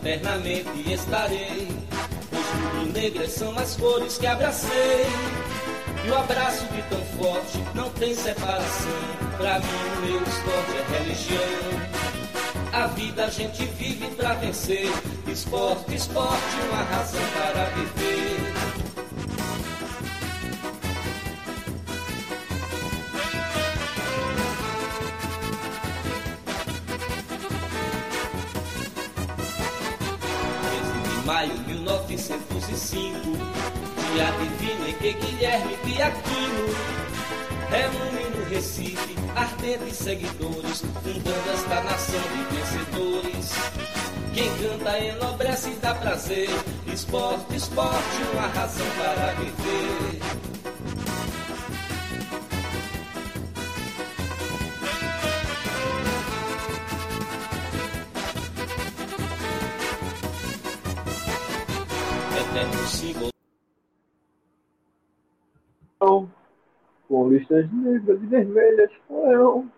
eternamente estarei. Pois rubro-negras são as cores que abracei. E o abraço de tão forte não tem separação. Pra mim, o meu esporte é religião. A vida a gente vive pra vencer. Esporte, esporte, uma razão para viver. 1905, dia divino em que Guilherme Piaquino reúne no Recife ardentes seguidores, fundando esta nação de vencedores. Quem canta enobrece e dá prazer, esporte, esporte, uma razão para viver. Com listas negras e vermelhas. Não.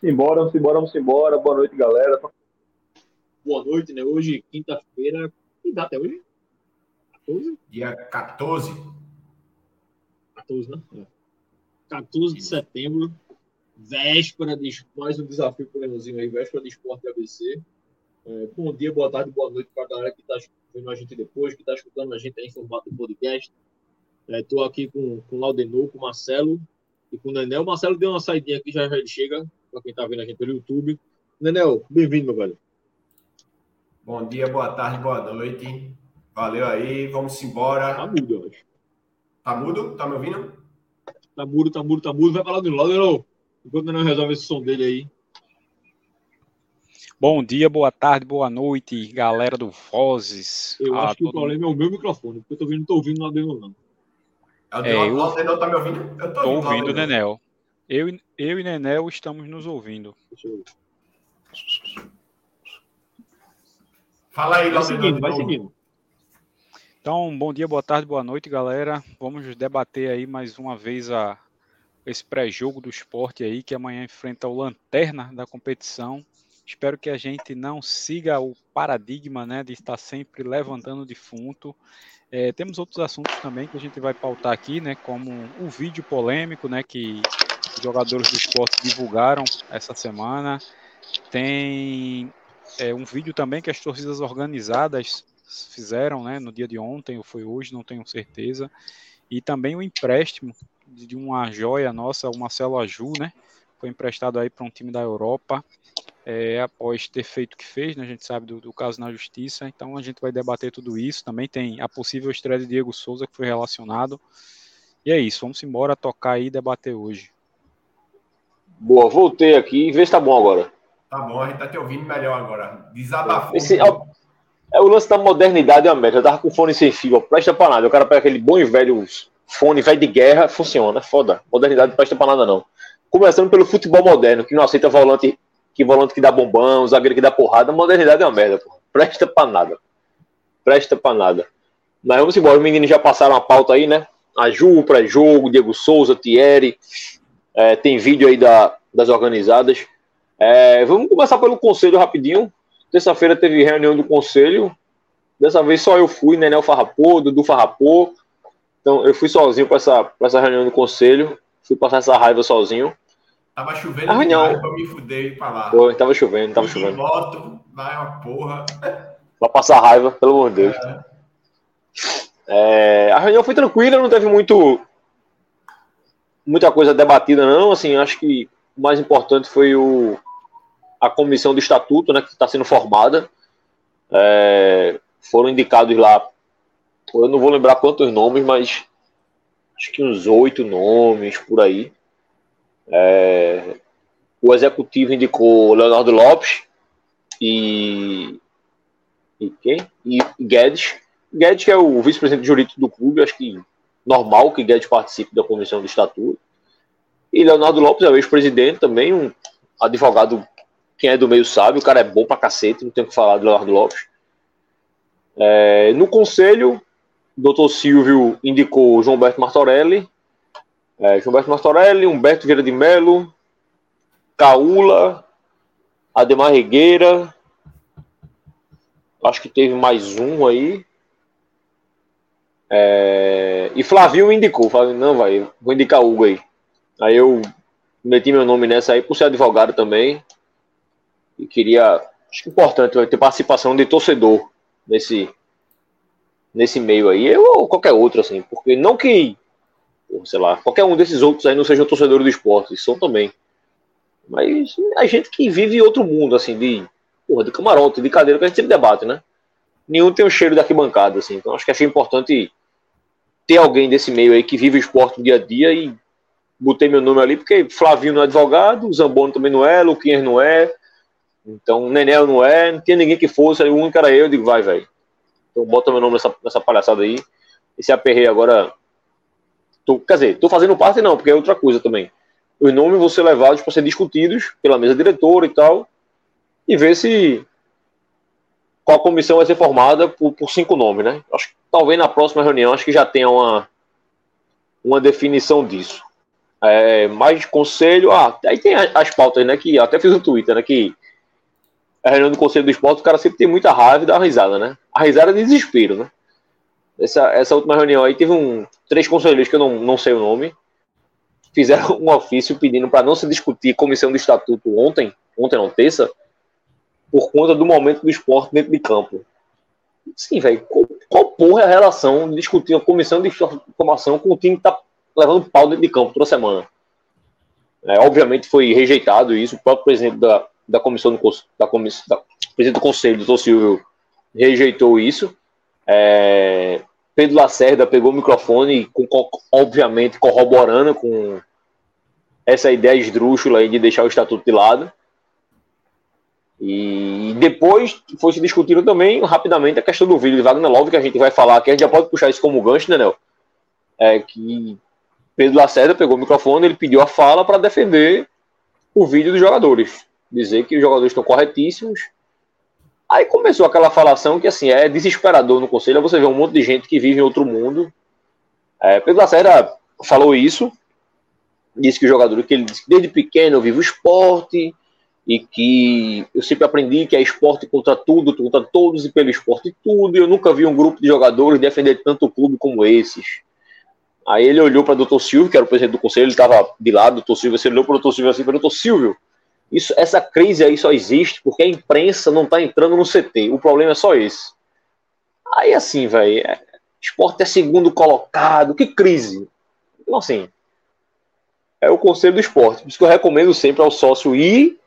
Simbora, vamos embora, vamos embora. Boa noite, galera. Boa noite, né? Hoje, quinta-feira. Que data é hoje? 14? Dia 14. 14, né? É. 14 de setembro. Véspera de mais um desafio pro Leãozinho aí, véspera de esporte ABC. É, bom dia, boa tarde, boa noite para a galera que está vendo a gente depois, que está escutando a gente aí em formato de podcast. Estou aqui com, com o Laudenor, com o Marcelo e com o Nenel. O Marcelo deu uma saidinha aqui, já já ele chega, para quem está vendo a gente pelo YouTube. Nenel, bem-vindo, meu velho. Bom dia, boa tarde, boa noite. Valeu aí, vamos embora. Tá mudo, eu acho. Tá mudo? Tá me ouvindo? Tá mudo, tá mudo, tá mudo. Vai falar do Laudenor. Enquanto o Nenel resolve esse som dele aí. Bom dia, boa tarde, boa noite, galera do Vozes. Eu Ah, acho que o todo problema é o meu microfone, porque eu tô ouvindo, não tô ouvindo o Laudenor, não. É, o É, Denel- eu- o Denel tá me ouvindo? Eu tô Tô ouvindo, Laudenor. Nenel. Eu, e- eu e Nenel estamos nos ouvindo. Fala aí, Vai seguindo, vai seguindo. Então, bom dia, boa tarde, boa noite, galera. Vamos debater aí mais uma vez a, esse pré-jogo do esporte aí, que amanhã enfrenta o Lanterna da competição. Espero que a gente não siga o paradigma né, de estar sempre levantando defunto. É, temos outros assuntos também que a gente vai pautar aqui, né, como o vídeo polêmico né, que os jogadores do esporte divulgaram essa semana. Tem é, um vídeo também que as torcidas organizadas fizeram né, no dia de ontem, ou foi hoje, não tenho certeza. E também o empréstimo de de uma joia nossa, o Marcelo Aju, né? Foi emprestado aí para um time da Europa, é, após ter feito o que fez, né? A gente sabe do, do caso na justiça, então a gente vai debater tudo isso. Também tem a possível estreia de Diego Souza, que foi relacionado. E é isso, vamos embora tocar aí e debater hoje. Boa, voltei aqui. Vê se tá bom agora. Tá bom, a gente tá te ouvindo melhor agora. Desabafou. Esse, é, o- é o lance da modernidade, a merda. Eu tava com fone sem fio, ó, presta pra nada. O cara pega aquele bom e velho fone velho de guerra, funciona, é foda. Modernidade não presta pra nada, não. Começando pelo futebol moderno, que não aceita volante que volante que dá bombão, zagueiro que dá porrada. Modernidade é uma merda, pô. Presta pra nada. Presta pra nada. Mas vamos embora, os meninos já passaram a pauta aí, né? A Ju, o pré-jogo, Diego Souza, Thierry. É, tem vídeo aí da, das organizadas. É, vamos começar pelo conselho rapidinho. Terça-feira teve reunião do conselho. Dessa vez só eu fui, Nenel Farrapô, Dudu Farrapô. Então eu fui sozinho para essa, pra essa reunião do conselho. Fui passar essa raiva sozinho. Tava chovendo Ah, não. demais pra me fuder e falar. Pô, tava chovendo, tava chovendo. moto, vai uma porra. Pra passar raiva, pelo amor de Deus. É, a reunião foi tranquila, não teve muito muita coisa debatida, não. Assim, acho que o mais importante foi o, a comissão do estatuto, né, que está sendo formada. É, foram indicados lá, eu não vou lembrar quantos nomes, mas acho que uns oito nomes por aí. É, o executivo indicou Leonardo Lopes e, e quem? E Guedes. Guedes, que é o vice-presidente jurídico do clube, acho que normal que Guedes participe da comissão do estatuto. E Leonardo Lopes é o ex-presidente também, um advogado, quem é do meio sabe, o cara é bom pra cacete, não tem o que falar de Leonardo Lopes. É, no conselho, o doutor Silvio indicou João Berto Martorelli, é, João Berto Martorelli, Humberto Vieira de Melo, Caula, Ademar Regueira, Acho que teve mais um aí. É... E Flavinho me indicou. Falei, não, vai, vou indicar o Hugo aí. Aí eu meti meu nome nessa aí por ser advogado também. E queria. Acho que é importante vai ter participação de torcedor nesse, nesse meio aí. Ou qualquer outro, assim. Porque não que. Sei lá, qualquer um desses outros aí não seja torcedor do esporte. São também. Mas a gente que vive outro mundo, assim, de, porra, de camarote, de cadeira, que a gente sempre debate, né? Nenhum tem o cheiro da arquibancada, assim. Então acho que achei importante ter alguém desse meio aí que vive o esporte dia a dia e botei meu nome ali, porque Flavinho não é advogado, Zambono também não é, Luquinhas não é, então Nenel não é, não tinha ninguém que fosse, o único era eu, eu digo, vai, velho. Então bota meu nome nessa, nessa palhaçada aí. Esse aperrei agora. Tô, quer dizer, tô fazendo parte não, porque é outra coisa também os nomes vão ser levados para ser discutidos pela mesa diretora e tal, e ver se qual comissão vai ser formada por, por cinco nomes, né? Acho que talvez na próxima reunião acho que já tenha uma, uma definição disso. É, mais conselho, ah, aí tem as pautas, né? Que até fiz no Twitter, né? Que a reunião do conselho do esporte, o cara sempre tem muita raiva e dá uma risada, né? A risada é de desespero, né? Essa, essa última reunião aí teve um, três conselheiros que eu não, não sei o nome, fizeram um ofício pedindo para não se discutir comissão de estatuto ontem, ontem não, terça, por conta do momento do esporte dentro de campo. Sim, velho, qual, qual, porra é a relação de discutir a comissão de formação com o time que tá levando pau dentro de campo toda semana? É, obviamente foi rejeitado isso, o próprio presidente da, da comissão do, da comissão, da, presidente do conselho, doutor Silvio, rejeitou isso. É, Pedro Lacerda pegou o microfone, com, obviamente corroborando com essa ideia esdrúxula de deixar o estatuto de lado. E depois foi se discutindo também rapidamente a questão do vídeo de Wagner Love, que a gente vai falar aqui, a gente já pode puxar isso como gancho, né, Nel? É que Pedro Lacerda pegou o microfone, ele pediu a fala para defender o vídeo dos jogadores. Dizer que os jogadores estão corretíssimos, Aí começou aquela falação que assim é desesperador no conselho. Você vê um monte de gente que vive em outro mundo. É, Pedro Lacerda falou isso, disse que o jogador que ele disse que desde pequeno eu vivo esporte e que eu sempre aprendi que é esporte contra tudo, contra todos e pelo esporte tudo. E eu nunca vi um grupo de jogadores defender tanto o clube como esses. Aí ele olhou para o doutor Silvio, que era o presidente do conselho, ele estava de lado, doutor Silvio, você olhou para o doutor Silvio assim, para o doutor Silvio, isso, essa crise aí só existe porque a imprensa não está entrando no CT. O problema é só esse. Aí assim, velho, é, esporte é segundo colocado, que crise. Então, assim, é o conselho do esporte. Por isso que eu recomendo sempre ao sócio ir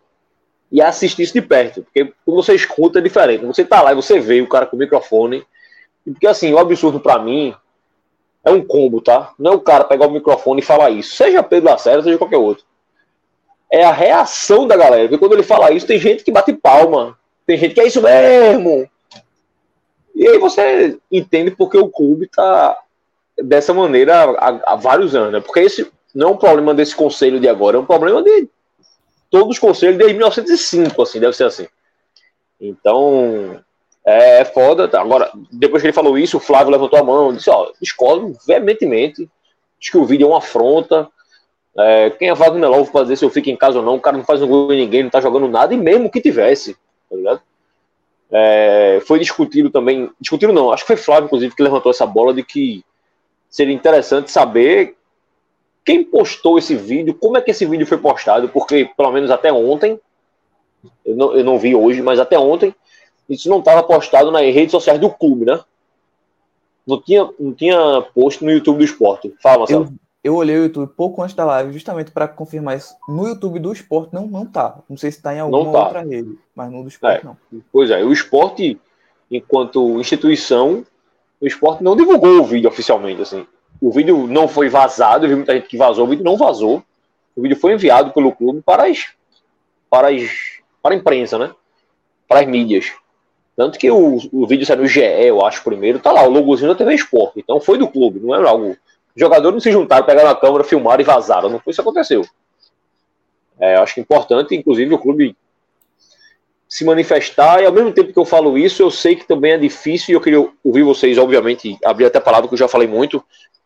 e assistir isso de perto. Porque quando você escuta é diferente. Você tá lá e você vê o cara com o microfone. Porque assim, o absurdo para mim é um combo, tá? Não é o cara pegar o microfone e falar isso. Seja Pedro Lacerda, seja qualquer outro é a reação da galera. Porque quando ele fala isso, tem gente que bate palma. Tem gente que é isso mesmo. E aí você entende porque o clube está dessa maneira há, há, vários anos. Né? Porque esse não é um problema desse conselho de agora, é um problema de todos os conselhos desde 1905, assim, deve ser assim. Então, é, é foda. Tá? Agora, depois que ele falou isso, o Flávio levantou a mão e disse: Ó, discordo veementemente. Diz que o vídeo é uma afronta é, quem é Wagner Love pra dizer se eu fico em casa ou não? O cara não faz um gol em ninguém, não tá jogando nada, e mesmo que tivesse, tá ligado? É, foi discutido também, discutido não, acho que foi Flávio, inclusive, que levantou essa bola de que seria interessante saber quem postou esse vídeo, como é que esse vídeo foi postado, porque pelo menos até ontem, eu não, eu não vi hoje, mas até ontem, isso não estava postado nas redes sociais do clube, né? Não tinha, não tinha post no YouTube do esporte. Fala, Marcelo. Eu, eu olhei o YouTube pouco antes da live, justamente para confirmar isso. No YouTube do esporte não, não tá. Não sei se está em alguma tá. outra rede, mas no do esporte é. não. Pois é, o esporte, enquanto instituição, o esporte não divulgou o vídeo oficialmente. Assim. O vídeo não foi vazado, eu vi muita gente que vazou, o vídeo não vazou. O vídeo foi enviado pelo clube para as, para as, para a imprensa, né? Para as mídias. Tanto que o, o vídeo saiu no GE, eu acho, primeiro, tá lá, o logozinho da TV Esporte. Então foi do clube, não é algo jogadores não se juntaram, pegaram a câmera, filmaram e vazaram. Não foi isso que aconteceu. É, acho que é importante, inclusive, o clube se manifestar, e ao mesmo tempo que eu falo isso, eu sei que também é difícil, e eu queria ouvir vocês, obviamente, abrir até a palavra que eu já falei muito,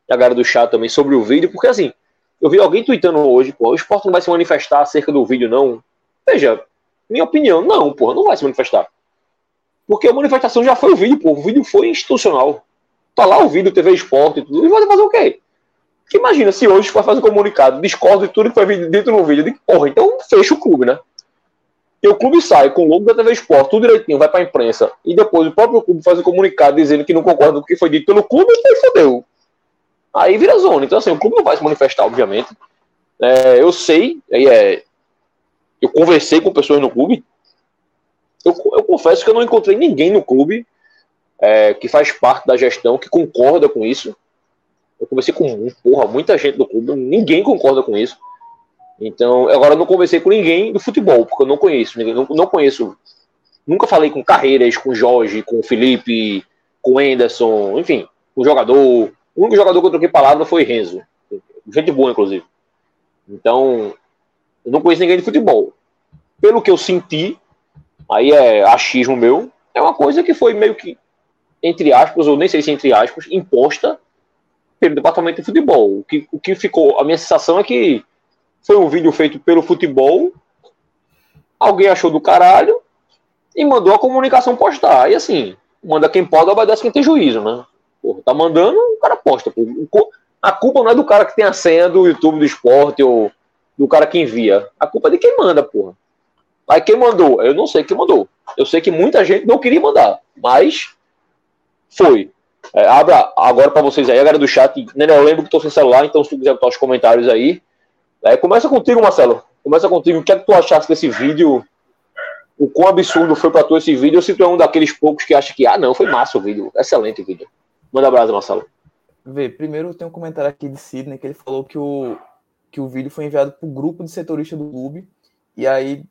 e a galera do chat também, sobre o vídeo, porque assim, eu vi alguém tweetando hoje, pô, o esporte não vai se manifestar acerca do vídeo, não. Veja, minha opinião, não, porra, não vai se manifestar. Porque a manifestação já foi o vídeo, pô. O vídeo foi institucional. Tá lá o vídeo, TV Esporte e tudo. E vai fazer o quê? Que imagina se hoje vai fazer um comunicado, discorda de tudo que foi dito no vídeo. De, porra, então fecha o clube, né? E o clube sai com o logo da TV Esporte, tudo direitinho, vai pra imprensa. E depois o próprio clube faz um comunicado dizendo que não concorda com o que foi dito pelo clube, e fodeu. Aí vira zona. Então, assim, o clube não vai se manifestar, obviamente. É, eu sei, é, eu conversei com pessoas no clube. Eu, eu confesso que eu não encontrei ninguém no clube é, que faz parte da gestão que concorda com isso. Eu conversei com porra, muita gente do clube, ninguém concorda com isso. Então, agora eu não conversei com ninguém do futebol, porque eu não conheço, ninguém, não, não conheço. Nunca falei com Carreiras, com Jorge, com Felipe, com Anderson, enfim, com jogador. O único jogador que eu troquei palavra foi Renzo. Gente boa, inclusive. Então, eu não conheço ninguém de futebol. Pelo que eu senti, aí é achismo meu, é uma coisa que foi meio que, entre aspas, ou nem sei se entre aspas, imposta pelo departamento de futebol. O que, o que ficou, a minha sensação é que foi um vídeo feito pelo futebol, alguém achou do caralho e mandou a comunicação postar. E assim, manda quem pode, obedece quem tem juízo, né? Porra, tá mandando, o cara posta. A culpa não é do cara que tem a senha do YouTube do esporte ou do cara que envia. A culpa é de quem manda, porra. Aí quem mandou? Eu não sei quem mandou. Eu sei que muita gente não queria mandar, mas foi. É, abra agora para vocês aí, a galera do chat. Né, eu lembro que estou sem celular, então se tu quiser botar os comentários aí. É, começa contigo, Marcelo. Começa contigo. O que é que tu achaste desse vídeo? O quão absurdo foi para tu esse vídeo? Ou se tu é um daqueles poucos que acha que, ah, não, foi massa o vídeo. Excelente o vídeo. Manda abraço, Marcelo. Vê, primeiro tem um comentário aqui de Sidney que ele falou que o, que o vídeo foi enviado para o grupo de setoristas do clube. E aí,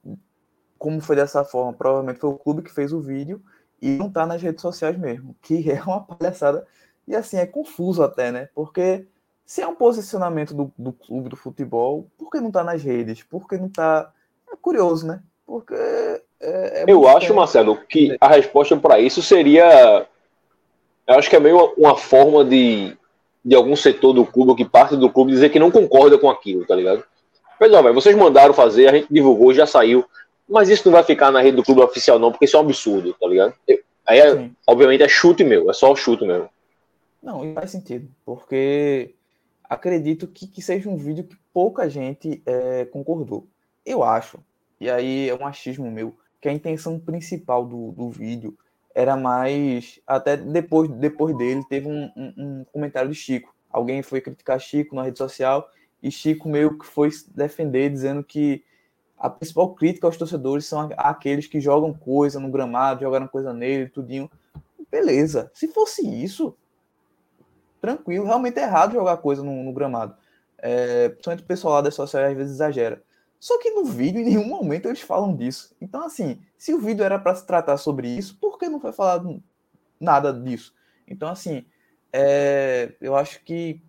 como foi dessa forma? Provavelmente foi o clube que fez o vídeo e não tá nas redes sociais mesmo, que é uma palhaçada. E assim, é confuso até, né? Porque se é um posicionamento do, do clube do futebol, por que não tá nas redes? Por que não tá. É curioso, né? Porque. É, é eu acho, Marcelo, que a resposta para isso seria. Eu acho que é meio uma forma de, de algum setor do clube, que parte do clube, dizer que não concorda com aquilo, tá ligado? Mas, ó, vocês mandaram fazer, a gente divulgou, já saiu. Mas isso não vai ficar na rede do clube oficial, não, porque isso é um absurdo, tá ligado? Aí, é, obviamente, é chute meu, é só o chute mesmo. Não, e faz sentido, porque acredito que, que seja um vídeo que pouca gente é, concordou. Eu acho, e aí é um achismo meu, que a intenção principal do, do vídeo era mais. Até depois, depois dele, teve um, um, um comentário de Chico. Alguém foi criticar Chico na rede social e Chico meio que foi defender, dizendo que a principal crítica aos torcedores são aqueles que jogam coisa no gramado, jogaram coisa nele, tudinho. Beleza. Se fosse isso, tranquilo. Realmente é errado jogar coisa no, no gramado. É, principalmente o pessoal lá das sociais às vezes exagera. Só que no vídeo, em nenhum momento, eles falam disso. Então, assim, se o vídeo era para se tratar sobre isso, por que não foi falado nada disso? Então, assim, é, eu acho que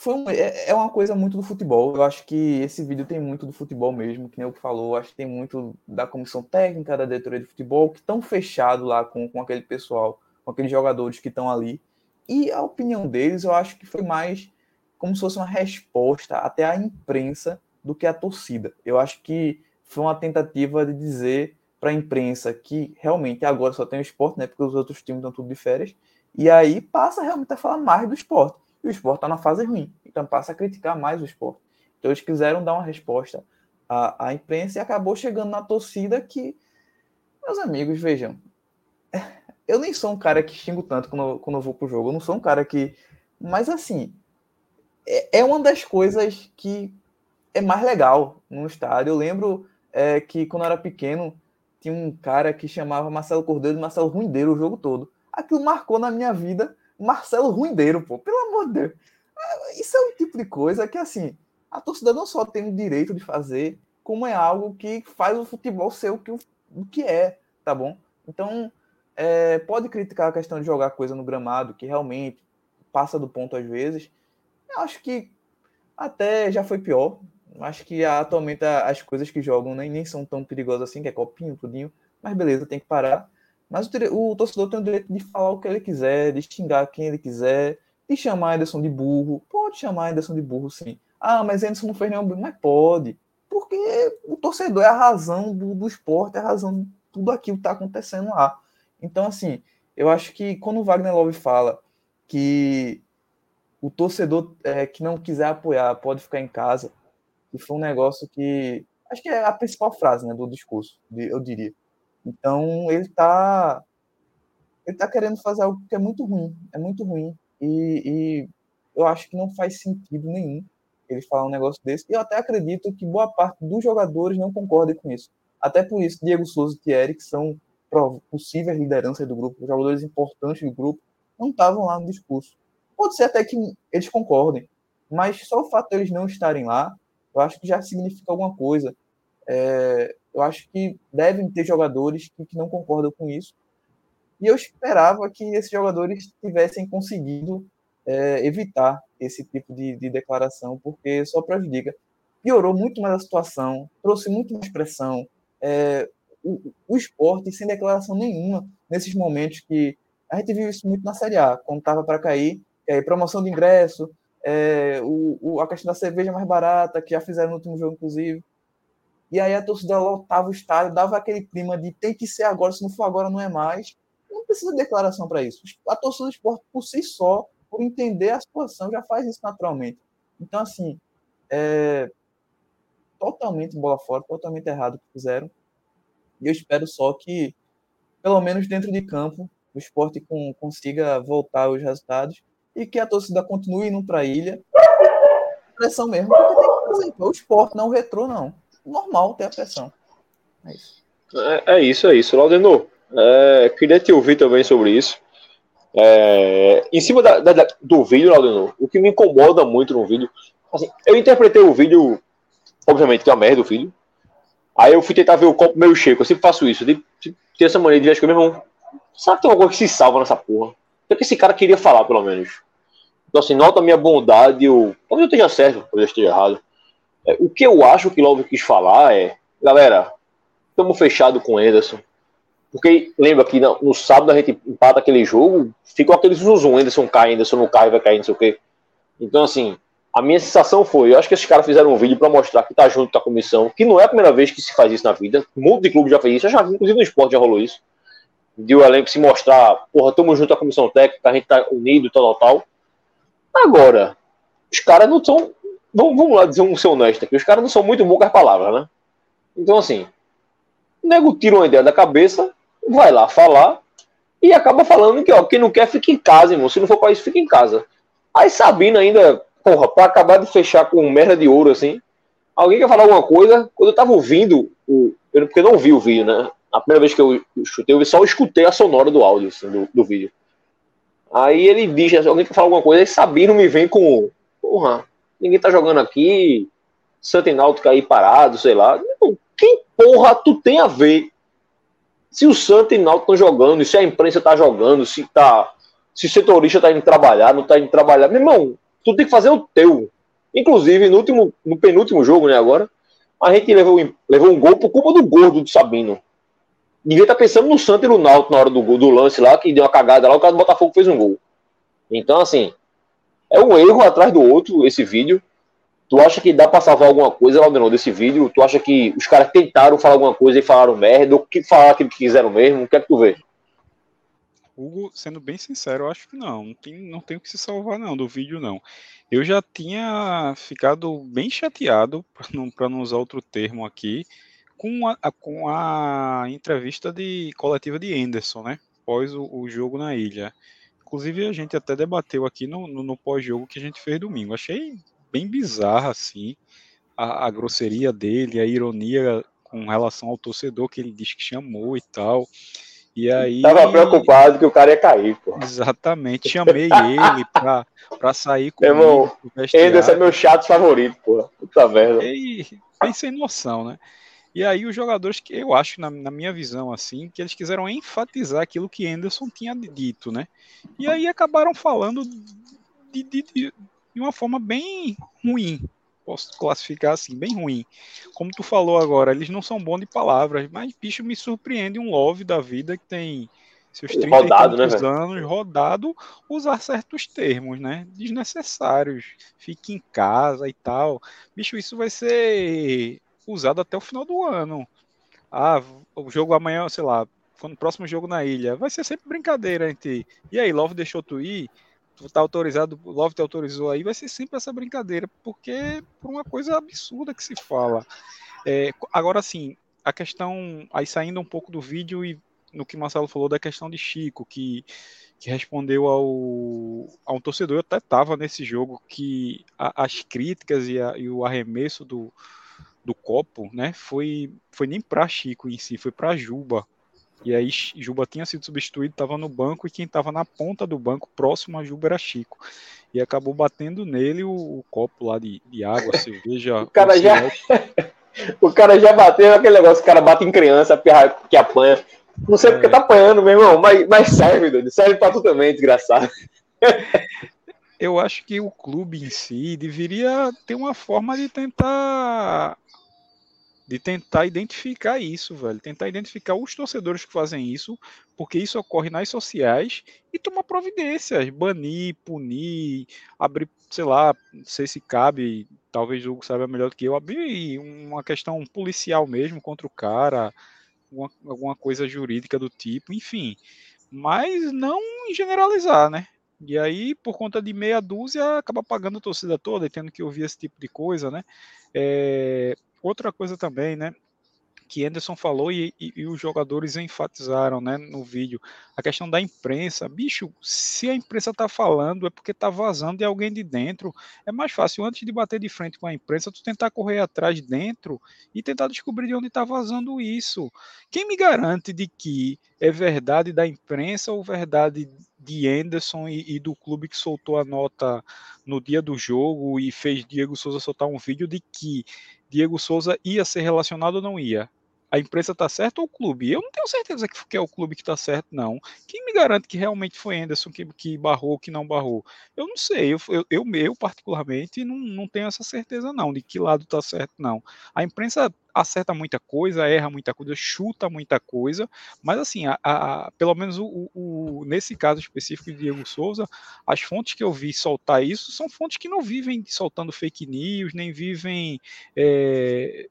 foi um, é, é, uma coisa muito do futebol. Eu acho que esse vídeo tem muito do futebol mesmo, que nem o que falou. Acho que tem muito da comissão técnica, da diretoria de futebol, que estão fechados lá com, com aquele pessoal, com aqueles jogadores que estão ali. E a opinião deles, eu acho que foi mais como se fosse uma resposta até à imprensa do que à torcida. Eu acho que foi uma tentativa de dizer para a imprensa que realmente agora só tem o esporte, né? Porque os outros times estão tudo de férias. E aí passa realmente a falar mais do esporte e o esporte está na fase ruim. Então passa a criticar mais o esporte. Então eles quiseram dar uma resposta à, à imprensa e acabou chegando na torcida que, meus amigos, vejam, eu nem sou um cara que xingo tanto quando, quando eu vou pro jogo. Eu não sou um cara que. Mas assim, é, é uma das coisas que é mais legal no estádio. Eu lembro é, que quando eu era pequeno, tinha um cara que chamava Marcelo Cordeiro de Marcelo Ruindeiro o jogo todo. Aquilo marcou na minha vida Marcelo Ruindeiro, pô, pelo amor de Deus. É, isso é um tipo de coisa que, assim, a torcida não só tem o direito de fazer, como é algo que faz o futebol ser o que, o que é, tá bom? Então, é, pode criticar a questão de jogar coisa no gramado, que realmente passa do ponto às vezes. Eu acho que até já foi pior. Acho que atualmente as coisas que jogam nem, nem são tão perigosas assim, que é copinho, tudinho. Mas beleza, tem que parar. Mas o, o, torcedor tem o direito de falar o que ele quiser, de xingar quem ele quiser, de chamar Anderson de burro. Pode chamar Anderson de burro, sim. Ah, mas Anderson não fez nenhum burro. Mas pode. Porque o torcedor é a razão do, do esporte, é a razão tudo aquilo que está acontecendo lá. Então, assim, eu acho que quando o Wagner Love fala que o torcedor é, que não quiser apoiar pode ficar em casa, que foi um negócio que acho que é a principal frase né, do discurso, eu diria. Então ele está ele tá querendo fazer algo que é muito ruim, é muito ruim e, e, eu acho que não faz sentido nenhum ele falar um negócio desse. E eu até acredito que boa parte dos jogadores não concordem com isso. Até por isso, Diego Souza e Thierry, que são possíveis lideranças do grupo, jogadores importantes do grupo, não estavam lá no discurso. Pode ser até que eles concordem, mas só o fato de eles não estarem lá, eu acho que já significa alguma coisa. É, eu acho que devem ter jogadores que, que não concordam com isso. E eu esperava que esses jogadores tivessem conseguido é, evitar esse tipo de, de, declaração, porque só prejudica. Piorou muito mais a situação, trouxe muito mais pressão. É, o, o esporte sem declaração nenhuma nesses momentos que a gente viu isso muito na Série A, quando estava para cair, é, promoção de ingresso, é, o, o, a questão da cerveja mais barata, que já fizeram no último jogo, inclusive. E aí a torcida lotava o estádio, dava aquele clima de tem que ser agora, se não for agora, não é mais. Não precisa de declaração para isso. A torcida do esporte, por si só, por entender a situação, já faz isso naturalmente. Então, assim, é totalmente bola fora, totalmente errado o que fizeram. E eu espero só que, pelo menos dentro de campo, o esporte com, consiga voltar os resultados e que a torcida continue indo para a ilha. Pressão mesmo, porque tem que fazer. O esporte, não o retrô, não. Normal ter a pressão. É isso. É, é isso, é isso. Laudenor, é, queria te ouvir também sobre isso. É, em cima da, da, do vídeo, Laudenor, o que me incomoda muito no vídeo, assim, eu interpretei o vídeo, obviamente, que é uma merda o vídeo, Aí eu fui tentar ver o copo meio cheio, eu sempre faço isso. Eu essa maneira de ver que meu irmão. Sabe que tem alguma coisa que se salva nessa porra? O que esse cara queria falar, pelo menos? Então, assim, nota a minha bondade, ou. Talvez eu esteja certo, talvez eu esteja errado. É, o que eu acho que Love quis falar é. Galera, estamos fechados com o Anderson. Porque lembra que no, no, sábado a gente empata aquele jogo, ficou aquele zuzum, Anderson cai, Anderson não cai, vai cair, não sei o quê. Então, assim, a minha sensação foi, eu acho que esses caras fizeram um vídeo para mostrar que tá junto com a comissão, que não é a primeira vez que se faz isso na vida. Um monte de clube já fez isso, eu já vi, inclusive no esporte já rolou isso. De o elenco se mostrar, porra, estamos junto a comissão técnica, a gente tá unido, tal, tal, tal. Agora, os caras não são. Vamos, vamos lá dizer um ser honesto aqui, os caras não são muito bons com as palavras, né? Então, assim, o nego tira uma ideia da cabeça, vai lá falar e acaba falando que, ó, quem não quer fica em casa, irmão. Se não for para isso, fica em casa. Aí Sabina ainda porra, pra acabar de fechar com merda de ouro, assim, alguém quer falar alguma coisa? Quando eu tava ouvindo, o, eu, porque eu não vi o vídeo, né? A primeira vez que eu chutei, eu só escutei a sonora do áudio, assim, do, do vídeo. Aí ele diz, alguém quer falar alguma coisa, aí Sabino me vem com, porra, ninguém tá jogando aqui, Santinalto aí parado, sei lá. Quem porra tu tem a ver? Se o Santos e Náutico estão jogando, se a imprensa tá jogando, se tá, se o setorista tá indo trabalhar, não tá indo trabalhar, meu irmão, tu tem que fazer o teu. Inclusive, no, último, no penúltimo jogo, né, agora, a gente levou, levou um gol por culpa do gordo do Sabino. Estar tá pensando no Santos e no Náutico na hora do, do lance lá, que deu uma cagada lá, o cara do Botafogo fez um gol. Então, assim, é um erro atrás do outro esse vídeo. Tu acha que dá pra salvar alguma coisa, Laudenor, desse vídeo? Tu acha que os caras tentaram falar alguma coisa e falaram merda? Ou que falaram aquilo que quiseram mesmo? O que é que tu vê? Hugo, sendo bem sincero, eu acho que não. Não tem, não tem o que se salvar, não, do vídeo, não. Eu já tinha ficado bem chateado, para não, não usar outro termo aqui, com a, com a entrevista de coletiva de Anderson, né? Após o, o jogo na ilha. Inclusive, a gente até debateu aqui no, no, no pós-jogo que a gente fez domingo. Achei bem bizarro, assim, a, a grosseria dele, a ironia com relação ao torcedor que ele diz que chamou e tal. E aí. Tava preocupado que o cara ia cair, pô. Exatamente. Chamei ele pra, pra sair com ele. é meu chato favorito, pô. Puta merda. E bem sem noção, né? E aí os jogadores que eu acho, na, na, minha visão, assim, que eles quiseram enfatizar aquilo que Anderson tinha dito, né? E aí acabaram falando de, de, de, de uma forma bem ruim, posso classificar assim, bem ruim. Como tu falou agora, eles não são bons de palavras, mas bicho me surpreende um Love da vida que tem seus 30 rodado, né, anos rodado usar certos termos, né? Desnecessários. Fique em casa e tal. Bicho, isso vai ser usado até o final do ano. Ah, o jogo amanhã, sei lá, quando o próximo jogo na ilha, vai ser sempre brincadeira entre. E aí, Love deixou tu ir? Tu tá autorizado, Love te autorizou aí, vai ser sempre essa brincadeira, porque por uma coisa absurda que se fala. É, agora sim, a questão, aí saindo um pouco do vídeo e no que Marcelo falou da questão de Chico, que, que respondeu ao, a um torcedor, eu até estava nesse jogo, que a, as críticas e, a, e, o arremesso do, do copo, né, foi, foi nem para Chico em si, foi para Juba. E aí Juba tinha sido substituído, estava no banco e quem estava na ponta do banco, próximo a Juba era Chico. E acabou batendo nele o, o copo lá de, de água, cerveja. o cara já... o cara já bateu aquele negócio, o cara bate em criança, que apanha. Não sei é. porque tá apanhando, meu irmão, mas, mas serve, Dudu. Serve pra tu também, desgraçado. Eu acho que o clube em si deveria ter uma forma de tentar de tentar identificar isso, velho. Tentar identificar os torcedores que fazem isso, porque isso ocorre nas sociais, e tomar providências, banir, punir, abrir, sei lá, não sei se cabe, talvez o Hugo saiba melhor do que eu, abrir uma questão policial mesmo contra o cara, alguma, alguma coisa jurídica do tipo, enfim. Mas não generalizar, né? E aí, por conta de meia dúzia, acaba pagando a torcida toda e tendo que ouvir esse tipo de coisa, né? É, outra coisa também, né? Que Anderson falou e, e, e, os jogadores enfatizaram né, no vídeo, a questão da imprensa. Bicho, se a imprensa tá falando é porque tá vazando de alguém de dentro. É mais fácil, antes de bater de frente com a imprensa, tu tentar correr atrás dentro e tentar descobrir de onde tá vazando isso. Quem me garante de que é verdade da imprensa ou verdade de Anderson e, e, do clube que soltou a nota no dia do jogo e fez Diego Souza soltar um vídeo de que Diego Souza ia ser relacionado ou não ia? A imprensa está certa ou o clube? Eu não tenho certeza que é o clube que está certo, não. Quem me garante que realmente foi Anderson que, que barrou, que não barrou? Eu não sei. Eu, eu, eu, particularmente, não, não tenho essa certeza, não, de que lado está certo, não. A imprensa acerta muita coisa, erra muita coisa, chuta muita coisa, mas assim, a, a, pelo menos o, o, nesse caso específico de Diego Souza, as fontes que eu vi soltar isso são fontes que não vivem soltando fake news, nem vivem é,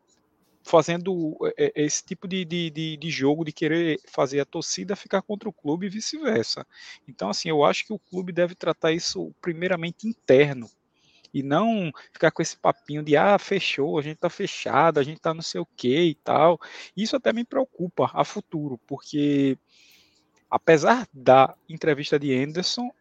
fazendo é, é, esse tipo de, de, de, jogo de querer fazer a torcida ficar contra o clube e vice-versa. Então, assim, eu acho que o clube deve tratar isso primeiramente interno e não ficar com esse papinho de ah, fechou, a gente tá fechado, a gente tá não sei o que e tal. Isso até me preocupa a futuro, porque apesar da entrevista de Anderson,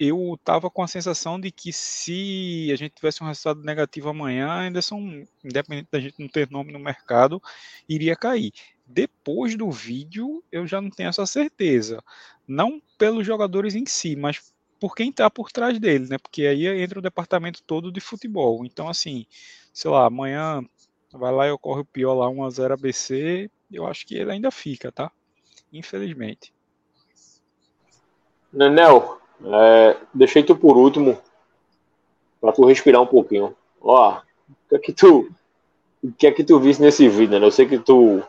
eu tava com a sensação de que se a gente tivesse um resultado negativo amanhã, Anderson, independente da gente não ter nome no mercado, iria cair. Depois do vídeo, eu já não tenho essa certeza. Não pelos jogadores em si, mas por quem está por trás dele, né? Porque aí entra o departamento todo de futebol. Então, assim, sei lá, amanhã vai lá e ocorre o pior lá, 1x0 ABC, eu acho que ele ainda fica, tá? Infelizmente. Nenel, é, deixei tu por último, para tu respirar um pouquinho. Ó, o que é que tu, o que é que tu viste nesse vídeo, né? Eu sei que tu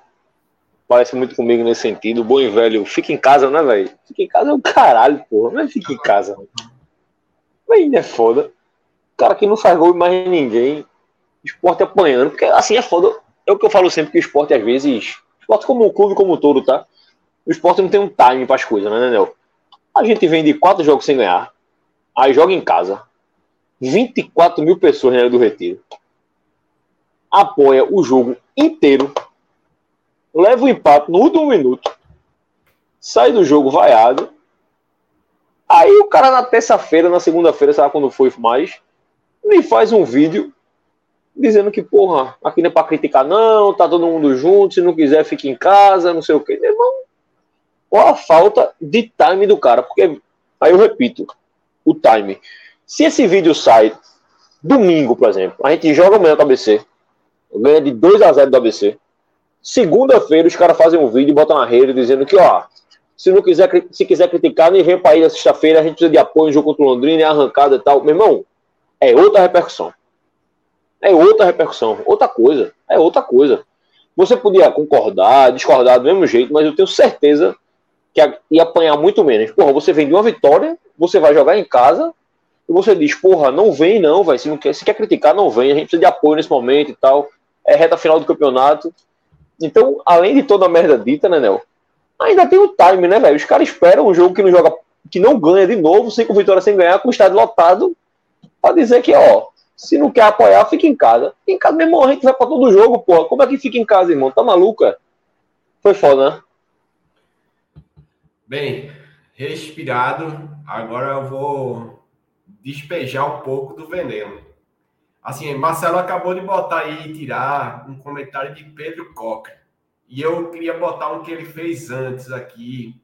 parece muito comigo nesse sentido. Bom e velho, fica em casa, né, velho? Fica em casa é o caralho, porra. Mas fica em casa. Ainda é foda. O cara que não faz gol mais ninguém. Esporte apanhando. Porque assim é foda. É o que eu falo sempre que o esporte, às vezes. Esporte como o clube, como um todo, tá? O esporte não tem um time para as coisas, né, Nenel? A gente vem de quatro jogos sem ganhar. Aí joga em casa. 24 mil pessoas na área do retiro. Apoia o jogo inteiro leva o empate no último minuto, sai do jogo vaiado. Aí o cara na terça-feira, na segunda-feira, sabe quando foi mais, me faz um vídeo dizendo que, porra, aqui não é pra criticar, não, tá todo mundo junto, se não quiser, fique em casa, não sei o quê. Irmão, qual a falta de time do cara? Porque, aí eu repito, o time. Se esse vídeo sai domingo, por exemplo, a gente joga amanhã com o ABC, ganha de 2 a 0 do ABC, Segunda-feira os caras fazem um vídeo e botam na rede dizendo que, ó, se não quiser, se quiser criticar, nem vem para ir na sexta-feira, a gente precisa de apoio no jogo contra o Londrina, é arrancada e tal. Meu irmão, é outra repercussão. É outra repercussão, outra coisa, é outra coisa. Você podia concordar, discordar do mesmo jeito, mas eu tenho certeza que ia apanhar muito menos. Porra, você vem de uma vitória, você vai jogar em casa, e você diz, porra, não vem não, vai. Se, não quer, se quer criticar, não vem, a gente precisa de apoio nesse momento e tal. É reta final do campeonato Então, além de toda a merda dita, né, Nel? Ainda tem o time, né, velho? Os caras esperam um jogo que não joga, que não ganha de novo, cinco vitórias sem ganhar, com o estádio lotado, pra dizer que, ó, se não quer apoiar, fica em casa. Em casa mesmo, a gente vai pra todo jogo, porra. Como é que fica em casa, irmão? Tá maluca? Foi foda, né? Bem, respirado, agora eu vou despejar um pouco do veneno. Assim, Marcelo acabou de botar aí, tirar um comentário de Pedro Coca. E eu queria botar um que ele fez antes aqui.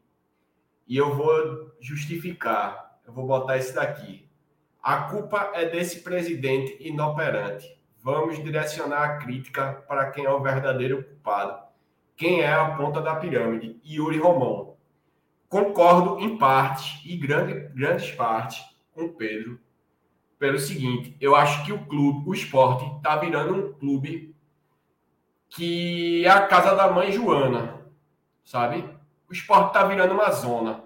E eu vou justificar. Eu vou botar esse daqui. A culpa é desse presidente inoperante. Vamos direcionar a crítica para quem é o verdadeiro culpado. Quem é a ponta da pirâmide? Yuri Romão. Concordo em parte e grande, grandes partes com o Pedro pelo seguinte: eu acho que o clube, o esporte, está virando um clube que é a casa da mãe Joana, sabe? O esporte está virando uma zona.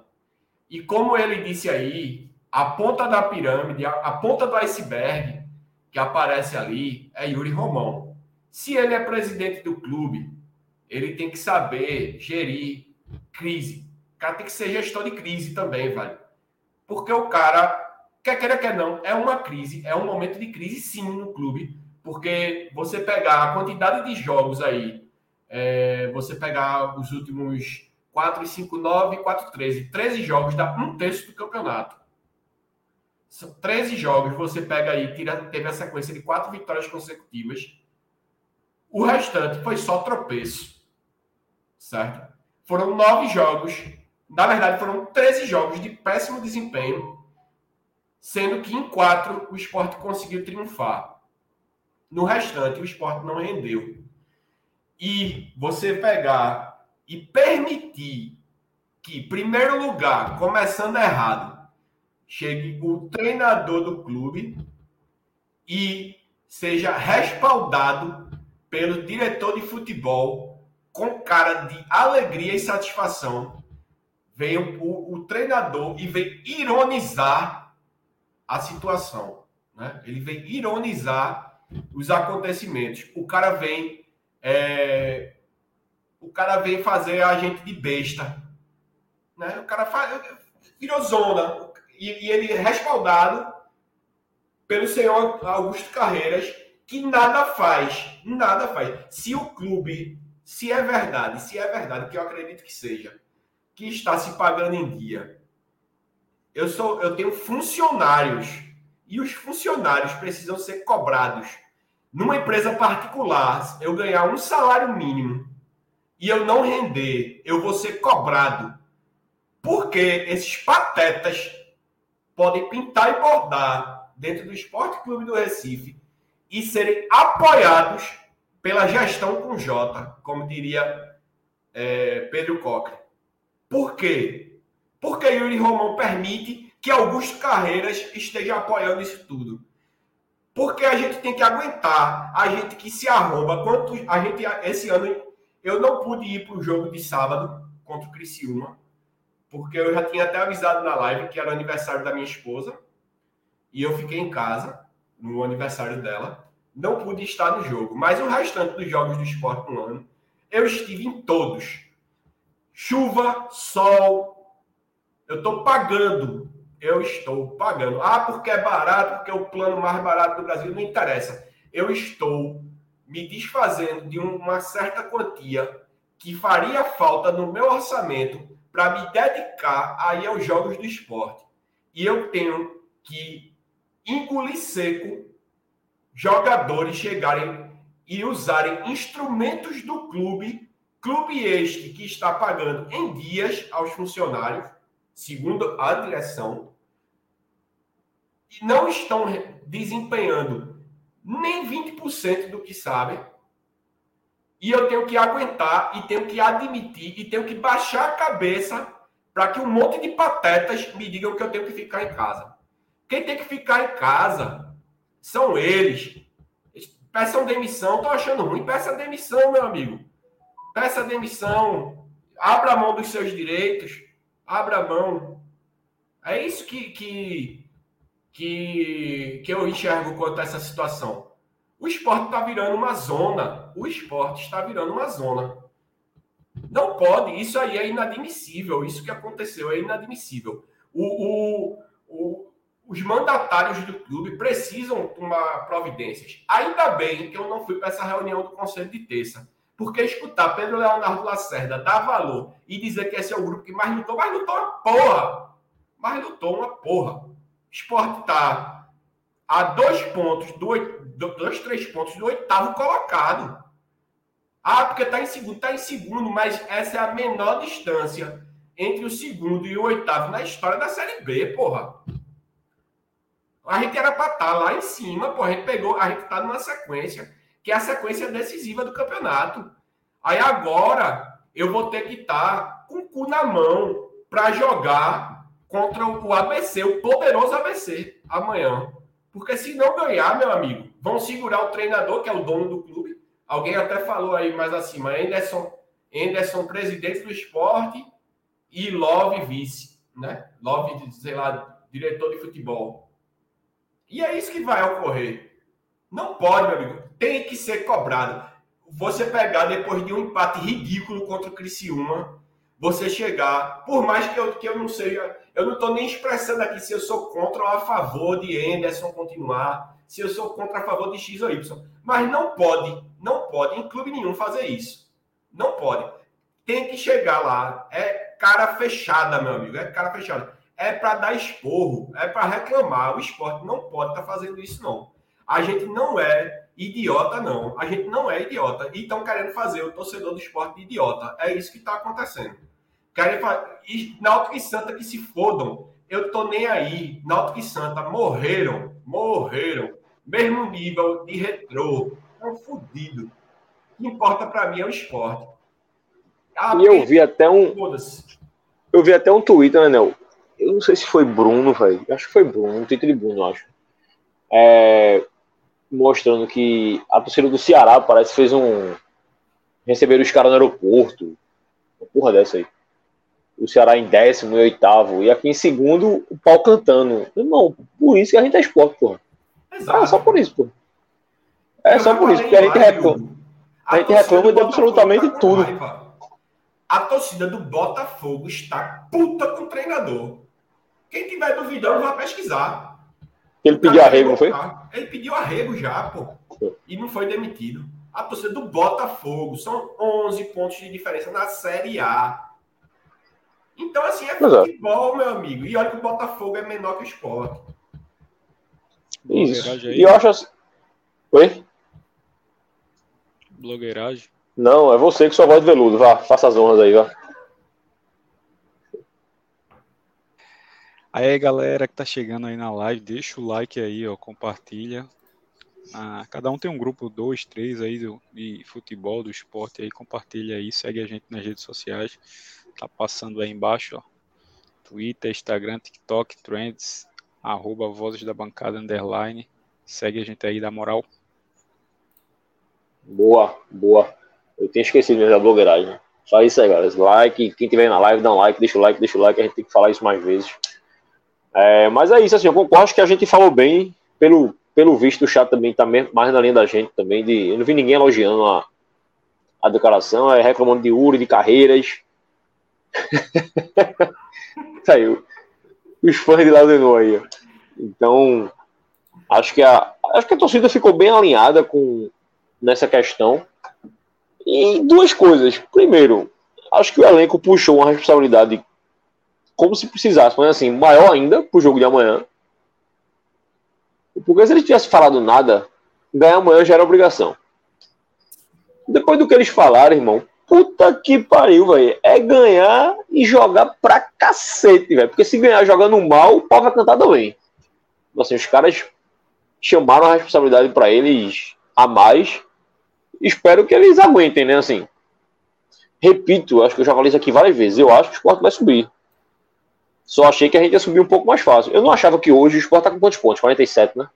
E como ele disse aí, a ponta da pirâmide, a, a ponta do iceberg que aparece ali é Yuri Romão. Se ele é presidente do clube, ele tem que saber gerir crise. Cara tem que ser gestor de crise também, velho. Porque o cara, quer queira, quer não, é uma crise, é um momento de crise sim no clube. Porque você pegar a quantidade de jogos aí, é, você pegar os últimos 4, 5, 9, 4, 13. 13 jogos dá um terço do campeonato. São 13 jogos, você pega aí, tira, teve a sequência de quatro vitórias consecutivas. O restante foi só tropeço certo? Foram nove jogos, na verdade foram 13 jogos de péssimo desempenho, sendo que em quatro o esporte conseguiu triunfar. No restante, o esporte não rendeu. E você pegar e permitir que, primeiro lugar, começando errado, chegue o treinador do clube e seja respaldado pelo diretor de futebol com cara de alegria e satisfação, vem o, o treinador e vem ironizar a situação. Né? Ele vem ironizar os acontecimentos. O cara vem. É, o cara vem fazer a gente de besta. Né? O cara faz. Virou zona. E, e ele é respaldado pelo senhor Augusto Carreiras, que nada faz. Nada faz. Se o clube se é verdade, se é verdade, que eu acredito que seja, que está se pagando em dia. Eu sou, eu tenho funcionários e os funcionários precisam ser cobrados. Numa empresa particular, eu ganhar um salário mínimo e eu não render, eu vou ser cobrado. Porque esses patetas podem pintar e bordar dentro do Esporte Clube do Recife e serem apoiados pela gestão com J, como diria é, Pedro Coque. Por quê? Porque Yuri Romão permite que Augusto Carreiras esteja apoiando isso tudo. Porque a gente tem que aguentar, a gente que se arromba. Quanto a gente, esse ano, eu não pude ir para o jogo de sábado contra o Criciúma, porque eu já tinha até avisado na live que era aniversário da minha esposa, e eu fiquei em casa no aniversário dela não pude estar no jogo, mas o restante dos jogos do esporte no ano, eu estive em todos. Chuva, sol, eu estou pagando. Eu estou pagando. Ah, porque é barato, porque é o plano mais barato do Brasil, não interessa. Eu estou me desfazendo de uma certa quantia que faria falta no meu orçamento para me dedicar aí aos jogos do esporte. E eu tenho que engolir seco jogadores chegarem e usarem instrumentos do clube, clube este que está pagando em dias aos funcionários, segundo a direção, e não estão desempenhando nem 20% do que sabem. E eu tenho que aguentar e tenho que admitir e tenho que baixar a cabeça para que um monte de patetas me digam que eu tenho que ficar em casa. Quem tem que ficar em casa são eles. Peçam demissão. Estou achando ruim. Peça demissão, meu amigo. Peça demissão. Abra mão dos seus direitos. Abra mão. É isso que, que, que, que eu enxergo quanto a essa situação. O esporte está virando uma zona. O esporte está virando uma zona. Não pode, isso aí é inadmissível. Isso que aconteceu é inadmissível. O, o, o, os mandatários do clube precisam tomar providências. Ainda bem que eu não fui para essa reunião do Conselho de terça. Porque escutar Pedro Leonardo Lacerda dar valor e dizer que esse é o grupo que mais lutou, mas lutou uma porra. Mas lutou uma porra. Esporte está a dois pontos, do, dois, três pontos do oitavo colocado. Ah, porque está em segundo, está em segundo, mas essa é a menor distância entre o segundo e o oitavo na história da Série B, porra. A gente era para estar tá lá em cima, porra. A gente pegou, a gente está numa sequência, que é a sequência decisiva do campeonato. Aí agora eu vou ter que estar tá com o cu na mão para jogar contra o ABC, o poderoso ABC, amanhã. Porque se não ganhar, meu amigo, vão segurar o treinador, que é o dono do clube. Alguém até falou aí mais acima, Anderson, Anderson presidente do esporte e Love vice, né? Love, sei lá, diretor de futebol. E é isso que vai ocorrer. Não pode, meu amigo. Tem que ser cobrado. Você pegar depois de um empate ridículo contra o Criciúma, você chegar, por mais que eu, que eu não seja, eu não estou nem expressando aqui se eu sou contra ou a favor de Anderson continuar, se eu sou contra a favor de X ou Y. Mas não pode, não pode em clube nenhum fazer isso. Não pode. Tem que chegar lá. É cara fechada, meu amigo. É cara fechada é para dar esporro, é para reclamar. O esporte não pode estar tá fazendo isso, não. A gente não é idiota, não. A gente não é idiota. E estão querendo fazer o torcedor do esporte de idiota. É isso que está acontecendo. Querem fazer. Náutico e Santa que se fodam. Eu tô nem aí. Náutico e Santa morreram. Morreram. Mesmo nível de retrô. Estão fodidos. O que importa para mim é o esporte. e eu vi até um. Eu vi até um Twitter, né, Nel? eu não sei se foi Bruno, velho. Acho que foi Bruno, um título de Bruno, acho. É, mostrando que a torcida do Ceará parece que fez um. Receberam os caras no aeroporto. Uma porra dessa aí. O Ceará em décimo e oitavo. E aqui em segundo, o pau cantando. Não, por isso que a gente é esporte, porra. Exato. É só por isso, porra. É eu só por isso, porque a gente reclama. A, a gente reclama de absolutamente tá tudo. Raiva. A torcida do Botafogo está puta com o treinador. Quem tiver duvidando, vai pesquisar. Ele pediu arrego, não foi? Ele pediu arrego já, pô. E não foi demitido. A torcida do Botafogo são 11 pontos de diferença na Série A. Então, assim, é, é futebol, meu amigo. E olha que o Botafogo é menor que o esporte. Isso. E eu acho assim. Oi? Blogueiragem. Não, é você que sua voz de veludo. Vá, faça as honras aí, vá. Aí, galera que tá chegando aí na live, deixa o like aí, ó, compartilha. Ah, cada um tem um grupo, dois, três aí do, de futebol, do esporte aí, compartilha aí, segue a gente nas redes sociais. Tá passando aí embaixo, ó. Twitter, Instagram, TikTok, Trends, arroba Vozes da Bancada, underline. Segue a gente aí, dá moral. Boa, boa. Eu tinha esquecido da blogueiragem. Só isso aí, galera. Like, quem tiver na live, dá um like, deixa o like, deixa o like, a gente tem que falar isso mais vezes. É, mas é isso, assim, eu concordo que a gente falou bem, pelo, pelo visto o chat também está mais na linha da gente também, de, eu não vi ninguém elogiando a, a declaração, é reclamando de Uri, de carreiras. Saiu. Os fãs de Ladenor aí. Então, acho que, a, acho que a torcida ficou bem alinhada com nessa questão. E duas coisas. Primeiro, acho que o elenco puxou uma responsabilidade como se precisasse, mas assim, maior ainda pro jogo de amanhã. Porque se eles tivessem falado nada, ganhar amanhã já era obrigação. Depois do que eles falaram, irmão, puta que pariu, velho. É ganhar e jogar pra cacete, velho. Porque se ganhar jogando mal, o pau vai cantar também. Assim, os caras chamaram a responsabilidade para eles a mais. Espero que eles aguentem, né? Assim, repito, acho que eu já falei isso aqui várias vezes. Eu acho que o esporte vai subir. Só achei que a gente ia subir um pouco mais fácil. Eu não achava que hoje o Sport tá com quantos pontos? 47, né?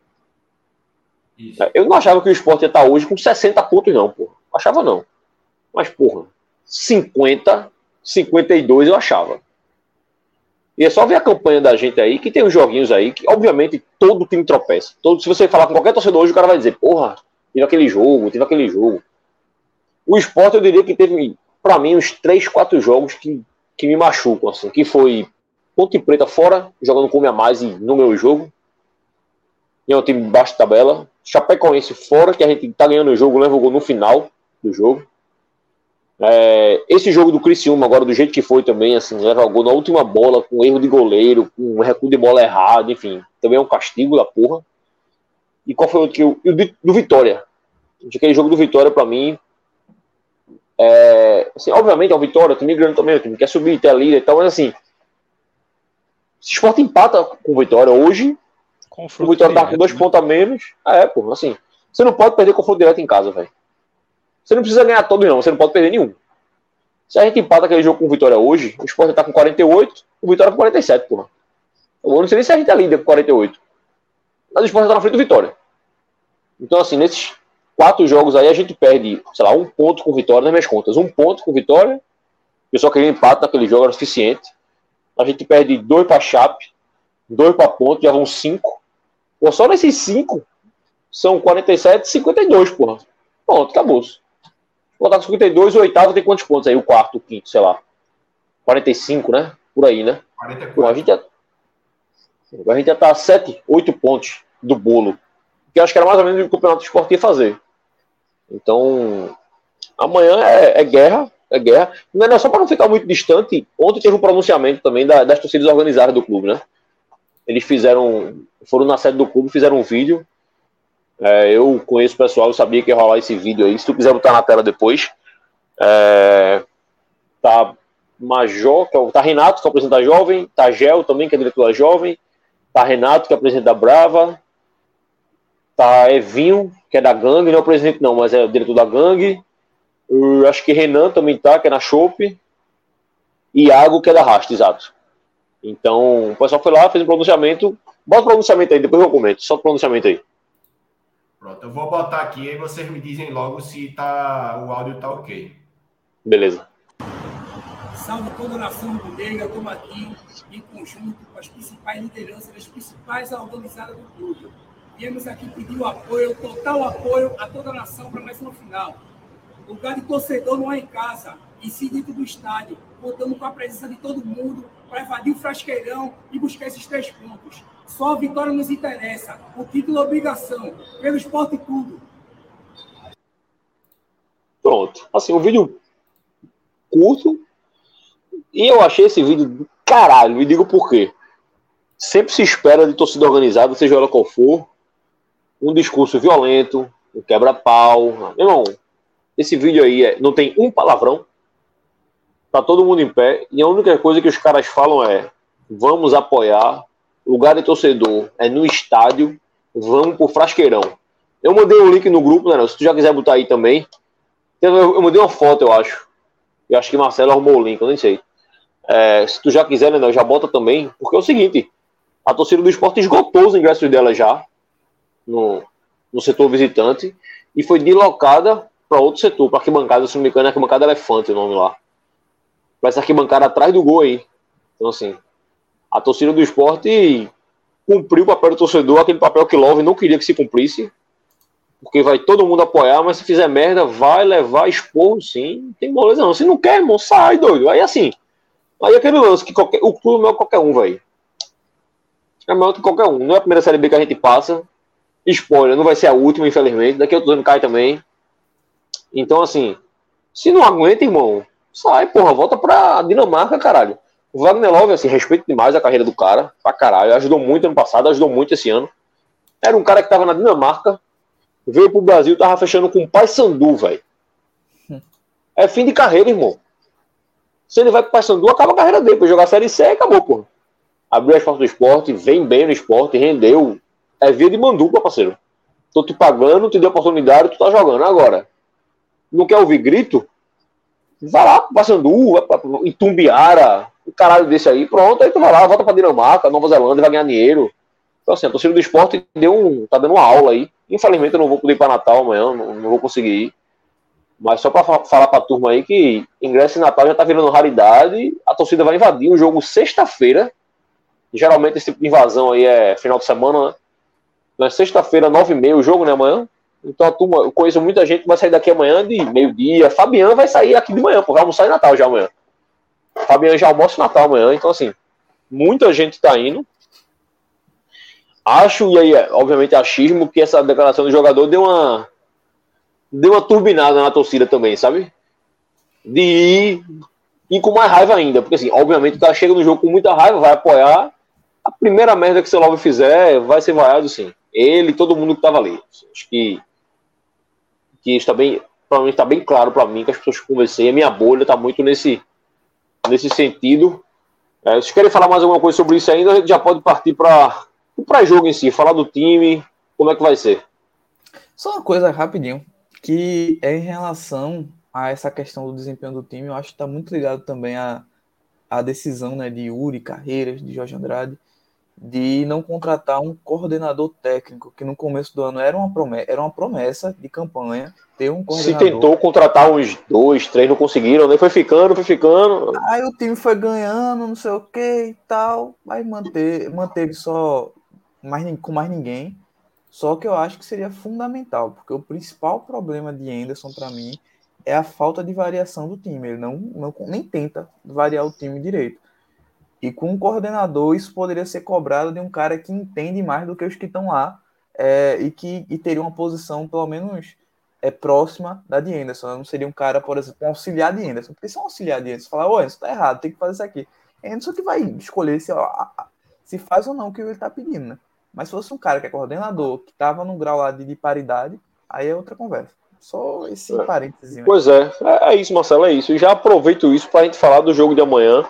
Isso. Eu não achava que o Sport ia estar tá hoje com 60 pontos, não, porra. Achava não. Mas, porra, 50, 52 eu achava. E é só ver a campanha da gente aí, que tem uns joguinhos aí, que obviamente todo time tropeça. Todo, se você falar com qualquer torcedor hoje, o cara vai dizer, porra, teve aquele jogo, teve aquele jogo. O esporte, eu diria que teve, para mim, uns 3, 4 jogos que, que me machucam, assim, que foi Ponte Preta fora, jogando com a mais no meu jogo. E é um time baixo de tabela. Chapecoense fora, que a gente tá ganhando o jogo, leva o gol no final do jogo. É, esse jogo do Criciúma, agora do jeito que foi também, assim, leva o gol na última bola, com erro de goleiro, com recuo de bola errado, enfim, também é um castigo da porra. E qual foi o que o, do Vitória? Aquele jogo do Vitória, para mim, é, assim, obviamente é um Vitória, o time grande também, o time quer subir, a líder e tal, mas assim, se o Sport empata com o Vitória hoje, confronto o Vitória tá com dois né? pontos a menos, é, pô, assim, você não pode perder confronto direto em casa, velho. Você não precisa ganhar todo, não, você não pode perder nenhum. Se a gente empata aquele jogo com o Vitória hoje, o Sport tá com 48, o Vitória com 47, porra. Eu não sei nem se a gente é líder com 48. Mas o Sport tá na frente do Vitória. Então, assim, nesses quatro jogos aí, a gente perde, sei lá, um ponto com Vitória nas minhas contas. Um ponto com Vitória, eu só queria empate naquele jogo, era suficiente. A gente perde dois para Chape, dois para Ponto, já vão cinco. Pô, só nesses cinco são 47 52, porra. Pronto, acabou. Botar com 52, o oitavo tem quantos pontos aí? O quarto, o quinto, sei lá. 45, né? Por aí, né? 44. Pô, a gente já, a gente já tá a 7, 8 pontos do bolo. Que acho que era mais ou menos o que o campeonato esporte ia fazer. Então, amanhã é, é guerra é guerra. É só para não ficar muito distante. Ontem teve um pronunciamento também da, das torcidas organizadas do clube, né? Eles fizeram, foram na sede do clube, fizeram um vídeo. É, eu conheço o pessoal, eu sabia que ia rolar esse vídeo aí. Se tu quiser botar na tela depois, é, tá Major, é tá Renato, que é o presidente da Jovem, tá Gel também, que é diretor da Jovem, tá Renato, que é o presidente da Brava, tá Evinho, que é da Gangue, não é o presidente não, mas é o diretor da Gangue, eu acho que Renan também tá, que é na Chope. E Iago, que é da Rasta, exato. Então, o pessoal foi lá, fez um pronunciamento. Bota o pronunciamento aí, depois eu comento. Só o pronunciamento aí. Pronto, eu vou botar aqui e vocês me dizem logo se tá, o áudio tá ok. Beleza. Salve toda a nação rubro-negra, estamos aqui em conjunto com as principais lideranças das principais organizadas do clube. Viemos aqui pedir o apoio, total apoio a toda a nação para mais uma final. Lugar de torcedor não é em casa, e sim dentro do estádio, contando com a presença de todo mundo para invadir o frasqueirão e buscar esses três pontos. Só a vitória nos interessa, o título é obrigação, pelo esporte tudo. Pronto. Assim, um vídeo curto. E eu achei esse vídeo caralho. E digo por quê. Sempre se espera de torcida organizada, seja ela qual for, um discurso violento, um quebra-pau. Irmão, esse vídeo aí é, não tem um palavrão. Tá todo mundo em pé. E a única coisa que os caras falam é: vamos apoiar. Lugar de torcedor é no estádio. Vamos pro Frasqueirão. Eu mandei o um link no grupo, né? Se tu já quiser botar aí também. Eu, mandei uma foto, eu acho. Eu acho que Marcelo arrumou o link, eu nem sei. É, se tu já quiser, né, já bota também. Porque é o seguinte: a torcida do esporte esgotou os ingressos dela já no, no setor visitante e foi deslocada para outro setor, para arquibancada, se não me engano, é arquibancada Elefante o nome lá. Para essa arquibancada atrás do gol aí. Então, assim, a torcida do esporte cumpriu o papel do torcedor, aquele papel que Love não queria que se cumprisse, porque vai todo mundo apoiar, mas se fizer merda, vai levar expor, sim, tem moleza não. Se não quer, irmão, sai, doido. Aí, assim, aí é aquele lance que qualquer, o clube é maior que qualquer um, velho. É maior que qualquer um. Não é a primeira Série B que a gente passa. Spoiler, não vai ser a última, infelizmente. Daqui a outro ano cai também. Então, assim, se não aguenta, irmão, sai, porra, volta pra Dinamarca, caralho. O Wagner Love, assim, respeito demais a carreira do cara, pra caralho. Ajudou muito ano passado, ajudou muito esse ano. Era um cara que tava na Dinamarca, veio pro Brasil, tava fechando com o Pai Sandu, velho. É fim de carreira, irmão. Se ele vai pro Pai Sandu, acaba a carreira dele. Pra jogar Série C, acabou, porra. Abriu as portas do esporte, vem bem no esporte, rendeu. É via de manduca, parceiro. Tô te pagando, te dei oportunidade, tu tá jogando. Agora, não quer ouvir grito, vai lá para Sandu, vai pra Itumbiara, um caralho desse aí, pronto, aí tu vai lá, volta para Dinamarca, Nova Zelândia, vai ganhar dinheiro. Então, assim, a torcida do esporte deu um, tá dando uma aula aí. Infelizmente, eu não vou poder ir para Natal amanhã, não, não, vou conseguir ir. Mas só para falar para a turma aí que ingresso em Natal já tá virando raridade, a torcida vai invadir um jogo sexta-feira. Geralmente esse tipo de invasão aí é final de semana, né? Na sexta-feira, nove e meia, o jogo, né, amanhã? Então a turma, eu conheço muita gente que vai sair daqui amanhã de meio-dia. Fabiano vai sair aqui de manhã, porque vai almoçar em Natal já amanhã. Fabiano já almoça em Natal amanhã, então assim, muita gente tá indo. Acho, e aí, obviamente, achismo, que essa declaração do jogador deu uma. Deu uma turbinada na torcida também, sabe? De ir, ir com mais raiva ainda. Porque, assim, obviamente, o cara chega no jogo com muita raiva, vai apoiar. A primeira merda que seu Love fizer vai ser vaiado, sim. Ele e todo mundo que tava ali. Acho que. Que está bem. Provavelmente está bem claro para mim que as pessoas que conversei, a minha bolha está muito nesse, nesse sentido. É, se querem falar mais alguma coisa sobre isso ainda, a gente já pode partir para o pré-jogo em si, falar do time, como é que vai ser. Só uma coisa rapidinho, que é em relação a essa questão do desempenho do time, eu acho que está muito ligado também à, à decisão né, de Yuri Carreiras, de Jorge Andrade, de não contratar um coordenador técnico, que no começo do ano era uma promessa, era uma promessa de campanha ter um coordenador. Se tentou contratar uns dois, três, não conseguiram, nem foi ficando, foi ficando. Aí o time foi ganhando, não sei o que e tal, aí manteve, manteve só mais, com mais ninguém. Só que eu acho que seria fundamental, porque o principal problema de Anderson para mim é a falta de variação do time. Ele não, não nem tenta variar o time direito. E com um coordenador, isso poderia ser cobrado de um cara que entende mais do que os que estão lá é, e que e teria uma posição, pelo menos, é, próxima da de Anderson. Não seria um cara, por exemplo, um auxiliar de Anderson. Porque se é um auxiliar de Anderson, falar, ô, isso tá errado, tem que fazer isso aqui. É Anderson que vai escolher se, ó, se faz ou não o que ele está pedindo, né? Mas se fosse um cara que é coordenador, que estava no grau lá de, de, paridade, aí é outra conversa. Só esse é. parênteses. Pois é, é, é, isso, Marcelo, é isso. E já aproveito isso para a gente falar do jogo de amanhã,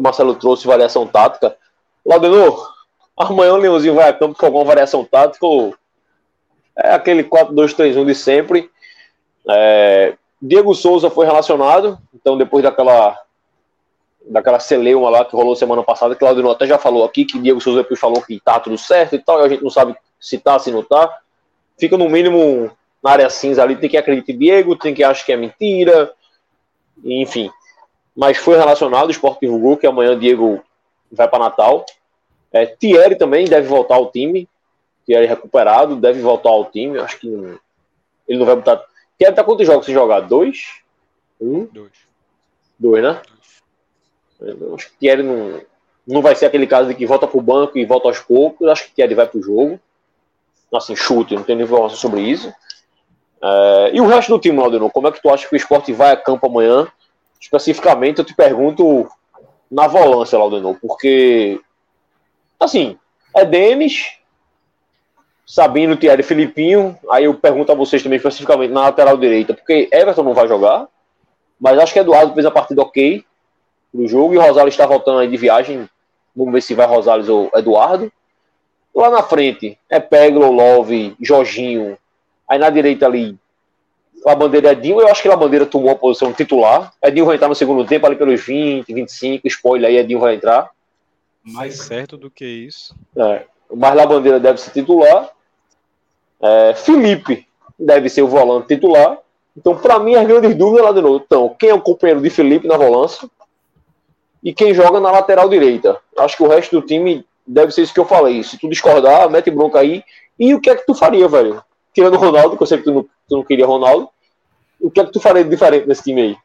que o Marcelo trouxe variação tática. Laudenor, amanhã o Leãozinho vai a campo com alguma variação tática ou é aquele 4-2-3-1 de sempre. É, Diego Souza foi relacionado, então depois daquela daquela celeuma lá que rolou semana passada, que Claudio até já falou aqui, que Diego Souza depois falou que tá tudo certo e tal, e a gente não sabe se tá, se não tá. Fica no mínimo na área cinza ali, tem que acreditar em Diego, tem que achar que é mentira, enfim. Mas foi relacionado, o Sport divulgou que amanhã Diego vai para Natal. É, Thierry também deve voltar ao time. Thierry recuperado, deve voltar ao time. Acho que ele não vai botar. Thierry tá quantos jogos sem jogar? Dois? Um? Dois. Dois, né? Eu acho que Thierry não, não vai ser aquele caso de que volta para o banco e volta aos poucos. Acho que Thierry vai para o jogo. Assim, chute, não tenho informação sobre isso. É, e o resto do time, Laudenor, como é que tu acha que o esporte vai a campo amanhã? Especificamente, eu te pergunto na volância, Laudenor, porque, assim, é Denis, Sabino, Thierry Filipinho. Aí eu pergunto a vocês também, especificamente na lateral direita, porque Everton não vai jogar, mas acho que Eduardo fez a partida ok no jogo e o Rosales está voltando aí de viagem. Vamos ver se vai Rosales ou Eduardo. Lá na frente é Peglo, Love, Jorginho. Aí na direita ali, a bandeira é Edinho. Eu acho que a bandeira tomou a posição titular. Edinho vai entrar no segundo tempo, ali pelos 20, 25. Spoiler aí, Edinho vai entrar. Mais certo do que isso. É, mas a bandeira deve ser titular. É, Felipe deve ser o volante titular. Então, para mim, as grandes dúvidas lá de novo. Então, quem é o companheiro de Felipe na volância? e quem joga na lateral direita. Acho que o resto do time deve ser isso que eu falei. Se tu discordar, mete bronca aí. E o que é que tu faria, velho? Tirando o Ronaldo, que eu sei que tu não, tu não queria Ronaldo. O que é que tu faria de diferente nesse time aí?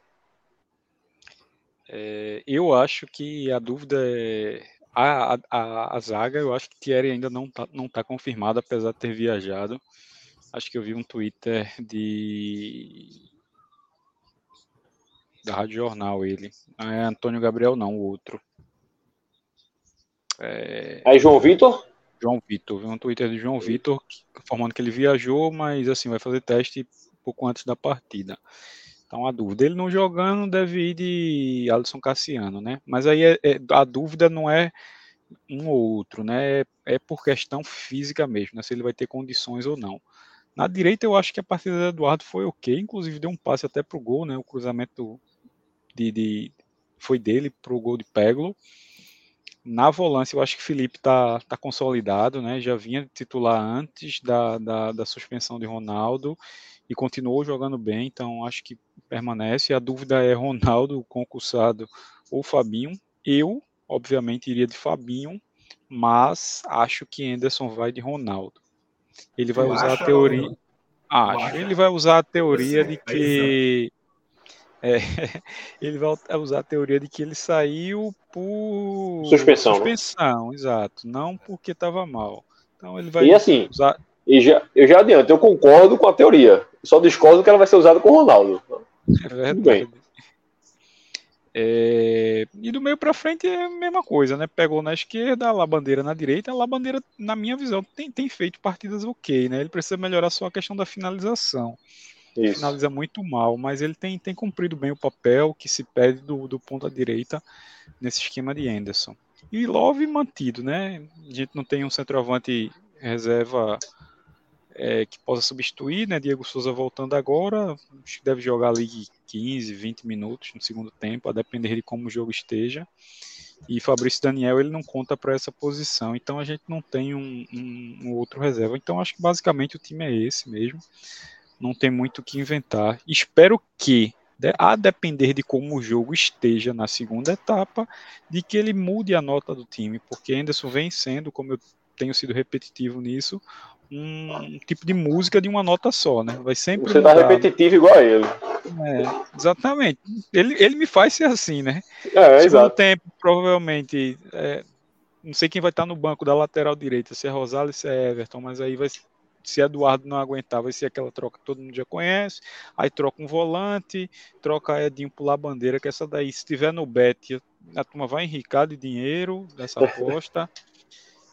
É, eu acho que a dúvida é. A, a, a, zaga, eu acho que Thierry ainda não está não tá confirmado, apesar de ter viajado. Acho que eu vi um Twitter de da Rádio Jornal, ele. Não é Antônio Gabriel, não, o outro. É, é João Vitor? João Vitor, vi um Twitter de João Vitor informando que ele viajou, mas assim, vai fazer teste pouco antes da partida. Então a dúvida, ele não jogando deve ir de Alisson Cassiano, né? Mas aí é, é, a dúvida não é um ou outro, né? É, é por questão física mesmo, né? Se ele vai ter condições ou não. Na direita eu acho que a partida do Eduardo foi ok, inclusive deu um passe até pro gol, né? O cruzamento de, de foi dele para o gol de Peglo. Na volância, eu acho que Felipe está tá consolidado, né? Já vinha titular antes da, da, da, suspensão de Ronaldo e continuou jogando bem, então acho que permanece. A dúvida é Ronaldo, concursado ou Fabinho. Eu, obviamente, iria de Fabinho, mas acho que Anderson vai de Ronaldo. Ele vai usar a teoria. Acho. Ele vai usar a teoria de que. É, ele vai usar a teoria de que ele saiu por suspensão. Né? Suspensão, né? exato. Não porque estava mal. Então ele vai e assim, usar. E já, eu já adianto, eu concordo com a teoria. Só discordo que ela vai ser usada com o Ronaldo. É verdade. É, e do meio para frente é a mesma coisa, né? Pegou na esquerda, a bandeira na direita. A bandeira, na minha visão, tem, tem feito partidas ok, né? Ele precisa melhorar só a questão da finalização. Isso. Finaliza muito mal, mas ele tem, tem cumprido bem o papel que se pede do, do ponto à direita nesse esquema de Anderson. E Love mantido, né? A gente não tem um centroavante reserva é, que possa substituir, né? Diego Souza voltando agora, acho que deve jogar ali 15, 20 minutos no segundo tempo, a depender de como o jogo esteja. E Fabrício Daniel ele não conta para essa posição, então a gente não tem um, um, um, outro reserva. Então acho que basicamente o time é esse mesmo. Não tem muito o que inventar. Espero que, a depender de como o jogo esteja na segunda etapa, de que ele mude a nota do time, porque Anderson vem sendo, como eu tenho sido repetitivo nisso, um tipo de música de uma nota só, né? Vai sempre. Você tá mudar, tá repetitivo igual a ele. É, exatamente. Ele, ele me faz ser assim, né? É, Segundo exato. tempo, provavelmente. É, não sei quem vai estar no banco da lateral direita, se é Rosales, se é Everton, mas aí vai se Eduardo não aguentar, vai ser aquela troca que todo mundo já conhece. Aí troca um volante, troca Edinho pular bandeira, que essa daí, se tiver no bet, a turma vai enricar de dinheiro dessa aposta.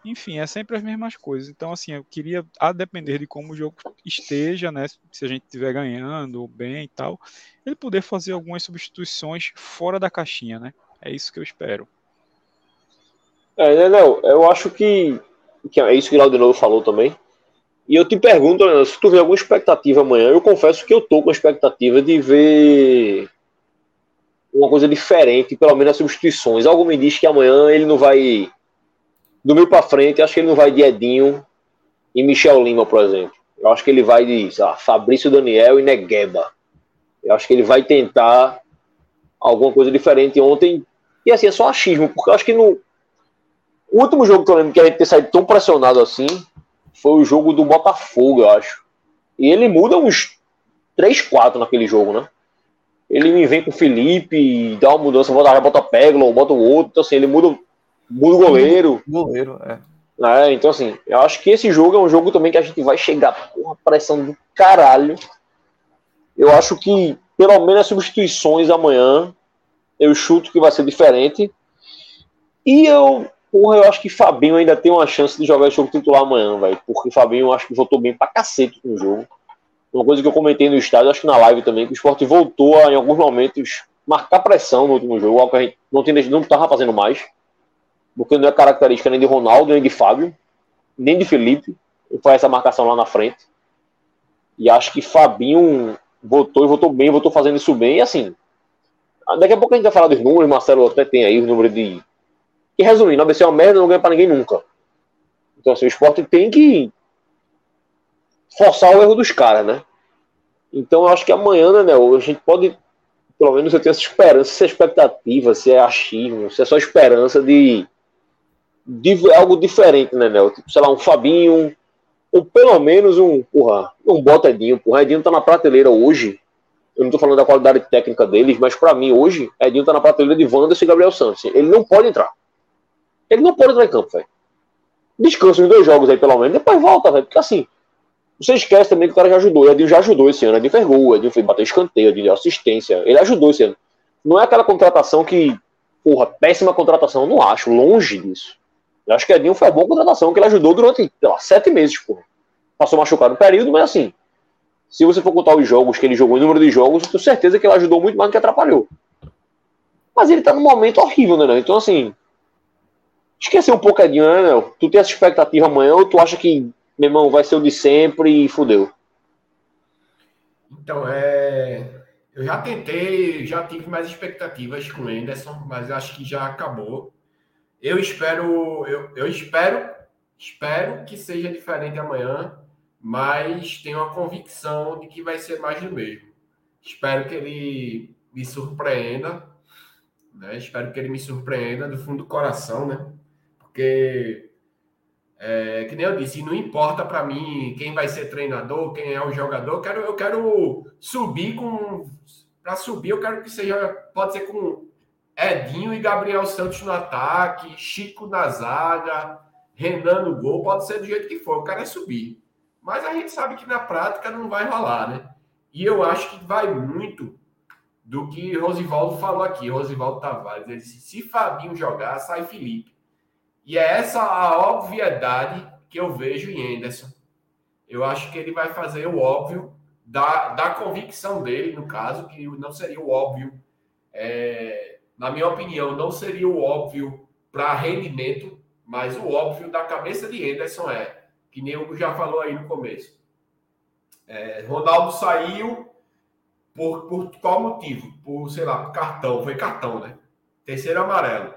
Enfim, é sempre as mesmas coisas. Então, assim, eu queria, a depender de como o jogo esteja, né? Se a gente estiver ganhando bem e tal, ele poder fazer algumas substituições fora da caixinha, né? É isso que eu espero. É, né, Léo, eu acho que, que é isso que o Laudinolo falou também. E eu te pergunto, Leandro, se tu vê alguma expectativa amanhã, eu confesso que eu tô com a expectativa de ver uma coisa diferente, pelo menos as substituições. Algo me diz que amanhã ele não vai do meio para frente, acho que ele não vai de Edinho e Michel Lima, por exemplo. Eu acho que ele vai de Fabrício Daniel e Negueba. Eu acho que ele vai tentar alguma coisa diferente ontem. E assim, é só achismo, porque eu acho que no o último jogo que eu lembro que a gente ter saído tão pressionado assim foi o jogo do Botafogo, eu acho. E ele muda uns 3, 4 naquele jogo, né? Ele me vem com o Felipe, dá uma mudança, bota, bota Peglo, bota o outro, então assim, ele muda muda o goleiro. Goleiro, é. é. Então, assim, eu acho que esse jogo é um jogo também que a gente vai chegar com uma pressão do caralho. Eu acho que, pelo menos, as substituições amanhã, eu chuto que vai ser diferente. E eu, porra, eu acho que Fabinho ainda tem uma chance de jogar esse jogo titular amanhã, velho. Porque Fabinho, eu acho que voltou bem pra cacete no jogo. Uma coisa que eu comentei no estádio, acho que na live também, que o esporte voltou a, em alguns momentos, marcar pressão no último jogo, algo que a gente não, tem, não tava fazendo mais porque não é característica nem de Ronaldo, nem de Fábio, nem de Felipe, foi essa marcação lá na frente. E acho que Fabinho votou e votou bem, votou fazendo isso bem, e assim, daqui a pouco a gente vai falar dos números, Marcelo até tem aí os números de... Que resumindo, a ABC é uma merda, não ganha pra ninguém nunca. Então assim, o esporte tem que forçar o erro dos caras, né? Então eu acho que amanhã, né, a gente pode, pelo menos eu tenho essa esperança, se é expectativa, se é achismo, se é só esperança de algo diferente, né, Nel? Tipo, sei lá, um Fabinho, ou pelo menos um, porra, um Botedinho. Porra, Edinho tá na prateleira hoje. Eu não tô falando da qualidade técnica deles, mas para mim hoje, Edinho tá na prateleira de Wanderson e Gabriel Santos. Ele não pode entrar. Ele não pode entrar em campo, velho. Descansa os dois jogos aí, pelo menos. Depois volta, velho. Porque assim, você esquece também que o cara já ajudou. Edinho já ajudou esse ano. Edinho fez gol, Edinho fez bater escanteio, Edinho deu assistência. Ele ajudou esse ano. Não é aquela contratação que, porra, péssima contratação. Não acho. Longe disso. Eu acho que Edinho foi uma boa contratação, que ele ajudou durante, sei lá, sete meses, pô. Passou machucado no período, mas assim, se você for contar os jogos que ele jogou, o número de jogos, eu tenho certeza que ele ajudou muito mais do que atrapalhou. Mas ele tá num momento horrível, né, Então, assim, esquecer um pouco Edinho, né, Tu tem essa expectativa amanhã ou tu acha que, meu irmão, vai ser o de sempre e fudeu? Então, é... Eu já tentei, já tive mais expectativas com o Anderson, mas acho que já acabou. Eu espero, eu, eu espero, espero que seja diferente amanhã, mas tenho a convicção de que vai ser mais do mesmo. Espero que ele me surpreenda, né? Espero que ele me surpreenda do fundo do coração, né? Porque É, que nem eu disse, não importa para mim quem vai ser treinador, quem é o jogador, eu quero, eu quero subir com. Para subir, eu quero que seja. Pode ser com Edinho e Gabriel Santos no ataque, Chico na zaga, Renan no gol, pode ser do jeito que for, eu quero é subir. Mas a gente sabe que na prática não vai rolar, né? E eu acho que vai muito do que Rosivaldo falou aqui, Rosivaldo Tavares. Ele disse: se Fabinho jogar, sai Felipe. E é essa a obviedade que eu vejo em Anderson. Eu acho que ele vai fazer o óbvio da, da convicção dele, no caso, que não seria o óbvio, é, na minha opinião, não seria o óbvio para rendimento, mas o óbvio da cabeça de Anderson é, que nem o já falou aí no começo. É, Ronaldo saiu por, por qual motivo? Por, sei lá, por cartão. Foi cartão, né? Terceiro amarelo.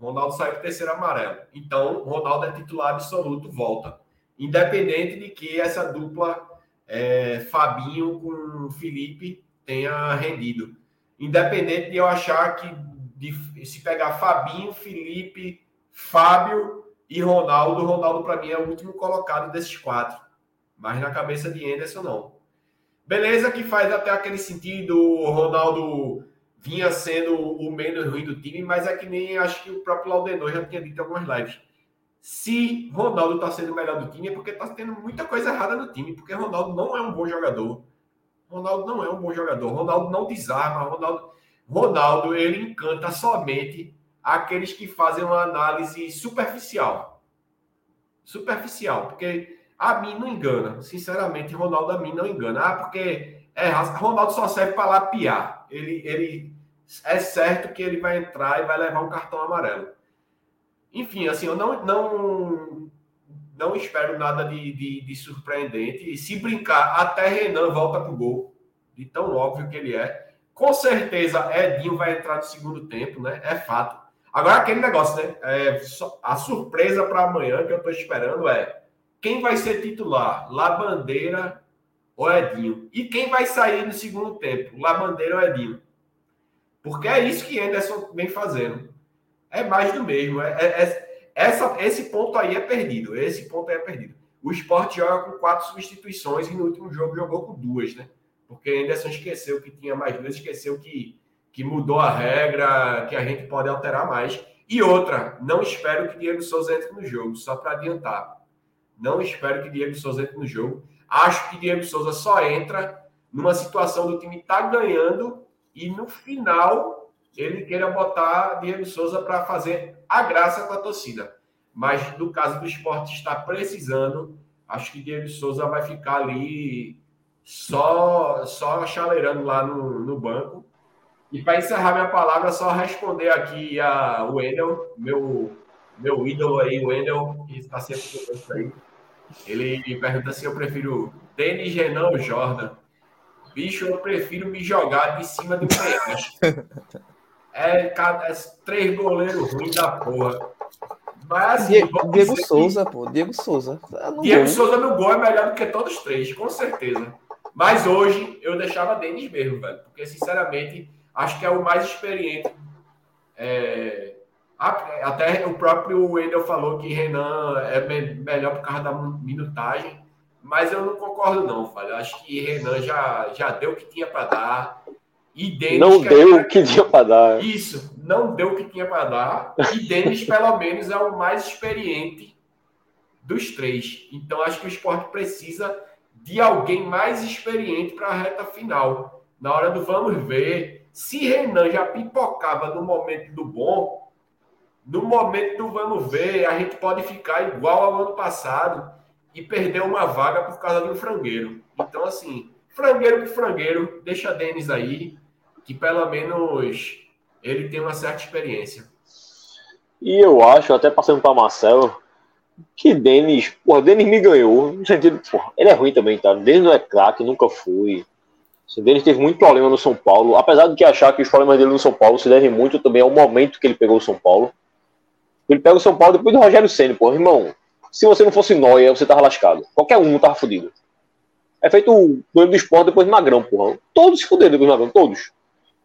Ronaldo saiu por terceiro amarelo. Então, Ronaldo é titular absoluto, volta. Independente de que essa dupla é, Fabinho com Felipe tenha rendido. Independente de eu achar que de, se pegar Fabinho, Felipe, Fábio e Ronaldo, Ronaldo para mim é o último colocado desses quatro. Mas na cabeça de Anderson, não. Beleza que faz até aquele sentido, Ronaldo vinha sendo o menos ruim do time, mas é que nem acho que o próprio Laudenor já tinha dito em algumas lives. Se Ronaldo está sendo o melhor do time, é porque está tendo muita coisa errada no time, porque Ronaldo não é um bom jogador. Ronaldo não é um bom jogador. Ronaldo não desarma. Ronaldo, Ronaldo ele encanta somente aqueles que fazem uma análise superficial. Superficial, porque a mim não engana. Sinceramente, Ronaldo a mim não engana. Ah, porque é, Ronaldo só serve para lapiar. Ele, ele é certo que ele vai entrar e vai levar um cartão amarelo. Enfim, assim, eu não, não, não espero nada de, de, de surpreendente. E se brincar, até Renan volta pro gol. De tão óbvio que ele é. Com certeza, Edinho vai entrar no segundo tempo, né? É fato. Agora, aquele negócio, né? É, a surpresa para amanhã que eu estou esperando é quem vai ser titular? Labandeira ou Edinho? E quem vai sair no segundo tempo? Labandeira ou Edinho? Porque é isso que Anderson vem fazendo. É mais do mesmo. É, é, é, essa, esse ponto aí é perdido. Esse ponto aí é perdido. O esporte joga com quatro substituições e no último jogo jogou com duas, né? Porque Anderson esqueceu que tinha mais duas, esqueceu que, que mudou a regra, que a gente pode alterar mais. E outra, não espero que Diego Souza entre no jogo, só para adiantar. Não espero que Diego Souza entre no jogo. Acho que Diego Souza só entra numa situação do time estar tá ganhando e no final ele queira botar Diego Souza para fazer a graça com a torcida. Mas no caso do esporte está precisando, acho que Diego Souza vai ficar ali só só chaleirando lá no, no banco. E para encerrar minha palavra, só responder aqui a Wendel, meu, meu ídolo aí, Wendel, que está sempre com aí. Ele pergunta se eu prefiro Denis Renan ou Jordan. Bicho, eu prefiro me jogar de cima do penhasco. É, cada, é três goleiros ruins da porra. Mas, assim, Diego, Diego Souza, que... pô. Diego Souza. Tá Diego. Souza no gol é melhor do que todos os três, com certeza. Mas hoje eu deixava Denis mesmo, velho. Porque, sinceramente, acho que é o mais experiente. É, até o próprio Wendel falou que Renan é melhor por causa da minutagem, mas eu não concordo, não, Falho. Acho que Renan já, já deu o que tinha para dar. E Denis, não deu o que tinha para dar. Isso, não deu o que tinha para dar. E Denis, pelo menos, é o mais experiente dos três. Então, acho que o esporte precisa de alguém mais experiente para a reta final. Na hora do vamos ver, se Renan já pipocava no momento do bom, no momento do vamos ver, a gente pode ficar igual ao ano passado e perder uma vaga por causa de um frangueiro. Então, assim, frangueiro que frangueiro, deixa Denis aí, que pelo menos ele tem uma certa experiência. E eu acho, até passando para Marcelo, que Denis, porra, Denis me ganhou, no sentido, porra, ele é ruim também, tá? Denis não é craque, nunca foi. Assim, Denis teve muito problema no São Paulo, apesar de que achar que os problemas dele no São Paulo se devem muito também ao momento que ele pegou o São Paulo. Ele pega o São Paulo depois do Rogério Senna, pô. Irmão, se você não fosse Noia, você tava lascado. Qualquer um tava fudido. É feito o dono do esporte depois do Magrão, porra. Todos se fuderam depois do Magrão, todos.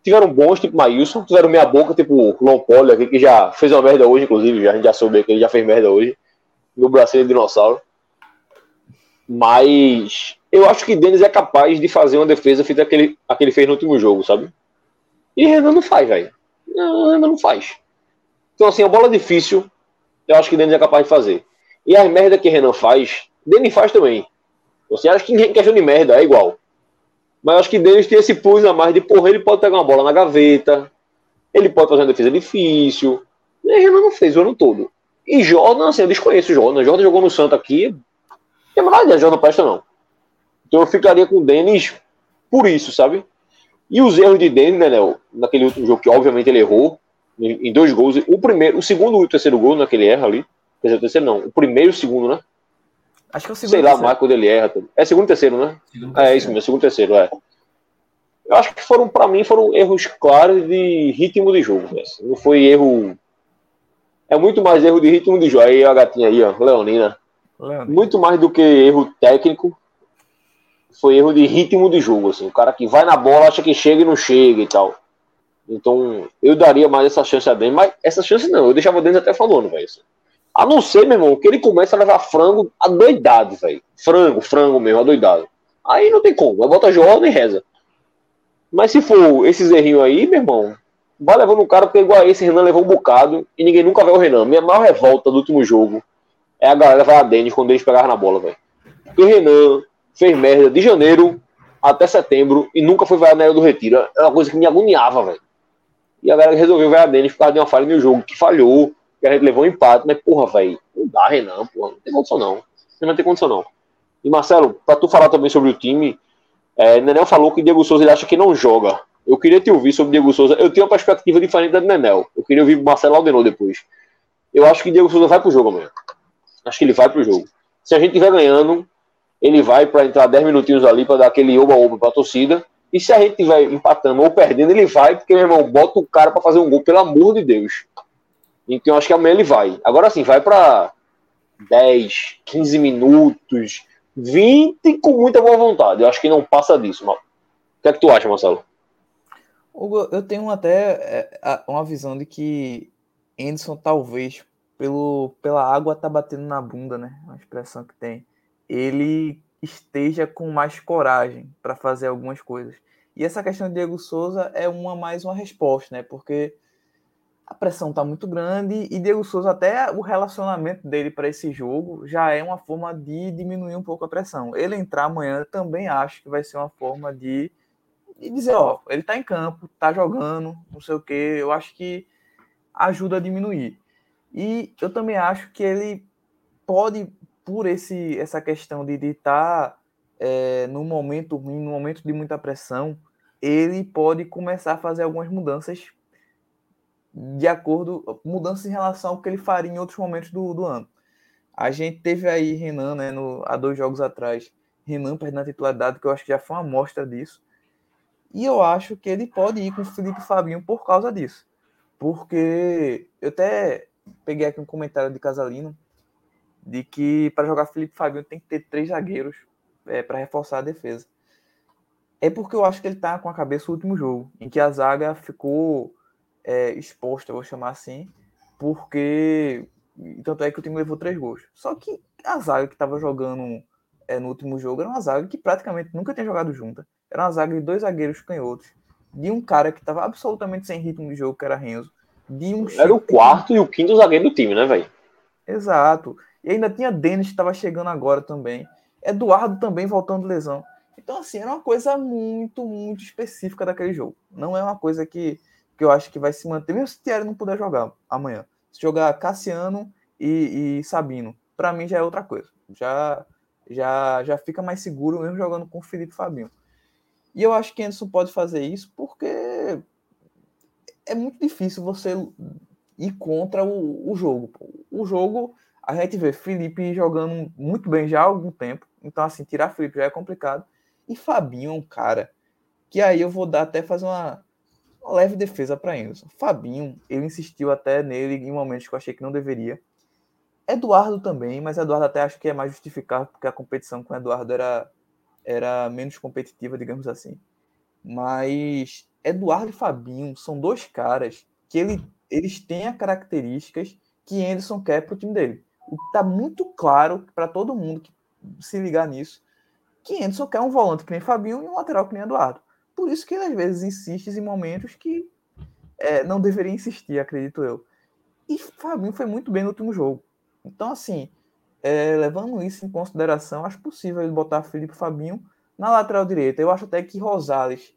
Tiveram bons, tipo Maílson, tiveram meia boca, tipo Lompoli aqui, que já fez uma merda hoje, inclusive, já, a gente já soube que ele já fez merda hoje. no bracinho de dinossauro. Mas eu acho que Denis é capaz de fazer uma defesa feita aquele, aquele fez no último jogo, sabe? E Renan não faz, velho. Renan não faz. Então, assim, a bola difícil, eu acho que Denis é capaz de fazer. E as merda que Renan faz, Denis faz também. Você acha que em questão de merda é igual. Mas acho que Denis tem esse plus a mais de, porra, ele pode pegar uma bola na gaveta, ele pode fazer uma defesa difícil. E Renan não fez o ano todo. E Jordan, assim, eu desconheço o Jordan. Jordan jogou no Santo aqui. É mais de Jordan presta, não. Então eu ficaria com o Denis por isso, sabe? E os erros de Denis, né, Léo? Naquele último jogo, que obviamente ele errou, em dois gols. O primeiro, o segundo e o terceiro gol, naquele erra ali. Quer dizer, o terceiro não. O primeiro e o segundo, né? Acho que é o segundo. Sei lá, Marco dele erra. É segundo e terceiro, né? Segundo, É isso mesmo, segundo e terceiro, é. Eu acho que foram, pra mim, foram erros claros de ritmo de jogo. né? Não foi erro. É muito mais erro de ritmo de jogo. Aí a gatinha aí, ó, Leonina. Leandro. Muito mais do que erro técnico. Foi erro de ritmo de jogo, assim. O cara que vai na bola, acha que chega e não chega e tal. Então, eu daria mais essa chance a Denis, mas essa chance não, eu deixava o Denis até falando, velho. A não ser, meu irmão, que ele começa a levar frango adoidado, velho. Frango, frango mesmo, adoidado. Aí não tem como, vai botar Jordan e reza. Mas se for esses errinhos aí, meu irmão, vai levando o cara, porque igual a esse Renan levou um bocado e ninguém nunca vê o Renan. Minha maior revolta do último jogo é a galera vai a Denis quando eles pegaram na bola, velho. Porque o Renan fez merda de janeiro até setembro e nunca foi vaiar na do Retiro. É uma coisa que me agoniava, velho. E a galera resolveu vaiar a Denis por causa de uma falha no jogo que falhou, que a gente levou um empate, mas porra, velho, não dá, Renan, porra, não tem condição não. Não tem condição não. E Marcelo, pra tu falar também sobre o time, é, Nenel falou que Diego Souza ele acha que não joga. Eu queria te ouvir sobre Diego Souza. Eu tenho uma perspectiva diferente da do Nenel. Eu queria ouvir Marcelo Aldenor depois. Eu acho que Diego Souza vai pro jogo amanhã. Acho que ele vai pro jogo. Se a gente estiver ganhando, ele vai para entrar 10 minutinhos ali para dar aquele oba-oba pra torcida. E se a gente estiver empatando ou perdendo, ele vai, porque, meu irmão, bota o cara para fazer um gol, pelo amor de Deus. Então acho que amanhã ele vai. Agora sim, vai para 10, 15 minutos, 20 com muita boa vontade. Eu acho que não passa disso, mano. O que é que tu acha, Marcelo? Hugo, eu tenho até é, uma visão de que Anderson talvez pelo pela água tá batendo na bunda, né? Uma expressão que tem. Ele esteja com mais coragem para fazer algumas coisas. E essa questão de Diego Souza é uma mais uma resposta, né? Porque a pressão tá muito grande e Diego Souza até o relacionamento dele para esse jogo já é uma forma de diminuir um pouco a pressão. Ele entrar amanhã também acho que vai ser uma forma de e dizer, ó, ele tá em campo, tá jogando, não sei o que, eu acho que ajuda a diminuir. E eu também acho que ele pode, por esse, essa questão de estar é, no momento ruim, no momento de muita pressão, ele pode começar a fazer algumas mudanças de acordo, mudanças em relação ao que ele faria em outros momentos do, do ano. A gente teve aí Renan, né, no, há dois jogos atrás, Renan perdendo a titularidade, que eu acho que já foi uma amostra disso. E eu acho que ele pode ir com o Felipe Fabinho por causa disso. Porque eu até peguei aqui um comentário de Casalino de que para jogar Felipe Fabinho tem que ter três zagueiros é, para reforçar a defesa. É porque eu acho que ele tá com a cabeça do último jogo, em que a zaga ficou é, exposta, eu vou chamar assim, porque tanto é que o time levou três gols. Só que a zaga que estava jogando é, no último jogo era uma zaga que praticamente nunca tinha jogado junta. Era uma zaga de dois zagueiros canhotos, de um cara que estava absolutamente sem ritmo de jogo, que era Renzo, de um Era o quarto e o quinto zagueiro do time, né, velho? Exato. E ainda tinha Denis que estava chegando agora também. Eduardo também voltando de lesão. Então, assim, era uma coisa muito, muito específica daquele jogo. Não é uma coisa que, que eu acho que vai se manter, mesmo se Thierry não puder jogar amanhã. Se jogar Cassiano e, e Sabino, para mim já é outra coisa. Já, já, já fica mais seguro mesmo jogando com o Felipe e Fabinho. E eu acho que Anderson pode fazer isso porque é muito difícil você ir contra o, o jogo. O jogo, a gente vê Felipe jogando muito bem já há algum tempo. Então, assim, tirar Felipe já é complicado. E Fabinho é um cara que aí eu vou dar até fazer uma, uma leve defesa para Anderson. Fabinho, ele insistiu até nele em momentos que eu achei que não deveria. Eduardo também, mas Eduardo até acho que é mais justificável porque a competição com Eduardo era, era menos competitiva, digamos assim. Mas Eduardo e Fabinho são dois caras que ele, eles têm as características que Anderson quer pro time dele. Está muito claro para todo mundo que se ligar nisso que Anderson quer um volante que nem Fabinho e um lateral que nem Eduardo. Por isso que ele às vezes insiste em momentos que é, não deveria insistir, acredito eu. E Fabinho foi muito bem no último jogo. Então, assim, é, levando isso em consideração, acho possível ele botar Felipe Fabinho na lateral direita. Eu acho até que Rosales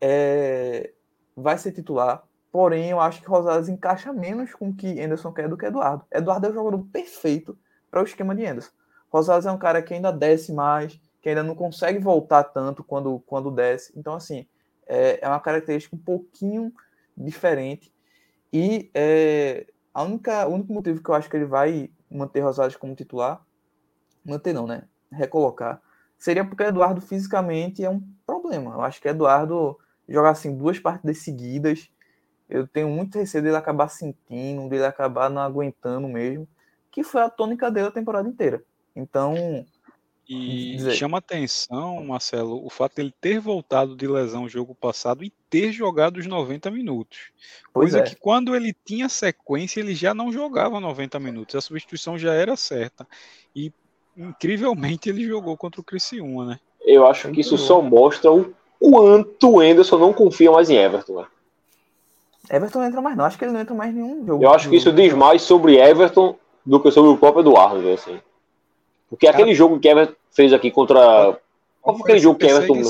é, vai ser titular. Porém, eu acho que Rosales encaixa menos com o que Anderson quer do que Eduardo. Eduardo é o jogador perfeito para o esquema de Anderson. Rosales é um cara que ainda desce mais, que ainda não consegue voltar tanto quando, quando desce. Então, assim, é, é uma característica um pouquinho diferente. E é, a única, o único motivo que eu acho que ele vai manter Rosales como titular, manter não, né? Recolocar, seria porque Eduardo fisicamente é um problema. Eu acho que Eduardo jogar assim duas partidas seguidas, eu tenho muito receio dele acabar sentindo, dele acabar não aguentando mesmo, que foi a tônica dele a temporada inteira. Então, e dizer. chama atenção, Marcelo, o fato dele ter voltado de lesão o jogo passado e ter jogado os 90 minutos. Pois coisa é. que quando ele tinha sequência, ele já não jogava 90 minutos. A substituição já era certa. E incrivelmente ele jogou contra o Criciúma, né? Eu acho que isso só mostra o quanto o Enderson não confia mais em Everton. Né? Everton não entra mais, não. Acho que ele não entra mais em nenhum jogo. Eu acho que isso diz mais sobre Everton do que sobre o próprio Eduardo, assim. Porque aquele jogo que Everton fez aqui contra. Qual foi aquele jogo que Everton.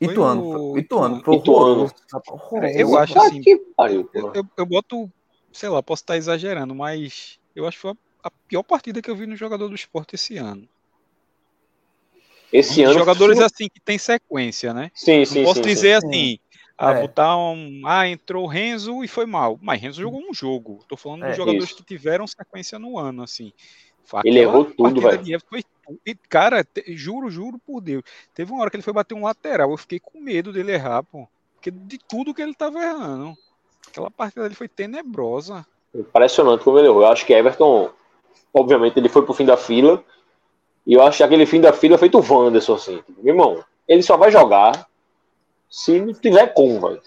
Ituano. Ituano. Ituano. Eu acho assim. eu, eu, eu boto. Sei lá, posso estar exagerando, mas eu acho que foi a pior partida que eu vi no jogador do esporte esse ano. Esse um ano. Jogadores assim que tem sequência, né? Sim, sim. Não posso sim, dizer sim. assim. Ah, é. botar um. Ah, entrou Renzo e foi mal. Mas Renzo jogou um jogo. Tô falando é, dos jogadores isso. que tiveram sequência no ano, assim. Ele errou tudo, velho. Foi... Cara, te... juro, juro por Deus. Teve uma hora que ele foi bater um lateral. Eu fiquei com medo dele errar, pô. Porque de tudo que ele tava errando. Aquela partida dele foi tenebrosa. Impressionante como ele errou. Eu acho que Everton, obviamente, ele foi pro fim da fila. E eu acho que aquele fim da fila é feito o Wanderson, assim. Meu irmão, ele só vai jogar se não tiver como, velho.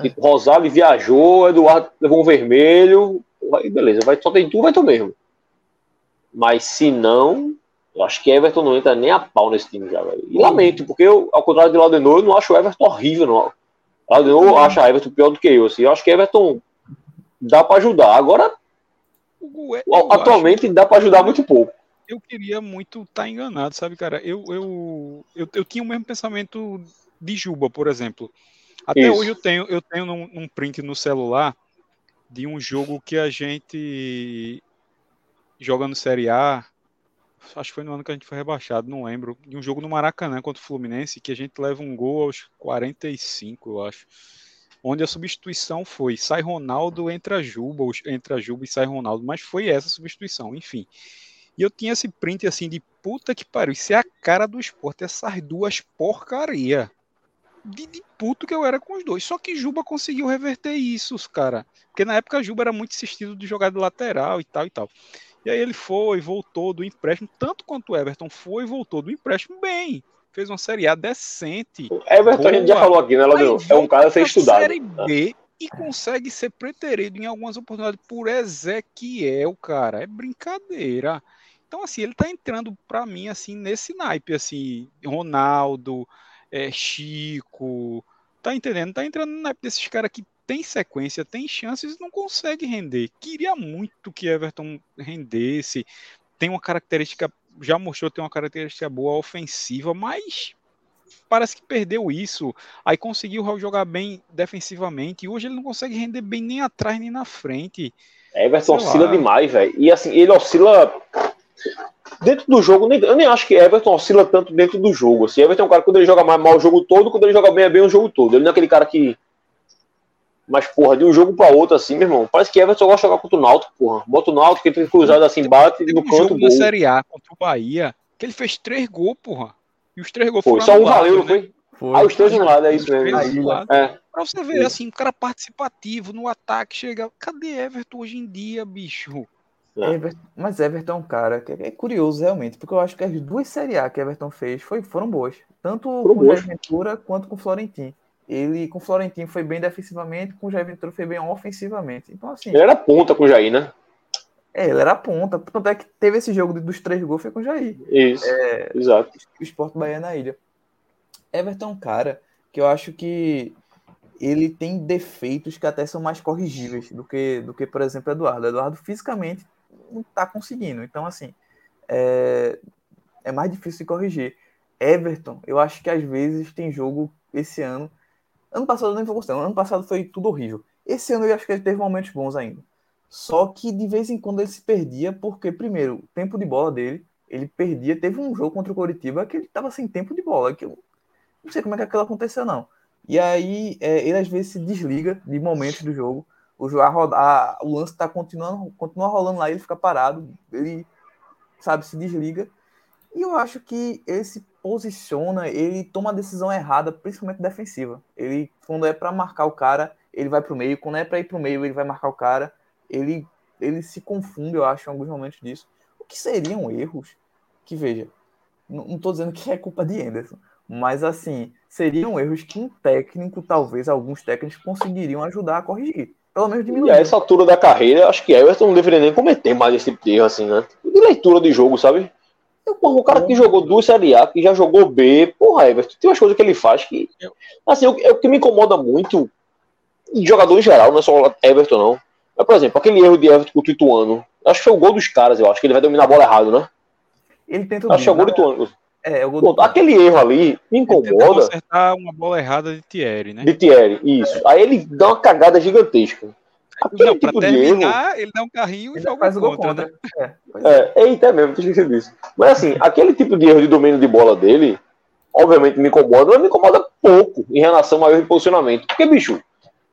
Tipo, Rosário viajou, Eduardo levou um vermelho. Aí beleza, vai, só tem tu, vai tu mesmo. Mas se não, eu acho que Everton não entra nem a pau nesse time já, velho. E lamento, porque eu, ao contrário de Laudenor, eu não acho o Everton horrível, não. Laudenor acha Everton pior do que eu, assim. Eu acho que Everton dá para ajudar. Agora, eu atualmente acho... dá para ajudar muito pouco. Eu queria muito estar tá enganado, sabe, cara? Eu, eu, eu, eu tinha o mesmo pensamento de Juba, por exemplo. Até Isso. hoje eu tenho, eu tenho um print no celular de um jogo que a gente jogando Série A, acho que foi no ano que a gente foi rebaixado, não lembro, de um jogo no Maracanã contra o Fluminense, que a gente leva um gol aos 45, eu acho. Onde a substituição foi sai Ronaldo, entra Juba, entra Juba e sai Ronaldo, mas foi essa substituição, enfim. E eu tinha esse print assim de puta que pariu, isso é a cara do esporte, essas duas porcaria. De, de, puto que eu era com os dois. Só que Juba conseguiu reverter isso, cara. Porque na época Juba era muito insistido de jogar de lateral e tal e tal. E aí ele foi, voltou do empréstimo, tanto quanto o Everton foi e voltou do empréstimo bem. Fez uma Série A decente. O Everton boa. a gente já falou aqui, né? É um cara a ser estudado. Série B e consegue ser preterido em algumas oportunidades por Ezequiel, cara. É brincadeira. Então, assim, ele tá entrando para mim, assim, nesse naipe, assim, Ronaldo, é, Chico, tá entendendo? Tá entrando no naipe desses caras que tem sequência, tem chances, não consegue render. Queria muito que Everton rendesse. Tem uma característica, já mostrou ter uma característica boa ofensiva, mas parece que perdeu isso. Aí conseguiu jogar bem defensivamente e hoje ele não consegue render bem nem atrás nem na frente. Everton Sei oscila lá. demais, velho. E assim, ele oscila dentro do jogo. Eu nem acho que Everton oscila tanto dentro do jogo. Assim, Everton é um cara quando ele joga mal, mal o jogo todo, quando ele joga bem é bem o jogo todo. Ele não é aquele cara que mas, porra, de um jogo pra outro, assim, meu irmão, parece que Everton gosta de jogar contra o Náutico, porra. Bota o Náutico, que tem cruzado assim, bate no um canto, jogo gol. Série A contra o Bahia, que ele fez três gols, porra. E os três gols foram Só um valeu, não né? foi? Foi. Ah, os três no lado, é isso mesmo. Aí, é. Pra você ver, assim, um cara participativo no ataque, chega. Cadê Everton hoje em dia, bicho? É. Everton, mas Everton é um cara que é curioso realmente, porque eu acho que as duas Série A que Everton fez foi, foram boas. Tanto foram com o Ventura quanto com o Florentino ele com o Florentino foi bem defensivamente, com o Jair Ventura foi bem ofensivamente. Então, assim. Ele era ponta com o Jair, né? É, ele era ponta. Tanto é que teve esse jogo dos três gols foi com o Jair. Isso, É, exato. o Sport Bahia na ilha. Everton é um cara que eu acho que ele tem defeitos que até são mais corrigíveis do que, do que por exemplo, Eduardo. Eduardo fisicamente não tá conseguindo. Então, assim, é, é mais difícil de corrigir. Everton, eu acho que às vezes tem jogo esse ano. Ano passado eu nem vou gostar. Ano passado foi tudo horrível. Esse ano eu acho que ele teve momentos bons ainda. Só que de vez em quando ele se perdia, porque, primeiro, o tempo de bola dele, ele perdia. Teve um jogo contra o Coritiba que ele tava sem tempo de bola, que eu não sei como é que aquilo aconteceu, não. E aí, é, ele às vezes se desliga de momentos do jogo. O, a a- o lance tá continuando, continua rolando lá, ele fica parado, ele, sabe, se desliga. E eu acho que ele se posiciona, ele toma a decisão errada, principalmente defensiva. Ele, quando é para marcar o cara, ele vai pro meio. Quando é para ir pro meio, ele vai marcar o cara. Ele, ele se confunde, eu acho, em alguns momentos disso. O que seriam erros que, veja, não, tô dizendo que é culpa de Anderson, mas assim, seriam erros que um técnico, talvez alguns técnicos, conseguiriam ajudar a corrigir. Pelo menos E diminuir. a essa altura da carreira, acho que Everton não deveria nem cometer mais esse tipo de erro, assim, né? De leitura de jogo, sabe? Eu, porra, o cara que jogou duas Série A, que já jogou B, porra, Everton, tem umas coisas que ele faz que. Assim, o, é o que me incomoda muito, em jogador em geral, não é só Everton, não. Mas, por exemplo, aquele erro de Everton com o Tituano. Acho que foi o gol dos caras, eu acho que ele vai dominar a bola errado, né? Ele tenta o Acho que é o gol do Tituano. É, é o gol Pô, do aquele erro ali me incomoda acertar uma bola errada de Thierry, né? de Thierry, isso. Aí ele dá uma cagada gigantesca. Aquele Não, pra tipo de erro. terminar, ele dá um carrinho e joga faz o gol contra, contra. né? É, é. É, eita, é mesmo, tinha esquecido disso. Mas assim, aquele tipo de erro de domínio de bola dele, obviamente me incomoda, mas me incomoda pouco em relação ao erro de posicionamento. Porque, bicho,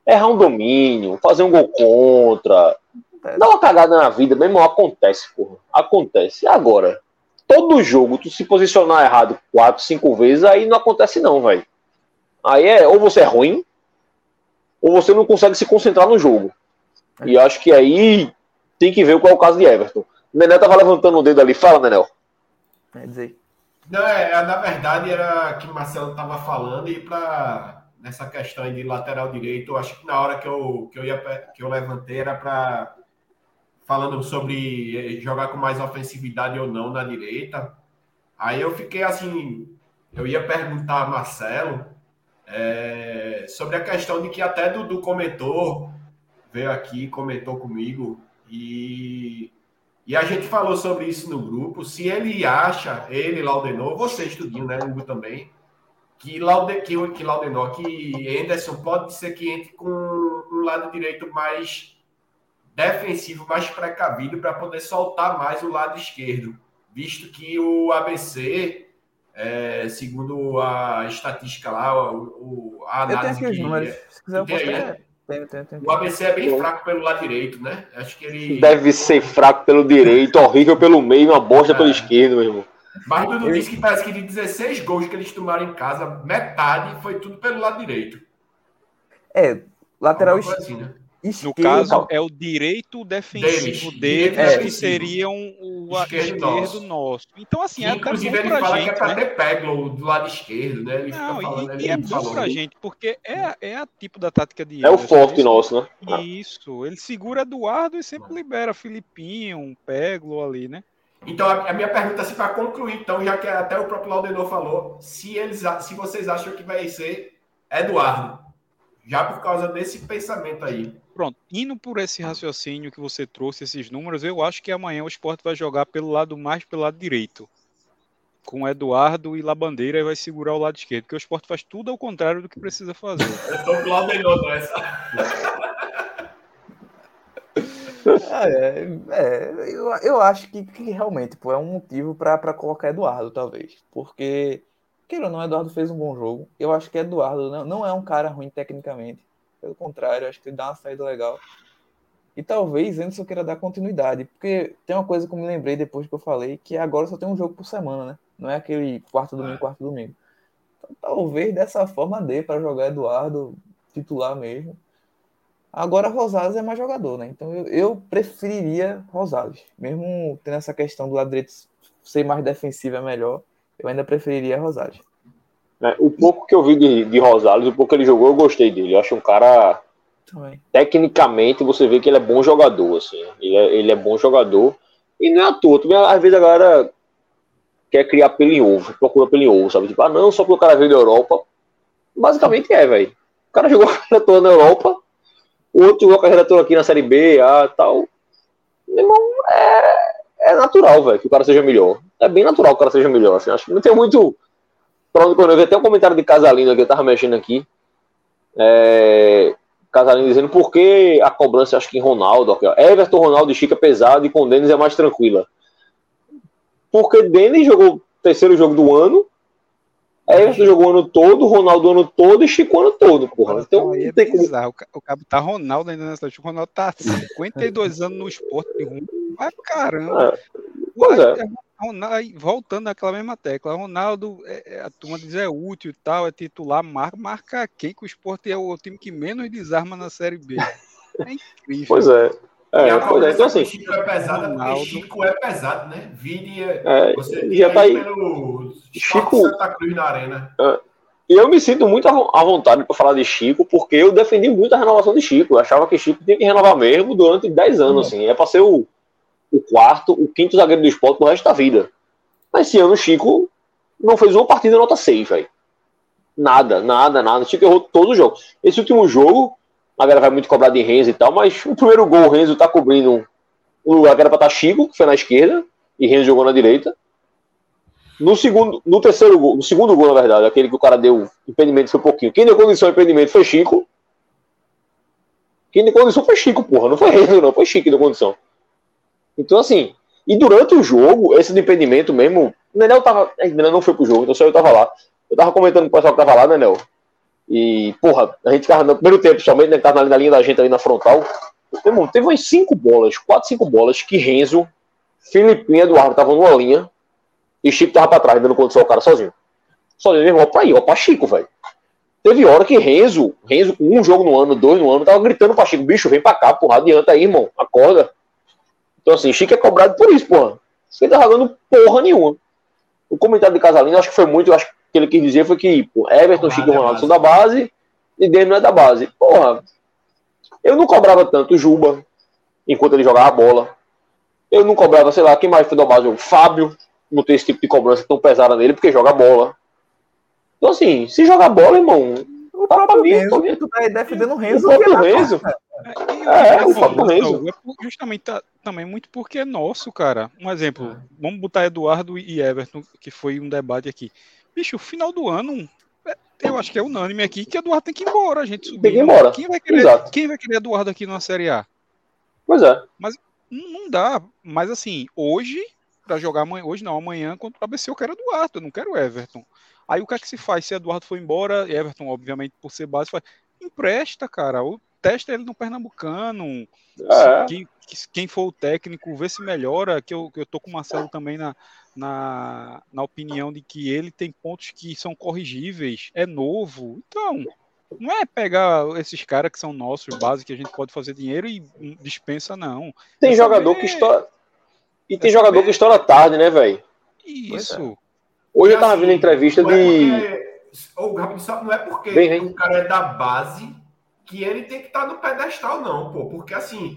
errar um domínio, fazer um gol contra, dar uma cagada na vida, meu irmão, acontece, porra. Acontece. Agora, todo jogo, tu se posicionar errado quatro, cinco vezes, aí não acontece não, velho. Aí é, ou você é ruim, ou você não consegue se concentrar no jogo. E eu acho que aí tem que ver qual é o caso de Everton. O Nené tava levantando o dedo ali. Fala, Nenel. É dizer. Não, é, é, na verdade era que o Marcelo estava falando e para nessa questão aí de lateral direito, eu acho que na hora que eu, que eu, ia, que eu levantei era para falando sobre eh, jogar com mais ofensividade ou não na direita. Aí eu fiquei assim, eu ia perguntar a Marcelo eh, sobre a questão de que até Dudu comentou, veio aqui, comentou comigo e e a gente falou sobre isso no grupo. Se ele acha, ele, Laudenor, você, Estudinho, né, Hugo também, que, Laude, que, que Laudenor, que Anderson pode ser que entre com um lado direito mais defensivo, mais precavido, para poder soltar mais o lado esquerdo. Visto que o ABC, é, segundo a estatística lá, o, o- a Eu tenho análise aqui os que. números. Se quiser, eu posso aí, O ABC é bem fraco pelo lado direito, né? Acho que ele. Deve ser fraco pelo direito, horrível pelo meio, uma bosta pelo É. esquerdo, meu irmão. Mas Dudu disse que parece que de 16 gols que eles tomaram em casa, metade foi tudo pelo lado direito. É, lateral Alguma coisa es- assim, né? No esquerdo. caso, é o direito defensivo Deles, deles, direito que seriam o Esquerdo esquerdo, nosso. nosso. Então, assim, Que, é até inclusive bom ele fala gente, que é pra né? ter Peglo do lado esquerdo, né? Ele Não, fica falando, e, ele e é bom falou. pra gente, porque é, é a tipo da tática de É o forte Ele- nosso, né? Isso, ele segura Eduardo e sempre libera Filipinho, um Peglo ali, né? Então, a, a minha pergunta, assim, para concluir, então, já que até o próprio Laudenor falou, se, eles, se vocês acham que vai ser Eduardo, já por causa desse pensamento aí. Pronto, indo por esse raciocínio que você trouxe, esses números, eu acho que amanhã o Sport vai jogar pelo lado mais pelo lado direito. Com Eduardo e Labandeira e vai segurar o lado esquerdo, porque o Sport faz tudo ao contrário do que precisa fazer. Eu tô com o Laudenor nessa. Ah, é, é, eu, eu acho que, que realmente pô, é um motivo para colocar Eduardo, talvez. Porque, queira ou não, Eduardo fez um bom jogo. Eu acho que Eduardo não, não é um cara ruim tecnicamente. Pelo contrário, acho que ele dá uma saída legal. E talvez Anderson queira dar continuidade. Porque tem uma coisa que eu me lembrei depois que eu falei, que agora só tem um jogo por semana, né? Não é aquele quarto domingo, quarto domingo. Então, talvez dessa forma dê para jogar Eduardo titular mesmo. Agora Rosales é mais jogador, né? Então eu, eu preferiria Rosales. Mesmo tendo essa questão do lado direito ser mais defensivo é melhor, eu ainda preferiria Rosales. Né? O pouco que eu vi de, de Rosales, o pouco que ele jogou, eu gostei dele. Eu acho um cara Também. Tecnicamente, você vê que ele é bom jogador, assim. Ele é, ele é bom jogador. E não é à toa. Também, às vezes a galera quer criar pelo em ovo, procura pelo em ovo, sabe? Tipo, ah, não, só porque o cara veio da Europa. Basicamente é, velho. O cara jogou a carreira toda na Europa, o outro jogou a carreira toda aqui na Série B, A tal. Meu irmão, é, é natural, velho, que o cara seja melhor. É bem natural que o cara seja melhor. Assim, acho que não tem muito. Pra onde eu vi até um comentário de Casalino que eu tava mexendo aqui. É, Casalino dizendo por que a cobrança, acho que em Ronaldo, aqui, ó, Everton, Ronaldo e Chica é pesado e com o Denis é mais tranquila. Porque Denis jogou o terceiro jogo do ano, Everton jogou o ano todo, Ronaldo o ano todo e Chico o ano todo, porra. Então Aí não é tem como. O ca- O cabo tá Ronaldo ainda nessa O Ronaldo tá 52 anos no esporte rumo. Vai caramba. É, pois é. Ronaldo- voltando naquela mesma tecla, Ronaldo, é- é- a turma diz é útil e tal, é titular, marca, marca quem que o esporte é o time que menos desarma na Série B. É incrível. Pois é. e É, a pois é. Então assim, Chico é pesada porque Ronaldo. Chico é pesado, né? Vide, é, você já tá aí. pelo Chico- Santa Cruz na arena. E eu me sinto muito à vo- à vontade para falar de Chico, porque eu defendi muito a renovação de Chico. Eu achava que Chico tinha que renovar mesmo durante 10 anos, assim. É para ser o, o quarto, o quinto zagueiro do esporte pro resto da vida. Mas esse ano o Chico não fez uma partida nota 6, velho. Nada, nada, nada. O Chico errou todos os jogos. Esse último jogo, a galera vai muito cobrar de Renzo e tal, mas o primeiro gol, o Renzo tá cobrindo um lugar que era pra estar Chico, que foi na esquerda, e Renzo jogou na direita. No segundo, no terceiro gol, no segundo gol, na verdade, aquele que o cara deu impedimento foi um pouquinho. Quem deu condição ao impedimento foi Chico. Quem deu condição foi Chico, porra. Não foi Renzo, não. Foi Chico que deu condição. Então, assim, e durante o jogo, esse do impedimento mesmo, o Nenel tava. O Nenel não foi pro jogo, então só eu tava lá. Eu tava comentando com o pessoal que tava lá, Nenel. E, porra, a gente ficava no primeiro tempo, principalmente, né, tava na linha da gente ali na frontal. Irmão, teve umas cinco bolas, quatro, cinco bolas que Renzo, Filipinho e Eduardo estavam numa linha e Chico tava pra trás, dando condição ao cara sozinho. Sozinho, meu irmão, pra aí, ó, pra Chico, velho. Teve hora que Renzo, Renzo com um jogo no ano, dois no ano, tava gritando pra Chico, bicho, vem pra cá, porra, adianta aí, irmão, acorda. Então, assim, Chico é cobrado por isso, porra. Você tá jogando porra nenhuma. O comentário de Casalino, acho que foi muito, acho que o ele quis dizer foi que pô, Everton, Chico e é Ronaldo são da base e Demi não é da base. Porra, eu não cobrava tanto o Juba enquanto ele jogava bola. Eu não cobrava, sei lá, quem mais foi da base? O Fábio, não tem esse tipo de cobrança tão pesada nele porque joga bola. Então, assim, se jogar bola, irmão, O Tá pra mim, Renzo, tu tá defendendo o o Renzo. próprio Renzo. E É, eu- o é por- justamente tá- também muito porque é nosso, cara. Um exemplo, vamos botar Eduardo e Everton, que foi um debate aqui. Bicho, final do ano, é, eu acho que é unânime aqui que Eduardo tem que ir embora, a gente subir. Tem que ir embora. Quem vai querer, Exato. quem vai querer Eduardo aqui na Série A? Pois é. Não, não dá. Mas assim, hoje, pra jogar amanhã, hoje não, amanhã contra o ABC eu quero Eduardo, eu não quero Everton. Aí o que é que se faz? Se Eduardo for embora, Everton, obviamente, por ser base, faz. Empresta, cara. Ou testa ele no Pernambucano. É. Quem, que- quem for o técnico, vê se melhora. Que eu, que eu tô com o Marcelo também na, na, na opinião de que ele tem pontos que são corrigíveis, é novo. Então, não é pegar esses caras que são nossos, base, que a gente pode fazer dinheiro e dispensa, não. Tem É jogador saber- que estoura. E tem é jogador saber- que estoura tarde, né, velho? Isso. Hoje eu tava vendo a entrevista é de. Ô, só- não é porque o cara é da base que ele tem que estar no pedestal, não, pô. Porque assim,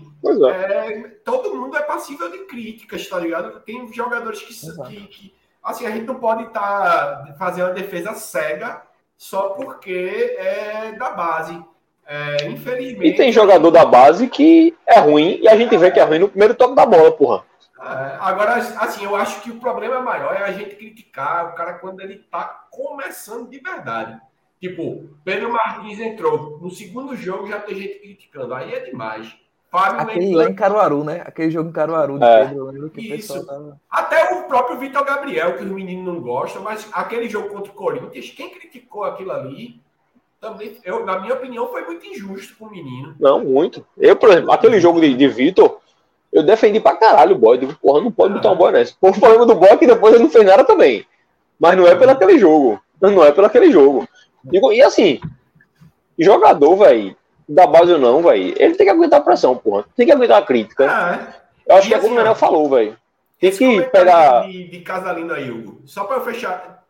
é. é, todo mundo é passível de críticas, tá ligado? Tem jogadores que, que, que- assim, a gente não pode estar fazendo uma defesa cega só porque é da base. É, infelizmente. E tem jogador da base que é ruim e a gente vê que é ruim no primeiro toque da bola, porra. É, agora, assim, eu acho que o problema maior é a gente criticar o cara quando ele tá começando de verdade. Tipo, Pedro Martins entrou. No segundo jogo já tem gente criticando. Aí é demais. Fábio Aquele entrou. lá em Caruaru, né? Aquele jogo em Caruaru de É. Pedro, que Isso. tava. Até o próprio Vitor Gabriel, que os meninos não gostam, mas aquele jogo contra o Corinthians, quem criticou aquilo ali, também, eu, na minha opinião, foi muito injusto com o menino. Não, muito. Eu, por exemplo, aquele jogo de, de Vitor, eu defendi pra caralho o boy. Digo, porra, não pode botar um boy nessa. O problema do boy é que depois ele não fez nada também. Mas não é pelo aquele jogo. Não é pelo aquele jogo. E assim, jogador, velho, da base ou não, velho, ele tem que aguentar a pressão, porra. Tem que aguentar a crítica. É, Eu acho E que é assim, como o Nenel ó, falou, velho. Tem que pegar. De, de Casalino aí, Hugo. Só para eu fechar.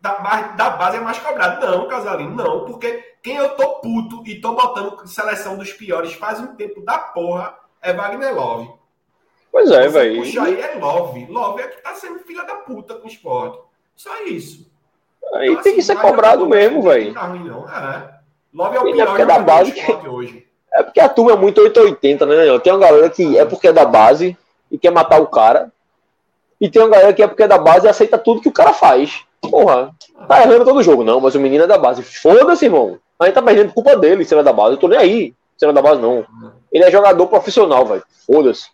Da, da base é mais cobrado. Não, Casalino, não. Porque quem eu tô puto e tô botando seleção dos piores faz um tempo da porra é Wagner Love. Pois é, velho. Puxa aí é Love. Love é que tá sendo filha da puta com o esporte. Só isso. Aí Então, tem que assim, ser cobrado mesmo, velho. Não tá ruim, não. É. Love é o pior porque é da base que- hoje. É porque a turma é muito 880, né, Daniel? Tem uma galera que é porque é da base e quer matar o cara. E tem uma galera que é porque é da base e aceita tudo que o cara faz. Porra, tá errando todo jogo. Não, mas o menino é da base. Foda-se, irmão. A gente tá perdendo culpa dele, se ele é da base. Eu tô nem aí se ele é da base, não. Ele é jogador profissional, velho. Foda-se.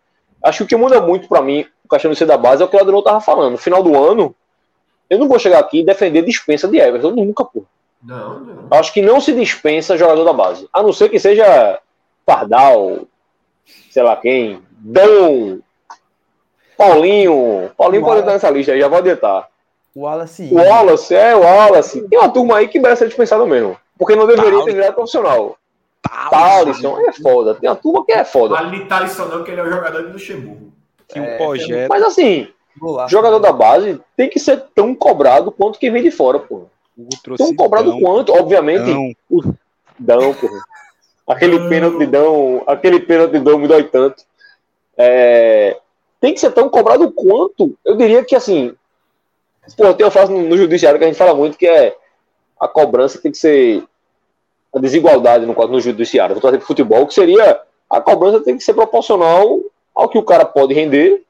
Acho que o que muda muito pra mim, o questão de ser da base, é o que o Adriano tava falando. No final do ano, eu não vou chegar aqui e defender dispensa de Everton. Nunca, pô. Não, não. Acho que não se dispensa jogador da base. A não ser que seja Pardal, sei lá quem, Dom, Paulinho. Paulinho pode estar nessa lista aí, já vou adiantar. O Wallace. O Wallace, é, o Wallace. Tem uma turma aí que merece ser dispensada mesmo. Porque não deveria ter virado profissional. Talisson é foda. Tem uma turma que é foda. Ali Thalisson não, que ele é o jogador do Luxemburgo. Tinha um É, projeto. Mas assim, Golaço. jogador da base tem que ser tão cobrado quanto quem vem de fora, pô. Tão cobrado Dão, quanto, obviamente. Dão. Dão, porra. Aquele pênalti Dão, aquele pênalti Dão me dói tanto. É, tem que ser tão cobrado quanto, eu diria que assim, pô, tem uma frase no, no judiciário que a gente fala muito que é a cobrança tem que ser a desigualdade no, no judiciário. Vou trazer pro futebol, que seria a cobrança tem que ser proporcional ao que o cara pode render,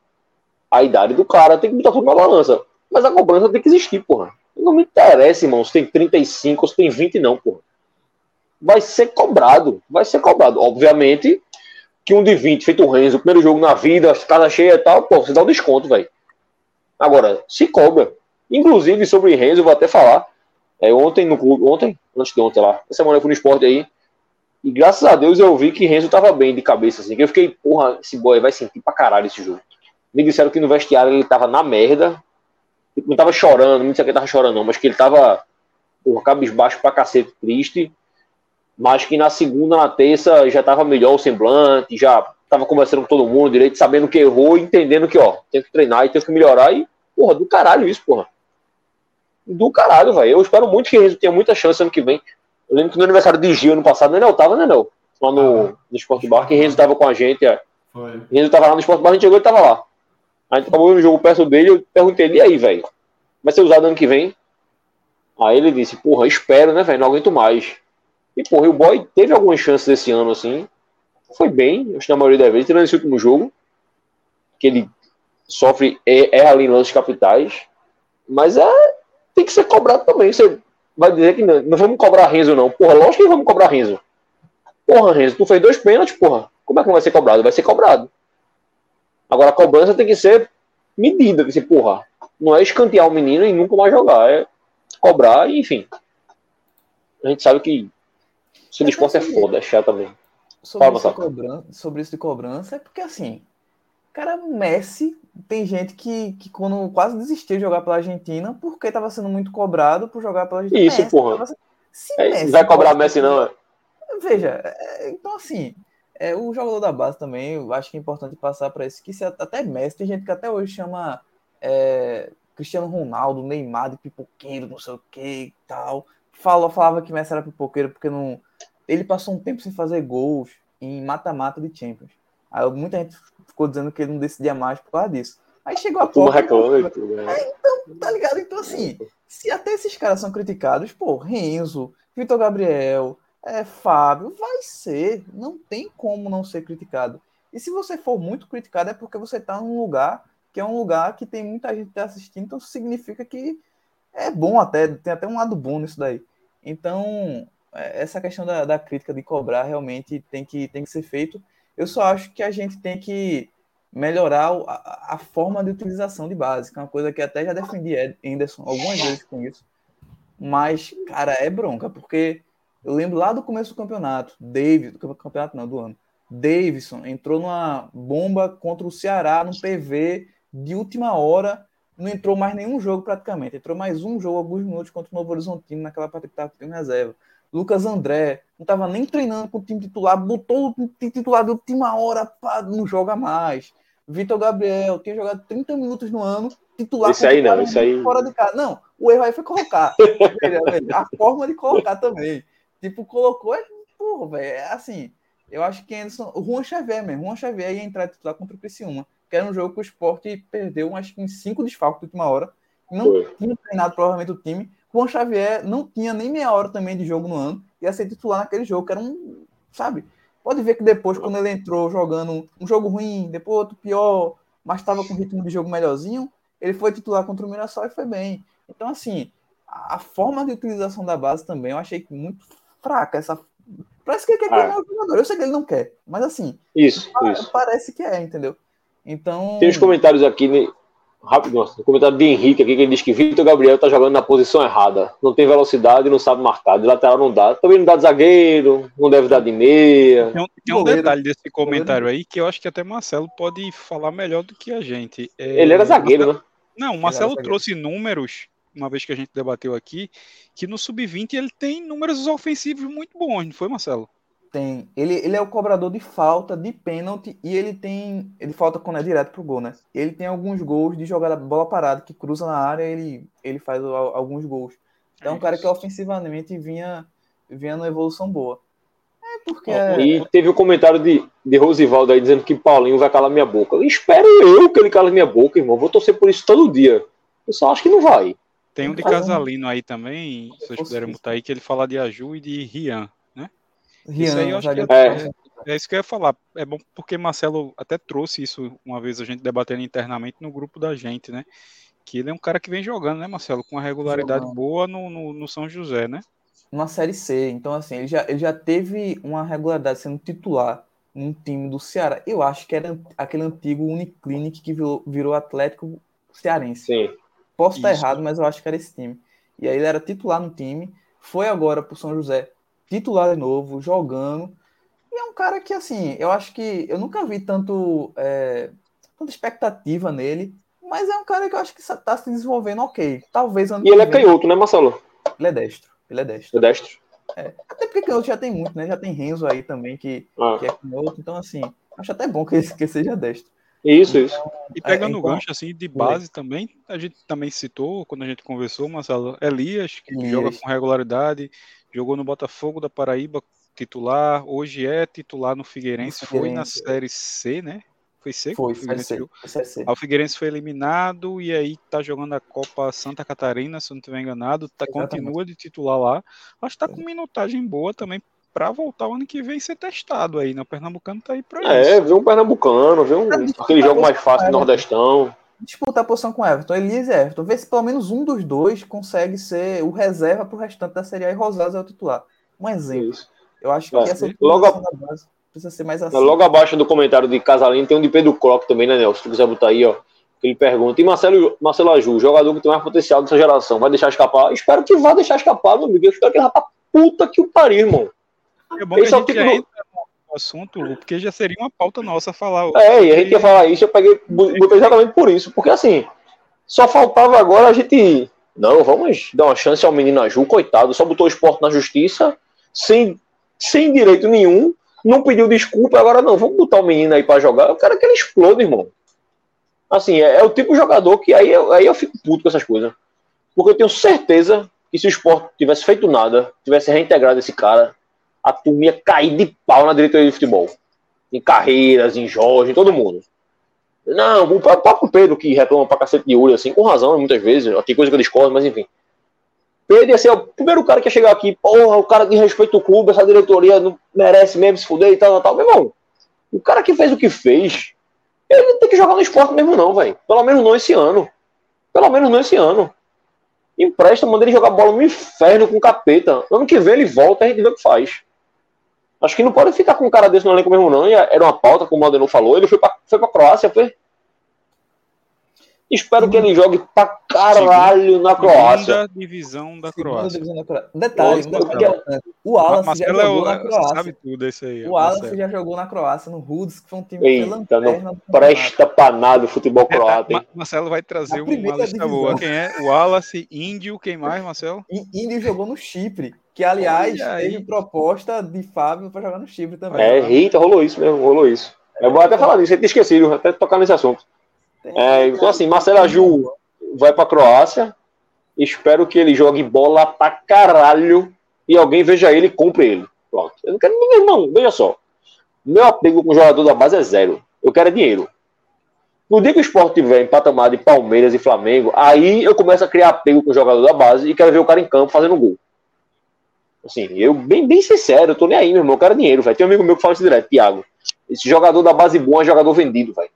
a idade do cara, tem que botar tudo na balança. Mas a cobrança tem que existir, porra. Não me interessa, irmão, se tem 35 ou se tem 20, não, porra vai ser cobrado. Vai ser cobrado. Obviamente que um de 20, feito o Renzo, primeiro jogo na vida, casa cheia e tal, pô, você dá um desconto, velho. Agora, se cobra. Inclusive, sobre Renzo, eu vou até falar. É, ontem no clube, ontem, antes de ontem lá, essa semana eu fui no esporte aí. E graças a Deus eu vi que Renzo tava bem de cabeça, assim. Eu fiquei, porra, esse boy vai sentir pra caralho esse jogo. Me disseram que no vestiário ele tava na merda. Não tava chorando, não sei que ele tava chorando, não, mas que ele tava, porra, cabisbaixo pra cacete, triste mas que na segunda, na terça, já estava melhor o semblante, já estava conversando com todo mundo direito, sabendo que errou, entendendo que, ó, tem que treinar e tem que melhorar, e, porra, do caralho isso, porra. Do caralho, velho. Eu espero muito que Renzo tenha muita chance ano que vem. Eu lembro que no aniversário de Gil, ano passado, né, não, tava, né, não? Lá no, no Esporte Bar, que Renzo tava com a gente, é. Foi. Renzo tava lá no Esporte Bar, a gente chegou e tava lá. A gente acabou no jogo perto dele, eu perguntei, e aí, velho? Vai ser usado ano que vem? Aí ele disse, porra, espero, né, velho? Não aguento mais. E, porra, o boy teve algumas chances esse ano, assim. Foi bem, acho que na maioria das vezes, tirando esse último jogo, que ele sofre, é, é ali em lances capitais. Mas é, tem que ser cobrado também. Você vai dizer que não, não vamos cobrar Renzo, não. Porra, lógico que vamos cobrar Renzo. Porra, Renzo, tu fez dois pênaltis, porra. Como é que não vai ser cobrado? Vai ser cobrado. Agora, a cobrança tem que ser medida. Que, porra, não é escantear o menino e nunca mais jogar. É cobrar e, enfim. A gente sabe que se o esporte é foda, é chato também. sobre, Fala, isso de Saca. cobrança, sobre isso de cobrança é porque assim, cara, Messi tem gente que, que quando quase desistiu de jogar pela Argentina porque estava sendo muito cobrado por jogar pela Argentina. Isso, porra. tava sendo- Se É, Messi vai cobrar gosta- Messi, não, é? Veja, é, então assim, é, o jogador da base também, eu acho que é importante passar para isso, que se, até Messi, tem gente que até hoje chama é, Cristiano Ronaldo, Neymar de pipoqueiro, não sei o que e tal. Falava que Messi era pipoqueiro porque não. Ele passou um tempo sem fazer gols em mata-mata de Champions. Aí muita gente ficou dizendo que ele não decidia mais por causa disso. Aí chegou a Copa, reclama e tudo, né? tá ligado? Então, assim, se até esses caras são criticados, pô, Renzo, Vitor Gabriel, é, Fábio, vai ser. Não tem como não ser criticado. E se você for muito criticado, é porque você tá num lugar que é um lugar que tem muita gente assistindo, então significa que é bom até, tem até um lado bom nisso daí. Então, é, essa questão da, da crítica de cobrar realmente tem que, tem que ser feito. Eu só acho que a gente tem que melhorar a, a forma de utilização de base, que é uma coisa que até já defendi Anderson algumas vezes com isso. Mas, cara, é bronca, porque eu lembro lá do começo do campeonato, David, do campeonato não, do ano, Davidson entrou numa bomba contra o Ceará no PV de última hora, não entrou mais nenhum jogo praticamente, entrou mais um jogo, alguns minutos contra o Novo Horizontino naquela partida que estava com time reserva. Lucas André não estava nem treinando com o time titular, botou o time titular de última hora, pá, não joga mais. Vitor Gabriel tinha jogado 30 minutos no ano, titular Esse aí não, contra o esse aí- fora de casa. Não, o erro aí foi colocar. A forma de colocar também. Tipo, colocou, porra, velho, é assim, eu acho que Anderson, o Juan Xavier mesmo, Juan Xavier ia entrar titular contra o Criciúma, que era um jogo que o Sport perdeu, acho que uns cinco desfalques na última hora, não Foi. tinha treinado provavelmente o time, Juan Xavier não tinha nem meia hora também de jogo no ano, ia ser titular naquele jogo, que era um, sabe, pode ver que depois, quando ele entrou jogando um jogo ruim, depois outro pior, mas estava com ritmo de jogo melhorzinho, ele foi titular contra o Mirassol e foi bem. Então, assim, a a forma de utilização da base também eu achei muito fraca. Essa... Parece que ele quer Ah. o jogador. Eu sei que ele não quer, mas assim, Isso, pa- isso. parece que é, entendeu? Então. Tem uns comentários aqui, né? rápido, nossa, um comentário de Henrique aqui que ele diz que Vitor Gabriel tá jogando na posição errada. Não tem velocidade, não sabe marcar. De lateral não dá. Também não dá de zagueiro, não deve dar de meia. Tem um, tem um detalhe desse comentário aí que eu acho que até Marcelo pode falar melhor do que a gente. É, Ele era zagueiro, né? Não, o Marcelo trouxe números, uma vez que a gente debateu aqui, que no Sub-20 ele tem números ofensivos muito bons, não foi, Marcelo? Tem. Ele, ele é o cobrador de falta, de pênalti, e ele tem. Ele falta quando é direto pro gol, né? Ele tem alguns gols de jogada bola parada, que cruza na área, ele, ele faz alguns gols. Então é um cara que ofensivamente vinha, vinha numa evolução boa. É porque. é- E teve o comentário de, de Rosivaldo aí dizendo que Paulinho vai calar minha boca. Eu espero eu que ele cale minha boca, irmão. Vou torcer por isso todo dia. Eu só acho que não vai. Tem um de um- Casalino aí também, se vocês puderem botar aí, que ele fala de Aju e de Rian, né? Rian, isso aí eu acho que zagueiro- É. É isso que eu ia falar. É bom porque Marcelo até trouxe isso uma vez a gente debatendo internamente no grupo da gente, né? Que ele é um cara que vem jogando, né, Marcelo? Com uma regularidade Jogando. boa no, no, no São José, né? uma série C. Então, assim, ele já, ele já teve uma regularidade sendo titular num time do Ceará. Eu acho que era aquele antigo Uniclinic que virou, virou Atlético Cearense. Sim. Posso estar Isso. errado, mas eu acho que era esse time. E aí ele era titular no time, foi agora pro São José, titular de novo, jogando. E é um cara que, assim, eu acho que eu nunca vi tanto é, tanta expectativa nele, mas é um cara que eu acho que tá se desenvolvendo ok. Talvez ano E ele é vem- canhoto, né, Marcelo? Ele é destro. Ele é destro. É destro. Até porque canhoto já tem muito, né? Já tem Renzo aí também, que, Ah, que é canhoto. Então, assim, acho até bom que, ele- que seja destro. Isso, isso. E pegando o então- gancho assim de base também, a gente também citou quando a gente conversou, Marcelo, Elias, que Elias. joga com regularidade, jogou no Botafogo da Paraíba titular, hoje é titular no Figueirense, No foi na Figueirense. Série C, né? Foi C? que Foi, o foi Figueirense jogou? Foi. Aí o Figueirense foi eliminado e aí tá jogando a Copa Santa Catarina, se eu não estiver enganado, tá, Exatamente. continua de titular lá. Acho que tá com minutagem boa também pra voltar o ano que vem ser testado aí, né? O Pernambucano tá aí pra É, isso. vê um Pernambucano, vê um, aquele jogo mais fácil do Nordestão. Disputar a posição com o Everton, Elias e Everton. Ver se pelo menos um dos dois consegue ser o reserva pro restante da Série A e Rosales é o titular. Um exemplo. Isso. Eu acho que É. essa Logo a- base precisa ser mais assim. Logo abaixo do comentário de Casalino tem um de Pedro Croc também, né, Nelson? Se tu quiser botar aí, ó. Que ele pergunta. E Marcelo, Marcelo Aju, jogador que tem mais potencial dessa geração, vai deixar escapar? Espero que vá deixar escapar, meu amigo. Eu espero que ele vá pra puta que o pariu, irmão. É bom que Esse é a o gente entra no assunto, porque já seria uma pauta nossa falar. É, e a gente ia falar isso, eu peguei, botei exatamente por isso. Porque assim, só faltava agora a gente. Não, vamos dar uma chance ao menino Aju, coitado, só botou o esporte na justiça, sem, sem direito nenhum, não pediu desculpa, agora não, vamos botar o menino aí pra jogar. Eu quero que ele exploda, irmão. Assim, é, é o tipo de jogador que aí, eu- aí eu fico puto com essas coisas. Porque eu tenho certeza que se o esporte tivesse feito nada, tivesse reintegrado esse cara, a turma ia cair de pau na diretoria de futebol. Em carreiras, em Jorge, em todo mundo. Não, o próprio Pedro que reclama pra cacete de Uri, assim, com razão, muitas vezes. Tem coisa que eu discordo, mas enfim. Pedro ia ser o primeiro cara que ia chegar aqui, porra, o cara que respeita o clube, essa diretoria não merece mesmo se fuder e tal, tal, tal. Meu irmão, o cara que fez o que fez, ele não tem que jogar no esporte mesmo, não, velho. Pelo menos não esse ano. Pelo menos não esse ano. Empresta, manda ele jogar bola no inferno com o capeta. Ano que vem ele volta e a gente vê o que faz. Acho que não pode ficar com um cara desse no elenco mesmo, não. E era uma pauta, como o Aldenor falou. Ele foi pra, foi pra Croácia, foi? Espero que ele jogue pra caralho na Croácia. Segunda divisão da Segunda Croácia. divisão da Croácia. Detalhe, Nossa, o Wallace já é jogou o- na Croácia. sabe tudo isso aí. O Wallace Marcelo. já jogou na Croácia, no Rudis, que foi um time Eita, lanterna campeonato. Presta pra nada o futebol É, croata, hein? Ma- Marcelo vai trazer uma lista divisão. boa. Quem é? O Wallace, Índio, quem mais, Marcelo? Índio jogou no Chipre, que aliás Olha aí. teve proposta de Fábio para jogar no Chipre também. É, eita, rolou isso mesmo, rolou isso. Eu vou até falar disso, eu tinha esquecido, até tocar nesse assunto. É, então, assim, Marcelo Aju vai pra Croácia. Espero que ele jogue bola pra caralho e alguém veja ele e compre ele. Pronto. Eu não quero ninguém, não. Veja só. Meu apego com o jogador da base é zero. Eu quero é dinheiro. No dia que o esporte tiver em patamar de Palmeiras e Flamengo, aí eu começo a criar apego com o jogador da base e quero ver o cara em campo fazendo gol. Assim, eu, bem, bem sincero, eu tô nem aí, meu irmão. Eu quero dinheiro, velho. Tem um amigo meu que fala isso direto, Thiago. Esse jogador da base bom é jogador vendido, velho.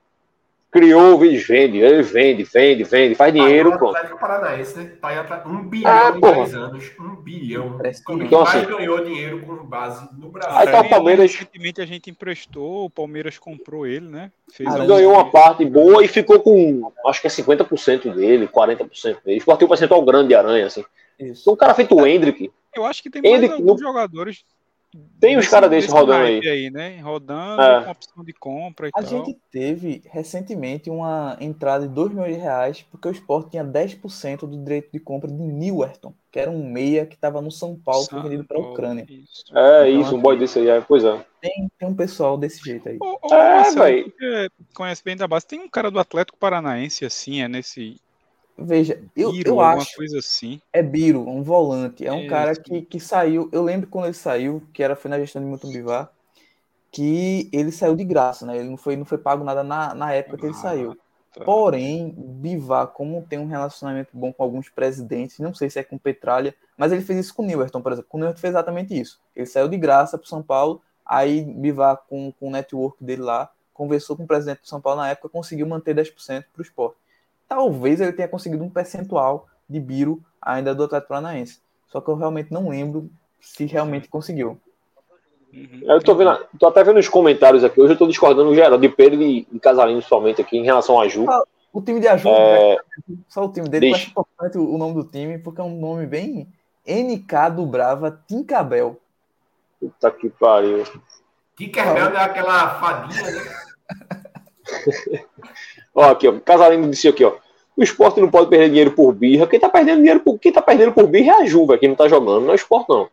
Criou, vende, ele vende, vende, vende, faz dinheiro, pronto. Atlético Paranaense, né? Tá aí atrás. Um bilhão Ah, em. 10 anos. Um bilhão. Parece O time que que não. mais Então, ganhou dinheiro com base no Brasil. Aí tá o Palmeiras- Recentemente a gente emprestou, o Palmeiras comprou ele, né? Fez Ah, Ganhou uma parte boa e ficou com, acho que é 50% dele, 40% dele. Esporte tem um percentual grande de aranha, assim. Isso. Então, um cara feito o Hendrick, Eu acho que tem mais Ele- alguns no- jogadores. Tem uns desse- cara desse desse rodando naipe né? Rodando É. com opção de compra e A tal. gente teve recentemente uma entrada de 2 milhões de reais porque o Sport tinha 10% do direito de compra de Newerton, que era um meia que estava no São Paulo, foi São vendido para a Ucrânia. isso. É Então, isso, um boy desse aí, é, pois é. Tem, tem um pessoal desse jeito aí. Ô, ô, É, Marcelo, conhece bem da base. Tem um cara do Atlético Paranaense, assim, é nesse. Veja, eu, Biro, eu acho. coisa assim. É Biro, um volante. É um Isso. cara que, que saiu. Eu lembro quando ele saiu, que era, foi na gestão de Milton Bivar, que ele saiu de graça, né? Ele não foi, não foi pago nada na, na época que ele saiu. Tá. Porém, Bivar, como tem um relacionamento bom com alguns presidentes, não sei se é com Petralha, mas ele fez isso com o Newerton, por exemplo. Com o Newerton fez exatamente isso. Ele saiu de graça para São Paulo, aí Bivar, com, com o network dele lá, conversou com o presidente do São Paulo na época, conseguiu manter 10% para o esporte. Talvez ele tenha conseguido um percentual de Biro ainda do Atlético Paranaense. Só que eu realmente não lembro se realmente conseguiu. Uhum. Eu tô, vendo, tô até vendo os comentários aqui. Hoje eu tô discordando geral de Pedro e de Casalino, principalmente aqui, em relação a Ju. O time de ajuda, É, só o time dele, eu deixa. acho importante o nome do time, porque é um nome bem NK do Brava, Tincabel. puta que pariu. Tinkerbell é aquela fadinha, né? Ó, aqui, ó. Casalino disse aqui, ó. O esporte não pode perder dinheiro por birra. Quem tá perdendo dinheiro por, quem tá perdendo por birra é a Ju, velho, quem não tá jogando, não é o esporte, não.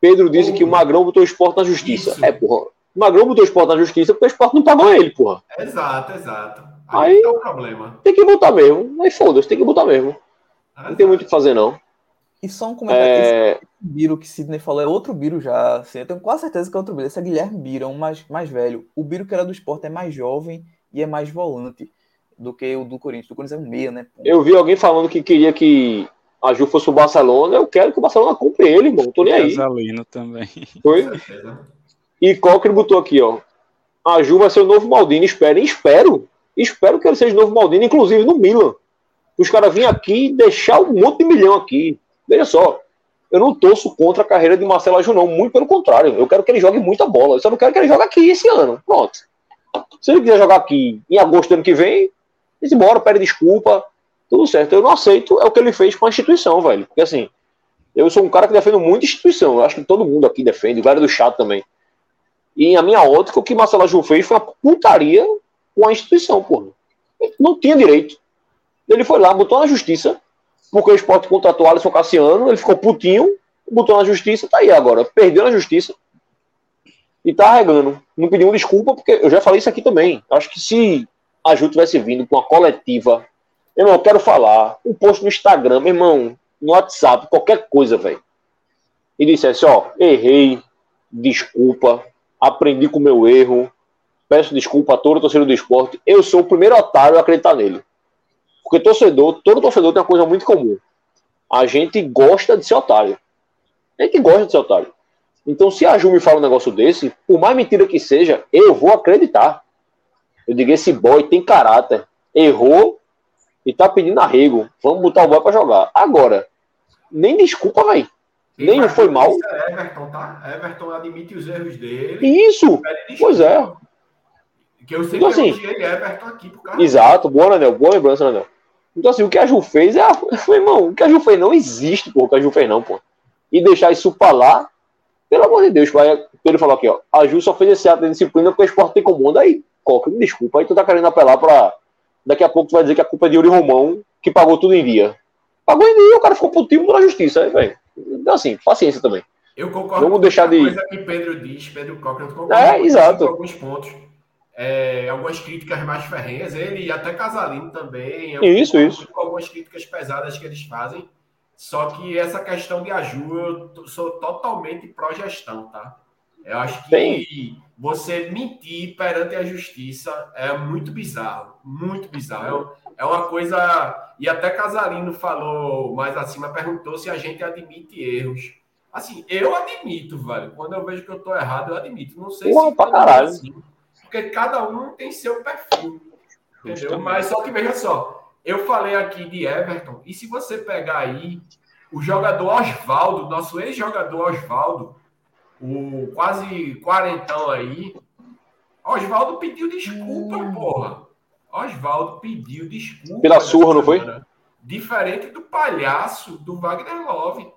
Pedro disse que o Magrão botou o esporte na justiça. Isso. É, porra. O Magrão botou o esporte na justiça porque o esporte não pagou ele, porra. Exato, exato. Aí- Aí tá o problema. Tem que botar mesmo. Aí foda-se, tem que botar mesmo. Não tem muito o que fazer, não. E só um comentário aqui, É, esse Biro que Sidney falou é outro Biro já. Assim, eu tenho quase certeza que é outro Biro. Esse é Guilherme Biro, é um mais, mais velho. O Biro que era do esporte é mais jovem e é mais volante do que o do Corinthians. O Corinthians é um meia, né? eu vi alguém falando que queria que a Ju fosse o Barcelona. Eu quero que o Barcelona compre ele, irmão. Não tô nem aí. Casalino também. Foi? E Cocker botou aqui, ó. A Ju vai ser o novo Maldini. Esperem, espero. Espero que ele seja o novo Maldini, inclusive no Milan. Os caras virem aqui e deixar um monte de milhão aqui. Veja só. Eu não torço contra a carreira de Marcelo Aju, não. Muito pelo contrário. Eu quero que ele jogue muita bola. Eu só não quero que ele jogue aqui esse ano. Pronto. Se ele quiser jogar aqui em agosto do ano que vem, diz embora, pede desculpa. Tudo certo. Eu não aceito é o que ele fez com a instituição, velho. Porque assim, eu sou um cara que defendo muito instituição. Eu acho que todo mundo aqui defende, o galera do chat também. E a minha ótica, o que Marcelo Ju fez foi uma putaria com a instituição, porra. Não tinha direito. Ele foi lá, botou na justiça, porque o esporte contratou Alisson Cassiano, ele ficou putinho, botou na justiça, tá aí agora. Perdeu na justiça e tá arregando. Não pediu desculpa, porque eu já falei isso aqui também. Acho que se a Ju tivesse vindo com uma coletiva, eu quero falar, um post no Instagram, meu irmão, no WhatsApp, qualquer coisa, velho. E dissesse, ó, errei, desculpa, aprendi com o meu erro, peço desculpa a todo torcedor do esporte. Eu sou o primeiro otário a acreditar nele. Porque torcedor, todo torcedor tem uma coisa muito comum. A gente gosta de ser otário. A gente gosta de ser otário. Então, se a Ju me fala um negócio desse, por mais mentira que seja, eu vou acreditar. Eu digo, esse boy tem caráter. Errou e tá pedindo arrego. Vamos botar o boy pra jogar. Agora, nem desculpa, velho. Nem foi mal. É Everton, tá? Everton admite os erros dele. Isso! Pois é. Que eu sempre Então, assim, Everton aqui causa Exato, boa, Anel, boa lembrança, Anel. Então, assim, o que a Ju fez é. Meu irmão, o que a Ju fez não existe, pô, o que a Ju fez não, pô. E deixar isso pra lá, pelo amor de Deus, pai. Ele falou aqui, ó. A Ju só fez esse ato de disciplina porque o esporte tem comando. Aí, Coca, me desculpa. Aí tu tá querendo apelar pra. Daqui a pouco tu vai dizer que a culpa é de Yuri Romão, que pagou tudo em dia. Pagou em dia, o cara ficou putinho na justiça, aí, velho. Então, assim, paciência também. Eu concordo Vamos com deixar de- coisa que Pedro diz, Pedro Cochran, eu concordo É, com exato. alguns pontos. É, algumas críticas mais ferrenhas, ele e até Casalino também. Eu Isso, isso. Algumas críticas pesadas que eles fazem. Só que essa questão de ajuda, eu sou totalmente pró-gestão, tá? Eu acho que Sim. você mentir perante a justiça é muito bizarro, muito bizarro. É, é uma coisa. E até Casarino falou mais acima, perguntou se a gente admite erros. Assim, eu admito, velho. Quando eu vejo que eu tô errado, eu admito. Não sei Uau, se. Pra caralho. Assim, porque cada um tem seu perfil. Entendeu? Mas só que veja só, eu falei aqui de Everton, e se você pegar aí o jogador Oswaldo, nosso ex-jogador Oswaldo, o quase quarentão aí, Oswaldo pediu desculpa, hum. porra. Oswaldo pediu desculpa. Pela surra, não foi? Diferente do palhaço do Wagner Love.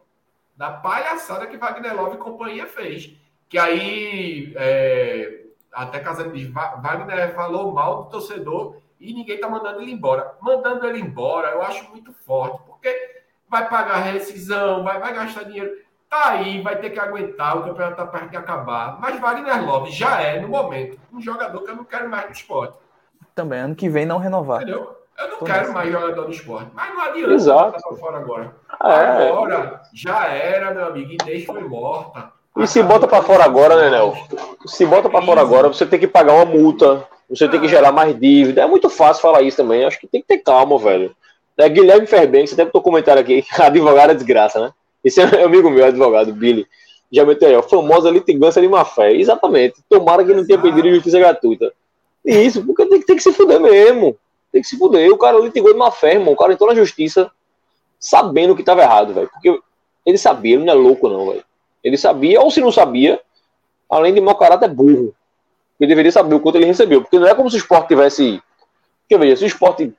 Da palhaçada que Wagner Love e companhia fez. Que aí, é, até casando diz, Wagner falou mal do torcedor e ninguém tá mandando ele embora. Mandando ele embora, eu acho muito forte, porque vai pagar rescisão, vai, vai gastar dinheiro. Tá aí, vai ter que aguentar, o campeonato tá perto de acabar. Mas Wagner Love já é, no momento, um jogador que eu não quero mais no esporte. Também, ano que vem não renovar. Entendeu? Eu não Tô quero nessa. mais jogador no esporte. Mas não adianta Exato. botar fora agora. É. Agora, já era, meu amigo, e deixa foi morta. E se bota para fora agora, né, Nel? Se bota para fora agora, você tem que pagar uma multa, você tem que gerar mais dívida. É muito fácil falar isso também. Acho que tem que ter calma, velho. É, Guilherme Ferben, você até botou comentário aqui, advogado é desgraça, né? Esse é amigo meu, advogado, Billy. Já meteu aí, ó, famosa litigância de má fé. Exatamente. Tomara que não tenha pedido justiça gratuita. Isso, porque tem, tem que se fuder mesmo. Tem que se fuder. O cara litigou de má fé, irmão. O cara entrou na justiça sabendo que estava errado, velho. Porque ele sabia, ele não é louco, não, velho. Ele sabia, ou se não sabia, além de mau caráter, é burro. Ele deveria saber o quanto ele recebeu. Porque não é como se o esporte tivesse. Porque veja, se o esporte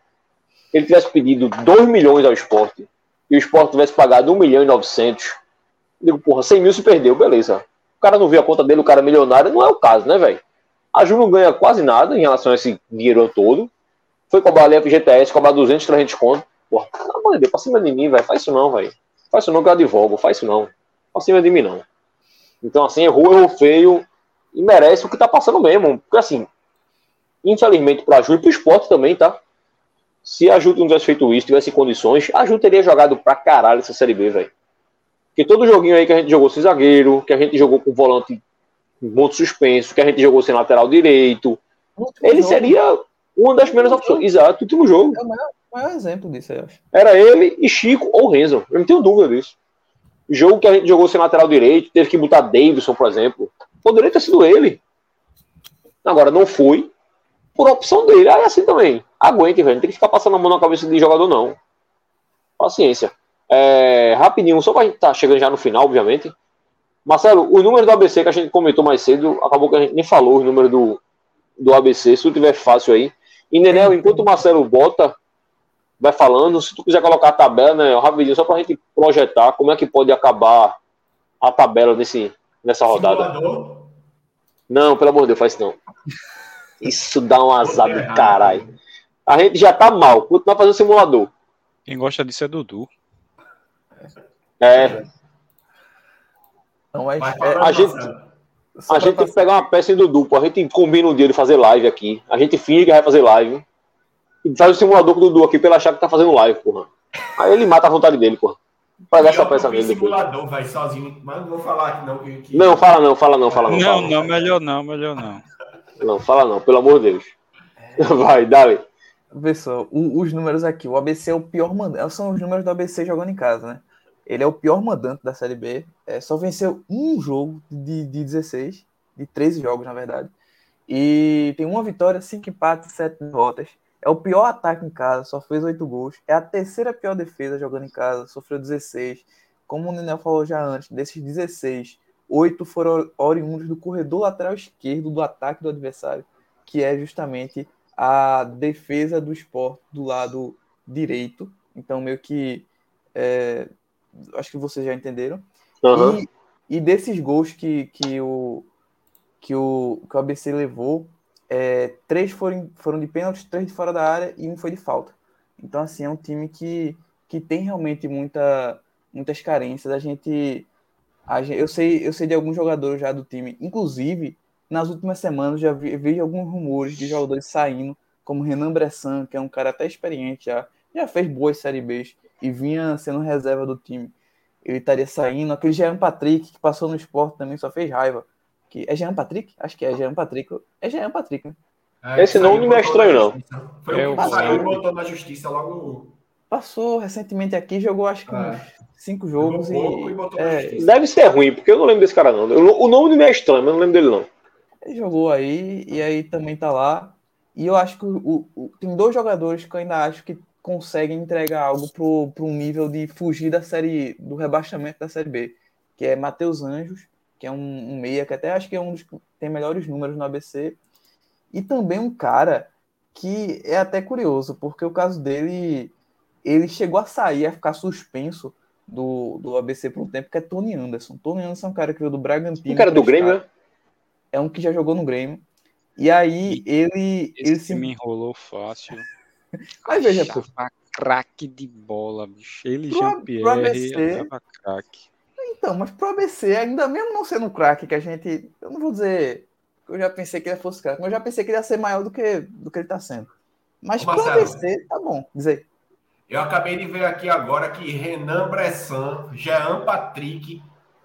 ele tivesse pedido 2 milhões ao esporte e o esporte tivesse pagado 1 milhão e 900, eu digo, porra, 100 mil se perdeu, beleza. O cara não viu a conta dele, o cara é milionário, não é o caso, né, velho? A Ju não ganha quase nada em relação a esse dinheiro todo. Foi cobrar ali a FGTS, cobrar 200, 300 conto. Porra, pelo amor de Deus, pra cima de mim, velho. Faz isso não, velho. Faz isso não que eu advogo, faz isso não. Pra cima de mim, não. Então, assim, errou, errou feio e merece o que tá passando mesmo. Porque, assim, infelizmente pra Ju e pro esporte também, tá? Se a Ju não tivesse feito isso, tivesse condições, a Ju teria jogado pra caralho essa Série B, velho. Porque todo joguinho aí que a gente jogou sem zagueiro, que a gente jogou com volante ponto suspenso, que a gente jogou sem lateral direito, ele jogo. seria uma das primeiras opções. Exato, último jogo. É o maior, maior exemplo disso, eu acho. Era ele e Chico ou Renzo. Eu não tenho dúvida disso. Jogo que a gente jogou sem lateral direito, teve que botar Davidson, por exemplo. Poderia ter sido ele. Agora, não foi por opção dele. Aí assim também. Aguente, velho. Não tem que ficar passando a mão na cabeça de jogador, não. Paciência. É, rapidinho, só pra gente tá chegando já no final, obviamente. Marcelo, o número do ABC que a gente comentou mais cedo, acabou que a gente nem falou o número do, do ABC, se tu tiver fácil aí. E Nenel, enquanto o Marcelo bota, vai falando, se tu quiser colocar a tabela, né, rapidinho, só pra gente projetar como é que pode acabar a tabela nesse, nessa rodada. Simulador? Não, pelo amor de Deus, faz isso não. Isso dá um azar do caralho. A gente já tá mal. Continuar fazendo simulador. Quem gosta disso é Dudu. É. Não, mas, é, a gente, a gente tem que pegar uma peça em Dudu. A gente combina um dia de fazer live aqui. A gente finge que vai fazer live. E faz o simulador com o Dudu aqui pra ele achar que tá fazendo live, porra. Aí ele mata a vontade dele, porra. Pagar essa peça nele. simulador, vai sozinho. Mas não vou falar aqui não. Que... Não, fala não, fala não, fala não. Não, fala, não, não, melhor não, melhor não. Não, fala não, pelo amor de Deus. Vai, dale. Pessoal, os números aqui, o ABC é o pior mandante. São os números do ABC jogando em casa, né? Ele é o pior mandante da Série B. É, só venceu um jogo de, de 16, de 13 jogos, na verdade. E tem uma vitória, cinco empates, sete derrotas. É o pior ataque em casa, só fez oito gols. É a terceira pior defesa jogando em casa, sofreu 16. Como o Nenel falou já antes, desses 16, oito foram oriundos do corredor lateral esquerdo do ataque do adversário, que é justamente a defesa do esporte do lado direito. Então, meio que. É, acho que vocês já entenderam. Uhum. E, e, desses gols que, que, o, que, o, que o ABC levou, é, três foram, foram de pênalti, três de fora da área e um foi de falta. Então, assim, é um time que, que tem realmente muita, muitas carências. A gente, a gente, eu, sei, eu sei de alguns jogadores já do time, inclusive nas últimas semanas já vi, vi alguns rumores de jogadores saindo, como Renan Bressan, que é um cara até experiente já, já fez boas Série Bs, e vinha sendo reserva do time, ele estaria saindo. Aquele Jean Patrick que passou no esporte também só fez raiva. Que, é Jean Patrick? Acho que é Jean Patrick. É Jean Patrick, né? É, Esse nome não me é estranho, não. Foi É, o que saiu e na justiça logo. Passou recentemente aqui, jogou acho que É. uns cinco jogos e e. É. Deve ser ruim, porque eu não lembro desse cara, não. Eu- o nome não me é estranho, mas eu não lembro dele, não. Ele jogou aí e aí também tá lá. E eu acho que o, o- tem dois jogadores que eu ainda acho que conseguem entregar algo pro, pro um nível de fugir da série do rebaixamento da série B, que é Matheus Anjos, que é um, um meia que até acho que é um dos que tem melhores números no ABC, e também um cara que é até curioso, porque o caso dele, ele chegou a sair, a ficar suspenso do, do ABC por um tempo, que é Tony Anderson. Tony Anderson é um cara que veio do Bragantino. Um cara do Grêmio, né? é um que já jogou no Grêmio. E aí ele, ele Esse se. me enrolou fácil. Mas veja, pô, craque de bola, bicho. Ele e Pro- pro Jean-Pierre ABC. craque. Então, mas pro ABC, ainda mesmo não sendo um craque, que a gente. Eu não vou dizer que eu já pensei que ele fosse craque, mas eu já pensei que ele ia ser maior do que, do que ele tá sendo. Mas Ô, pro Marcelo. ABC, tá bom. Dizer, Eu acabei de ver aqui agora que Renan Bressan, Jean Patrick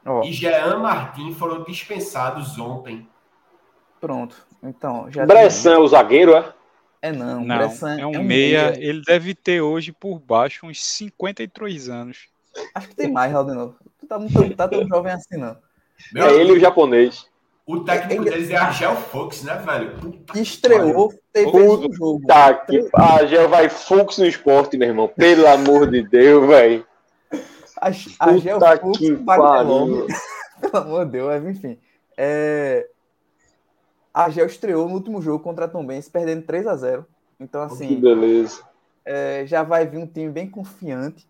ó, e Jean Martin foram dispensados ontem. pronto. Então, já Bressan é o zagueiro, é? É não, Não, Bressan é um meia. Ele deve ter hoje por baixo uns 53 anos. Acho que tem mais, Aldeno. Tu tá, muito, tá tão jovem assim, não. Meu É amigo, ele e o japonês. O técnico Ele- deles é Argel Fox, né, velho? Puta Que estreou, teve Puta um jogo. Tá, que a Gel vai Fux no esporte, meu irmão. Pelo amor de Deus, velho. A, a Gel Puta Fux que pariu. Pelo amor de Deus, mas enfim. É... A Gel estreou no último jogo contra a Tombense, perdendo 3 a 0 Então, Que assim, beleza. é, já vai vir um time bem confiante.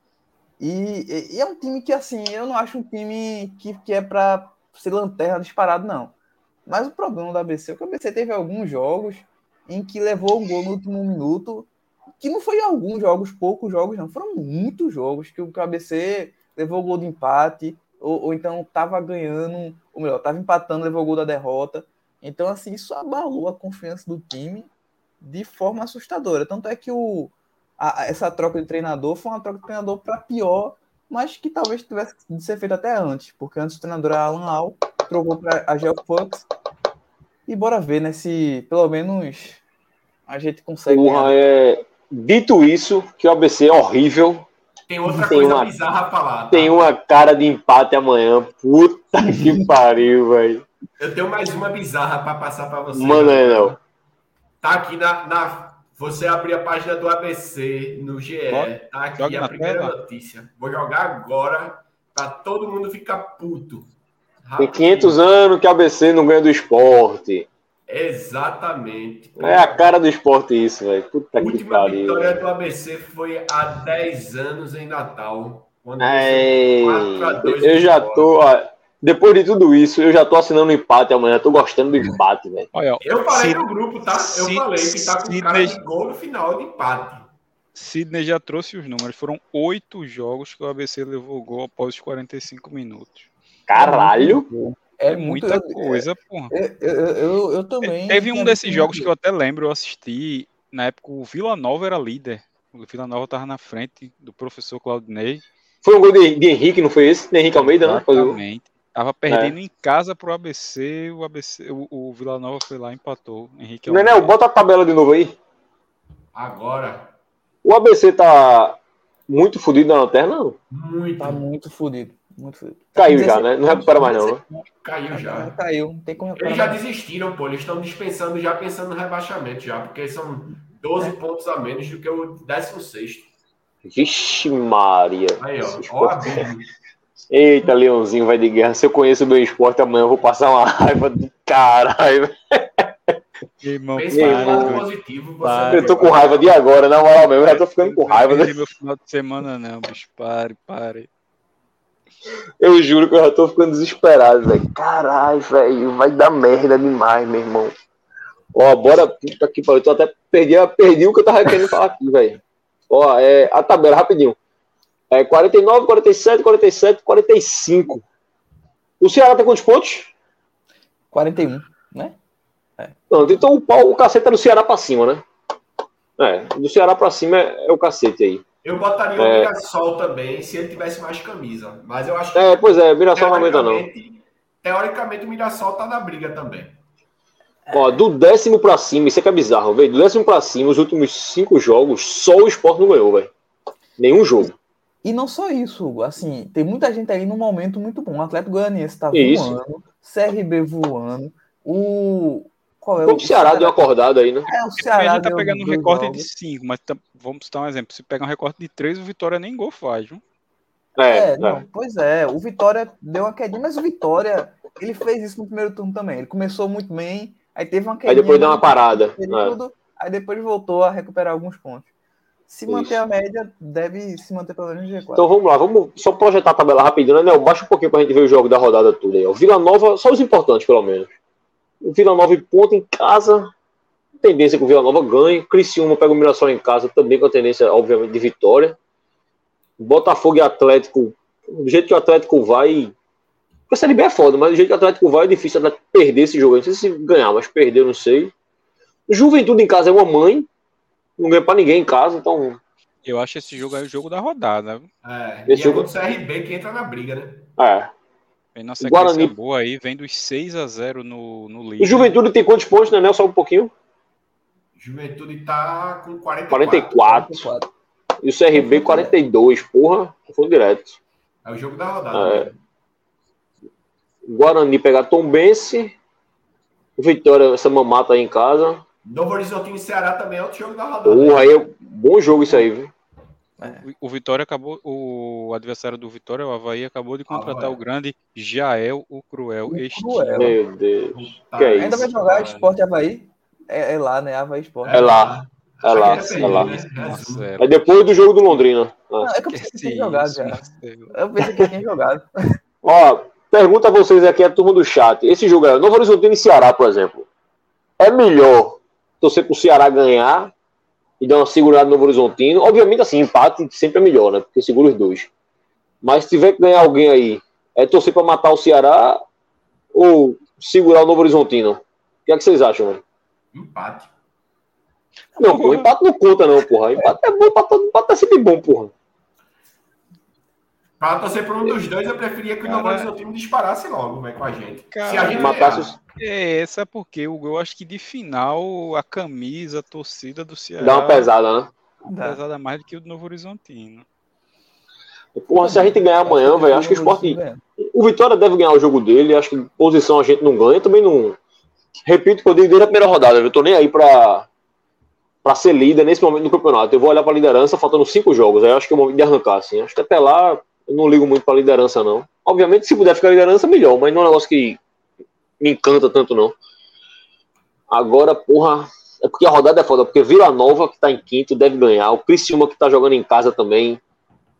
E, e- é um time que, assim, eu não acho um time que, que é para ser lanterna disparado, não. Mas o problema do ABC é que o ABC teve alguns jogos em que levou um gol no último minuto, que não foi alguns jogos, poucos jogos, não. Foram muitos jogos que o que o ABC levou o gol de empate, ou, ou então estava ganhando, ou melhor, estava empatando, levou o gol da derrota. Então, assim, isso abalou a confiança do time de forma assustadora. Tanto é que o, a- a- essa troca de treinador foi uma troca de treinador para pior, mas que talvez tivesse de ser feita até antes, porque antes o treinador era Alan Al, trocou para a Gel Fox. E bora ver, né, se pelo menos a gente consegue. Porra, é... Dito isso, que o ABC é horrível, Tem outra Tem coisa uma- bizarra pra falar. tá? tem uma cara de empate amanhã. Puta que pariu, velho. Eu tenho mais uma bizarra pra passar pra você. Aí, não. Tá aqui na, na- Você abrir a página do ABC no GE. Bora. Tá aqui Joga a primeira tela. notícia. Vou jogar agora pra todo mundo ficar puto. Tem Rapidinho. 500 anos que o ABC não ganha do esporte. Exatamente. É a cara do esporte isso, velho. Puta A que última pariu. vitória do ABC foi há 10 anos em Natal. Quando Ei, venceu 4 a 2 eu já Sport. tô. ó, depois de tudo isso, eu já tô assinando o empate amanhã. Tô gostando do empate, velho. Eu falei no grupo, tá? Eu Sid- falei que tá com cara Sidney- de gol no final de empate. Sidney já trouxe os números. Foram oito jogos que o ABC levou gol após os 45 minutos. Caralho. É É muita coisa, porra. Eu, eu, eu, eu também. Teve um desses jogos que eu até lembro, eu assisti. Na época, o Vila Nova era líder. O Vila Nova tava na frente do professor Claudinei. Foi um gol de, de Henrique, não foi esse? De Henrique Almeida, né? Exatamente. Tava perdendo em casa pro ABC, o ABC, o, o Vila Nova foi lá e empatou. Henrique Nenel, Almeida. bota a tabela de novo aí. Agora, O ABC tá muito fodido na lanterna, não? muito. Tá muito fodido. Muito fodido. Caiu já, né? Não recupera mais, não, né? Caiu já. Caiu, não tem como recuperar Eles já mais. desistiram, pô. Eles estão dispensando, já pensando no rebaixamento, já, porque são 12 pontos a menos do que o 16. Vixe, Maria. Aí, ó. Ó. Eita, Leãozinho vai de guerra. Se eu conheço o meu esporte amanhã, eu vou passar uma raiva do caralho. Irmão, Pense para, positivo. Você Para. Eu tô com raiva de agora, na moral mesmo. Eu já tô ficando com raiva. Não né? meu final de semana, não, bicho. Pare, pare. Eu juro que eu já tô ficando desesperado, velho. Caralho, velho. Vai dar merda demais, meu irmão. Ó, bora. Puta que pariu. Eu tô até perdi, perdi o que eu tava querendo falar aqui, velho. Ó, é, a tabela, rapidinho. É 49, 47, 47, 45. O Ceará tem quantos pontos? 41, né? Não, então o pau, o cacete é do Ceará pra cima, né? É, do Ceará pra cima é, é o cacete aí. Eu botaria É. o Mirassol também, se ele tivesse mais camisa. Mas eu acho que. É, pois é, Mirassol não aguenta não. teoricamente, o Mirassol tá na briga também. Ó, do décimo pra cima, isso é que é bizarro, velho. Do décimo pra cima, os últimos cinco jogos, só o Sport não ganhou, velho. Nenhum jogo. E não só isso, Hugo. Assim, tem muita gente aí num momento muito bom. O Atlético Goianiense tá Isso. voando, CRB voando, o. Qual é O Ceará deu uma acordada aí, né? É, o Ceará também a gente tá pegando um dois recorte jogos. de 5, mas tam- vamos citar um exemplo. Se pegar um recorte de 3, o Vitória nem gol faz, viu? É, É, não, é. pois é, o Vitória deu uma quedinha, mas o Vitória, ele fez isso no primeiro turno também. Ele começou muito bem, aí teve uma quedinha. Aí depois deu uma parada. É. período, Aí depois voltou a recuperar alguns pontos. Se Isso. manter a média, deve se manter pelo menos no G4. Então vamos lá, vamos só projetar a tabela rapidinho, né? Baixa um pouquinho pra gente ver o jogo da rodada toda aí. Ó. Vila Nova, só os importantes, pelo menos. O Vila Nova em ponta em casa. Tendência que o Vila Nova ganhe. Criciúma pega o Mirassol em casa, também com a tendência, obviamente, de vitória. Botafogo e Atlético, do jeito que o Atlético vai. A Série B é foda, mas do jeito que o Atlético vai, é difícil o perder esse jogo. Não sei se ganhar, mas perder, não sei. Juventude em casa é uma mãe. Não ganha pra ninguém em casa, então. Eu acho esse jogo aí o jogo da rodada. É, Esse e jogo- é o CRB que entra na briga, né? É. Vem na sequência Guarani- boa aí, vem dos 6 a 0 no, no O líder. Juventude tem quantos pontos, né? Nel? Só um pouquinho. Juventude tá com 44. 44. 44. E o CRB 42. Porra, foi direto. É o jogo da rodada. É. né? Guarani pegar Tombense. Vitória, essa mamata aí em casa. Novo Horizontino e Ceará também é outro jogo da rodada. Porra, aí é bom jogo isso aí, viu? O- O Vitória acabou, o adversário do Vitória, o Havaí, acabou de contratar Havaí. o grande Jael, o Cruel. O este Cruel. Meu Deus. Que é Ainda isso? vai jogar Esporte Havaí? É, é lá, né? Havaí Esporte. É lá. É lá, Aí é lá. né? Marcelo. É depois do jogo do Londrina. Ah. Não, é que eu pensei que tinha jogado já. Eu pensei que tinha jogado. Ó, pergunta a vocês aqui, a turma do chat. Esse jogo é Novo Horizontino e Ceará, por exemplo. É melhor torcer pro Ceará ganhar e dar uma segurada no Novo Horizontino? Obviamente, assim, empate sempre é melhor, né? Porque segura os dois. Mas se tiver que ganhar alguém aí, é torcer pra matar o Ceará ou segurar o Novo Horizontino? O que é que vocês acham, mano? Empate. Não, pô, empate não conta, não, porra. Empate é bom pra todo empate é sempre bom, porra. Pra torcer por um dos dois, eu preferia que o Novo Cara. Horizontino disparasse logo, velho, com a gente. Cara, Se a gente Matasse ganhar. os... É, essa é porque Hugo, eu acho que de final a camisa, a torcida do Ceará Dá uma pesada, né? Dá. pesada mais do que o do Novo Horizontino. Porra, se a gente ganhar amanhã, velho, acho que o esporte. O Vitória deve ganhar o jogo dele. Acho que posição a gente não ganha. Também não. Repito que eu dei desde a primeira rodada. Eu tô nem aí pra, pra ser líder nesse momento do campeonato. Eu vou olhar pra liderança faltando cinco jogos. Aí eu acho que é o momento de arrancar, assim. Acho que até lá eu não ligo muito pra liderança, não. Obviamente, se puder ficar liderança, melhor. Mas não é um negócio que me encanta tanto, não. Agora, porra. É porque a rodada é foda. Porque Vila Nova, que tá em quinto, deve ganhar. O Criciúma, que tá jogando em casa também.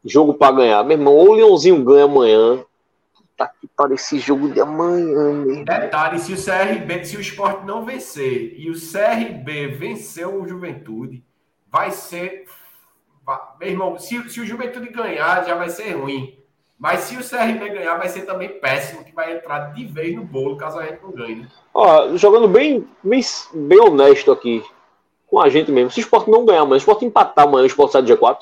Jogo pra ganhar. Meu irmão, ou o Leãozinho ganha amanhã. Tá que para esse jogo de amanhã, meu. Detalhe, se o CRB, se o Sport não vencer e o CRB vencer o Juventude, vai ser. Meu irmão, se, se o Juventude ganhar, já vai ser ruim. Mas se o CRB ganhar, vai ser também péssimo, que vai entrar de vez no bolo caso a gente não ganhe. né? Ó, jogando bem, bem, bem honesto aqui com a gente mesmo. Se o Sport não ganhar amanhã, se o Sport empatar amanhã, o Sport sai do G4.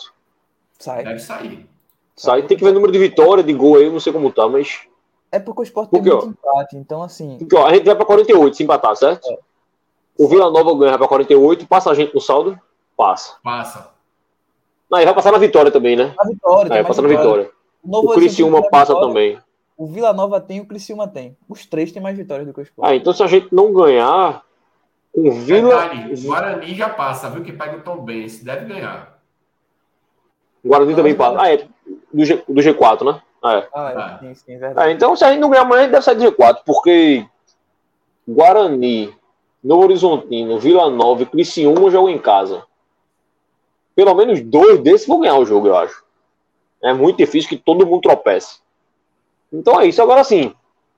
Sai. Deve sair. Sai. Tem que ver o número de vitória, de gol aí, eu não sei como tá, mas. É porque o Sport Por tem muito empate, então assim. Porque, ó, a gente vai pra 48 se empatar, certo? O Vila Nova ganha pra 48, passa a gente no saldo? Passa. Passa. Não, e vai passar na vitória também, né? A vitória, É, mais passa na vitória. O, Novo O Criciúma passa vitória, também. O Vila Nova tem, o Criciúma tem. Os três têm mais vitórias do que o Sport. Ah, então se a gente não ganhar, com Vila. O Guarani já passa, viu? Que pega o Tom Benz. Deve ganhar. Guarani também passa. Ah, é. Do, G, do G4, né? Ah, é. Ah, é, Ah. sim, sim, é verdade. É, então, se a gente não ganhar amanhã, a gente deve sair do G4, porque Guarani, Novo Horizontino, Vila Nova e Criciúma jogam em casa. Pelo menos dois desses vão ganhar o jogo, eu acho. É muito difícil que todo mundo tropece. Então é isso. Agora sim,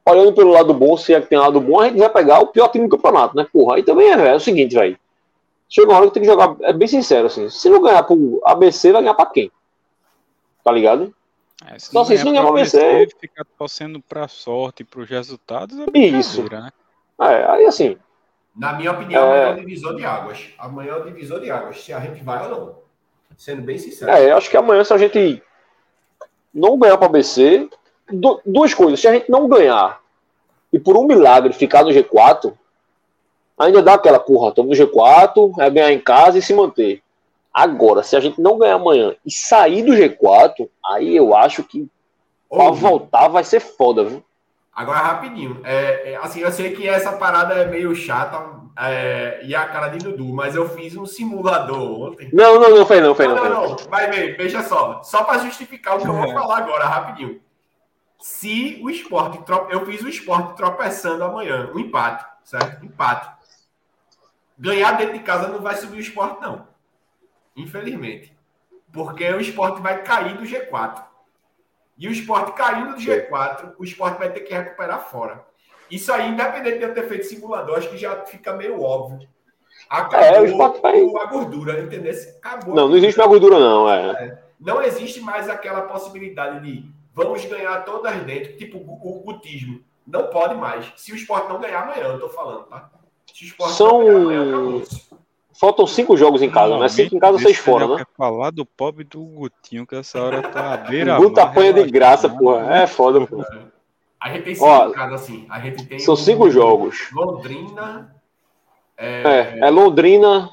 olhando pelo lado bom, se é que tem lado bom, a gente vai pegar o pior time do campeonato, né? Porra, aí também é, é o seguinte, velho. Chega uma hora que tem que jogar, é bem sincero, assim. Se não ganhar pro ABC, vai ganhar pra quem? Tá ligado? É, se Então, assim, se não ganhar vencer- vencer, ficar torcendo pra sorte e pros resultados é Isso. né? É, aí assim, Na minha opinião, É. amanhã é o divisor de águas. Amanhã é o divisor de águas. Se a gente vai ou não. Sendo bem sincero. É, eu acho que amanhã, se a gente não ganhar para o ABC, du- duas coisas. Se a gente não ganhar e por um milagre ficar no G4, ainda dá aquela porra, estamos no G4, é ganhar em casa e se manter. Agora, se a gente não ganhar amanhã e sair do G4, aí eu acho que pra voltar vai ser foda, viu? Agora, rapidinho. É, é, assim, eu sei que essa parada é meio chata é, e a cara de Dudu, mas eu fiz um simulador ontem. Não, não, não, fez não, fez Não, não. não, Fez não. ver, veja só. Só para justificar o que eu vou falar agora, rapidinho. Se o esporte. Eu fiz o esporte tropeçando amanhã, um empate, certo? Empate. Ganhar dentro de casa não vai subir o esporte, não. Infelizmente. Porque o esporte vai cair do G4. E o esporte caindo do G4, o esporte vai ter que recuperar fora. Isso aí, independente de eu ter feito simulador, acho que já fica meio óbvio. Acabou É, o Sport vai- a gordura, entendeu? Acabou. Não, não existe mais gordura, não. É. Não existe mais aquela possibilidade de vamos ganhar todas dentro, tipo o, gutismo. Não pode mais. Se o esporte não ganhar amanhã, eu tô falando, tá? Se o esporte São- não ganhar amanhã, acabou-se. Faltam cinco jogos em casa, né? Cinco em casa, seis fora, né? Quer falar do pobre do Gutinho, que essa hora tá à beira. Guta apanha de graça, porra. É foda, pô. A gente tem cinco Ó, em casa, assim. A gente tem São o- cinco jogos. Londrina, É, é Londrina,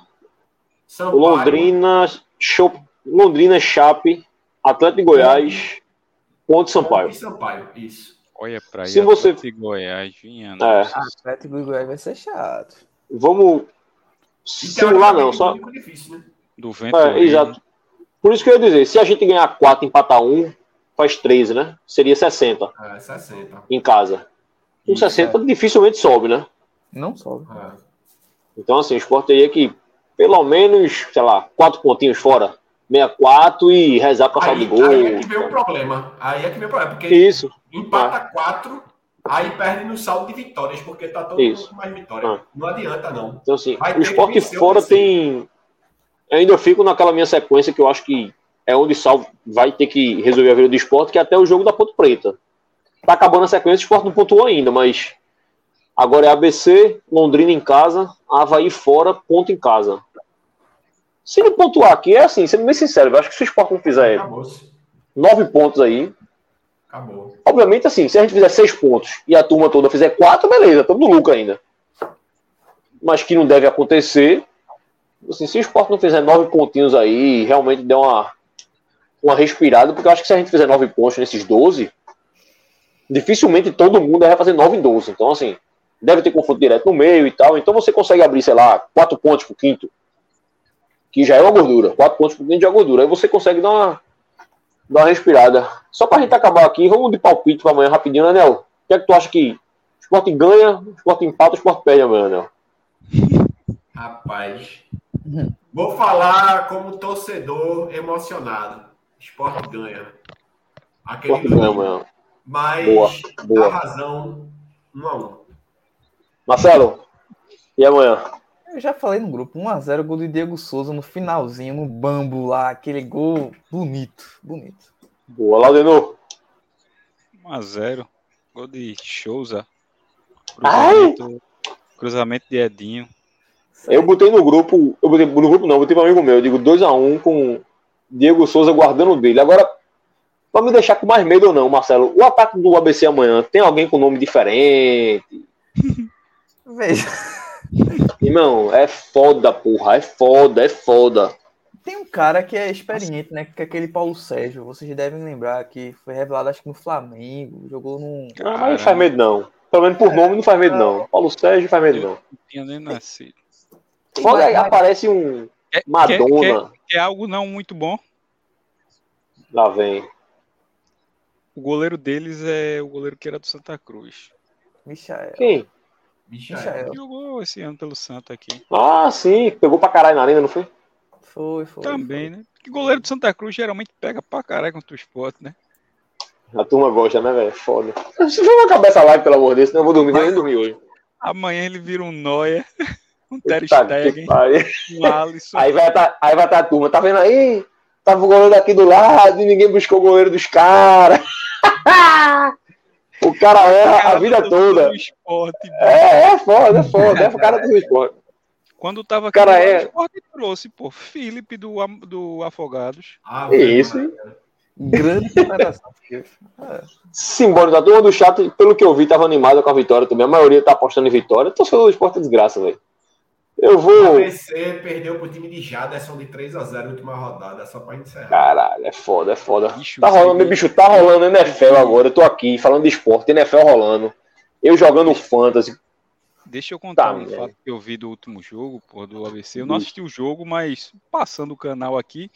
Sampaio, Londrina, Cho- Londrina, Chape, Atlético de Goiás, Ponte Sampaio. e Sampaio. Isso. Olha pra aí, Se você- Atlético de Goiás, vinha. É. Atlético do Goiás vai ser chato. Vamos Simular não, só. difícil, né? Do vento. É, exato. Por isso que eu ia dizer, se a gente ganhar 4 e empatar 1, faz 13, né? Seria 60 É, 60. em casa. Com Isso, 60 dificilmente sobe, né? Não sobe. É. Então, assim, o esporte teria que, pelo menos, sei lá, 4 pontinhos fora, 64 e rezar pra sair de gol. aí é que vem o problema. Aí é que vem o problema. Porque Isso. empata 4, aí perde no saldo de vitórias, porque tá todo Isso. mundo com mais vitória. Ah. Não adianta, não. Então, assim, Vai o esporte fora tem. Eu ainda fico naquela minha sequência que eu acho que é onde o Salvo vai ter que resolver a vida do esporte, que é até o jogo da Ponte Preta. Tá acabando a sequência, o esporte não pontuou ainda, mas agora é ABC, Londrina em casa, Havaí fora, ponto em casa. Se não pontuar aqui, é assim, sendo bem sincero, eu acho que se o esporte não fizer nove pontos aí, Acabou. Obviamente, assim, se a gente fizer seis pontos e a turma toda fizer quatro, beleza, estamos no lucro ainda. Mas que não deve acontecer. Assim, se o esporte não fizer nove pontinhos aí, realmente der uma, uma respirada, porque eu acho que se a gente fizer nove pontos nesses 12, dificilmente todo mundo vai fazer nove em 12. Então, assim, deve ter confronto direto no meio e tal. Então você consegue abrir, sei lá, quatro pontos pro quinto, que já é uma gordura. Quatro pontos pro quinto já é gordura. Aí você consegue dar uma, dar uma respirada. Só pra gente acabar aqui, vamos de palpite pra amanhã rapidinho, né, Nel? O que é que tu acha que o esporte ganha, o esporte empata, o esporte perde amanhã, Nel? Rapaz. Vou falar como torcedor emocionado. Esporte ganha. Aquele esporte ganha amanhã. Mas Boa, dá boa. razão um a um. Marcelo, e amanhã? Eu já falei no grupo, 1x0 gol de Diego Souza no finalzinho, no bambu lá, aquele gol bonito, bonito. Boa, Laudenor. 1x0. Gol de Souza. Ai! Cruzamento, cruzamento de Edinho. Eu botei no grupo, eu botei no grupo não, eu botei para amigo meu, eu digo 2x1 com Diego Souza guardando o dele. Agora, pra me deixar com mais medo ou não, Marcelo, o ataque do ABC amanhã tem alguém com nome diferente? Veja, Irmão, é foda, porra, é foda, é foda. tem um cara que é experiente, né? Que é aquele Paulo Sérgio. Vocês devem lembrar que foi revelado, acho que no Flamengo. Jogou num. Não, mas não faz medo não. Pelo menos por nome não faz medo não. Paulo Sérgio não faz medo não. Não tinha nem nascido. Foda, Mas- aparece um Quer, Madonna, quer algo não muito bom? lá vem. O goleiro deles é o goleiro que era do Santa Cruz. Michael. Quem? Michael. Michael. Jogou esse ano pelo Santa aqui. Ah, sim, pegou pra caralho na arena, não foi? Foi, foi. Também, né? Porque goleiro do Santa Cruz geralmente pega pra caralho contra o esporte, né? A turma gosta, né, velho? Foda. Vamos acabar essa live, pelo amor de Deus, senão eu vou dormir, nem dormir hoje. Amanhã ele vira um Noia, um Ter Stegen, um Alisson. Aí vai tá, aí vai tá a turma, tá vendo aí? Tava o goleiro daqui do lado e ninguém buscou o goleiro dos caras. o cara erra a vida do toda. Esporte, É, é foda, é foda. É o cara do esporte. Quando tava aqui, Cara, é- o Sport trouxe, pô, Felipe do, do Afogados. Ah, É isso, hein? Grande comparação. porque- Simbora, a turma do chat, pelo que eu vi, tava animada com a vitória também. A maioria tá apostando em vitória. Torcedor do esporte é desgraça, velho. Eu O vou. ABC perdeu pro time de Jaderson de 3x0 na última rodada, só pra encerrar. Caralho, é foda, é foda. Bicho, Tá rolando, meu bicho, tá rolando NFL agora. Eu tô aqui falando de esporte, NFL rolando. Eu jogando fantasy. Deixa eu contar Tá, um velho. fato que eu vi do último jogo, pô, do ABC. Eu não assisti o jogo, mas passando o canal aqui,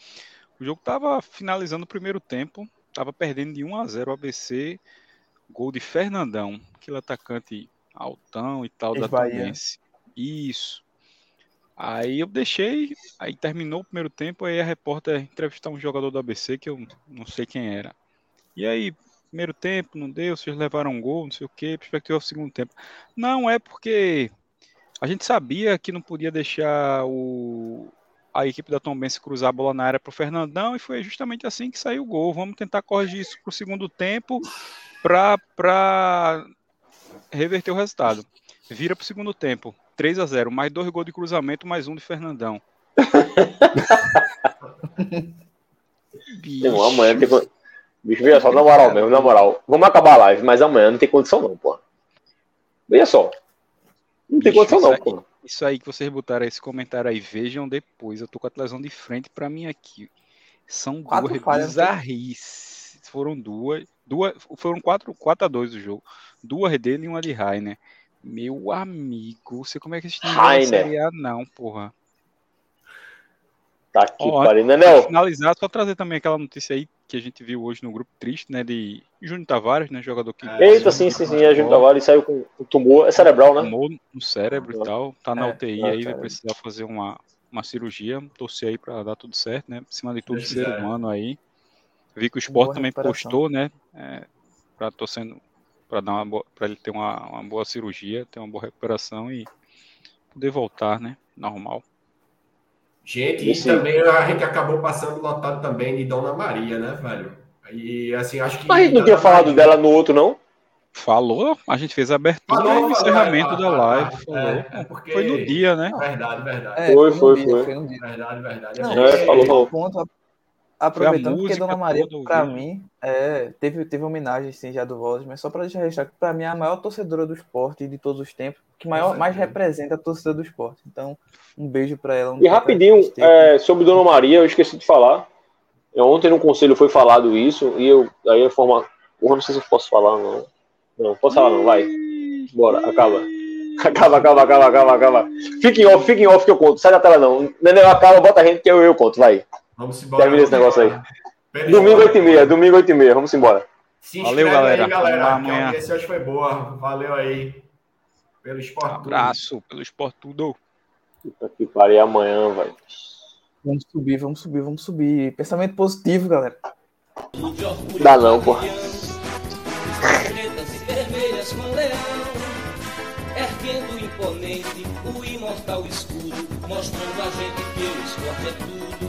o jogo tava finalizando o primeiro tempo, tava perdendo de 1 a 0 o ABC, gol de Fernandão, aquele atacante altão e tal da. Tombense. Isso. Aí eu deixei, aí terminou o primeiro tempo, aí a repórter entrevistar um jogador do ABC que eu não sei quem era. E aí, primeiro tempo, não deu, vocês levaram um gol, não sei o quê, perspectiva ao segundo tempo. Não, é porque a gente sabia que não podia deixar o, a equipe da Tombense cruzar a bola na área para o Fernandão e foi justamente assim que saiu o gol. Vamos tentar corrigir isso para o segundo tempo para reverter o resultado. Vira para o segundo tempo. 3 a 0 mais dois gols de cruzamento, mais um de Fernandão. Irmão, amanhã tem. Bicho, veja só, na moral mesmo, na moral. Vamos acabar a live, mas amanhã não tem condição, não, pô. Veja só. Não tem Bicho, condição, não, isso aí- pô. Isso aí que vocês botaram esse comentário aí, vejam depois. Eu tô com a televisão de frente para mim aqui. São Quatro duas falhas, né? bizarrices. Foram duas, duas, foram 4 4 a 2 o jogo. Duas dele e uma de Rainer. Meu amigo, você como é que esse time vai na Rainer. Série A não, porra. Tá aqui, Ó, pariu, né, finalizar, só trazer também aquela notícia aí que a gente viu hoje no grupo triste, né, de Júnior Tavares, né, jogador que É, Eita, sim, sim, sim. A gente Tavares saiu com um tumor. É cerebral, né? tomou no cérebro e tal, tá na É, UTI é, aí, vai precisar fazer uma, uma cirurgia, torcer aí pra dar tudo certo, né? Acima de tudo, ser humano aí. Vi que o esporte também postou, né? É, pra torcendo, pra, dar uma boa, pra ele ter uma, uma boa cirurgia, ter uma boa recuperação e poder voltar, né? Normal. Gente, e também a gente acabou passando lotado também de Dona Maria, né, velho? E assim, acho que. Mas a gente não tinha falado dela no outro, não? Falou, a gente fez a abertura Falou, e o falou, encerramento é, da é, live. é, falou. é, porque- Foi no dia, né? Verdade, verdade. É, Foi, no foi, dia, foi. foi no dia. Verdade, verdade. Não, É, falou, falou. ponto, aproveitando porque música Dona Maria, vídeo. mim, é, teve, teve homenagem sim já do Vozes, mas só pra deixar registrado que pra mim é a maior torcedora do esporte de todos os tempos, que maior, mais representa a torcida do esporte. Então, um beijo pra ela. um E rapidinho, é, sobre Dona Maria, eu esqueci de falar. É, Ontem no conselho foi falado isso, e eu aí a forma. Porra, não sei se eu posso falar, não. Não, posso falar, não, vai. Bora, acaba. Acaba, acaba, acaba, acaba, acaba. Fique em off, fique em off que eu conto. Sai da tela, não. Nenê, acaba, bota a gente que eu, eu conto, vai. Vamos embora. Termina esse negócio aí. Pelo Domingo esporte. 8h30, domingo 8h30, vamos embora. Se Valeu, galera. aí, galera. Amanhã. audiência hoje foi boa. Valeu aí. Pelo esporte. Tudo. Abraço pelo esporte tudo. Puta que pariu amanhã, velho. Vamos subir, vamos subir, vamos subir. Pensamento positivo, galera. Dá não, pô. pretas e vermelhas com leão, erguendo imponente o imortal escudo, mostrando a gente que o esporte é tudo.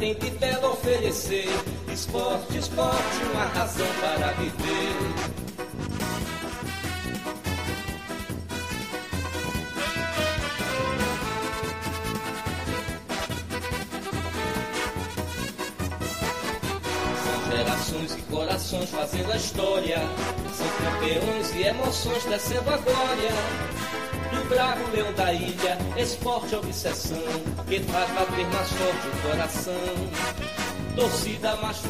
Tem de belo oferecer, esporte, esporte, uma razão para viver. São gerações e corações fazendo a história. São campeões e emoções descendo a glória. Do bravo leão da ilha, esporte obsessão, que faz bater mais forte o coração. Torcida mais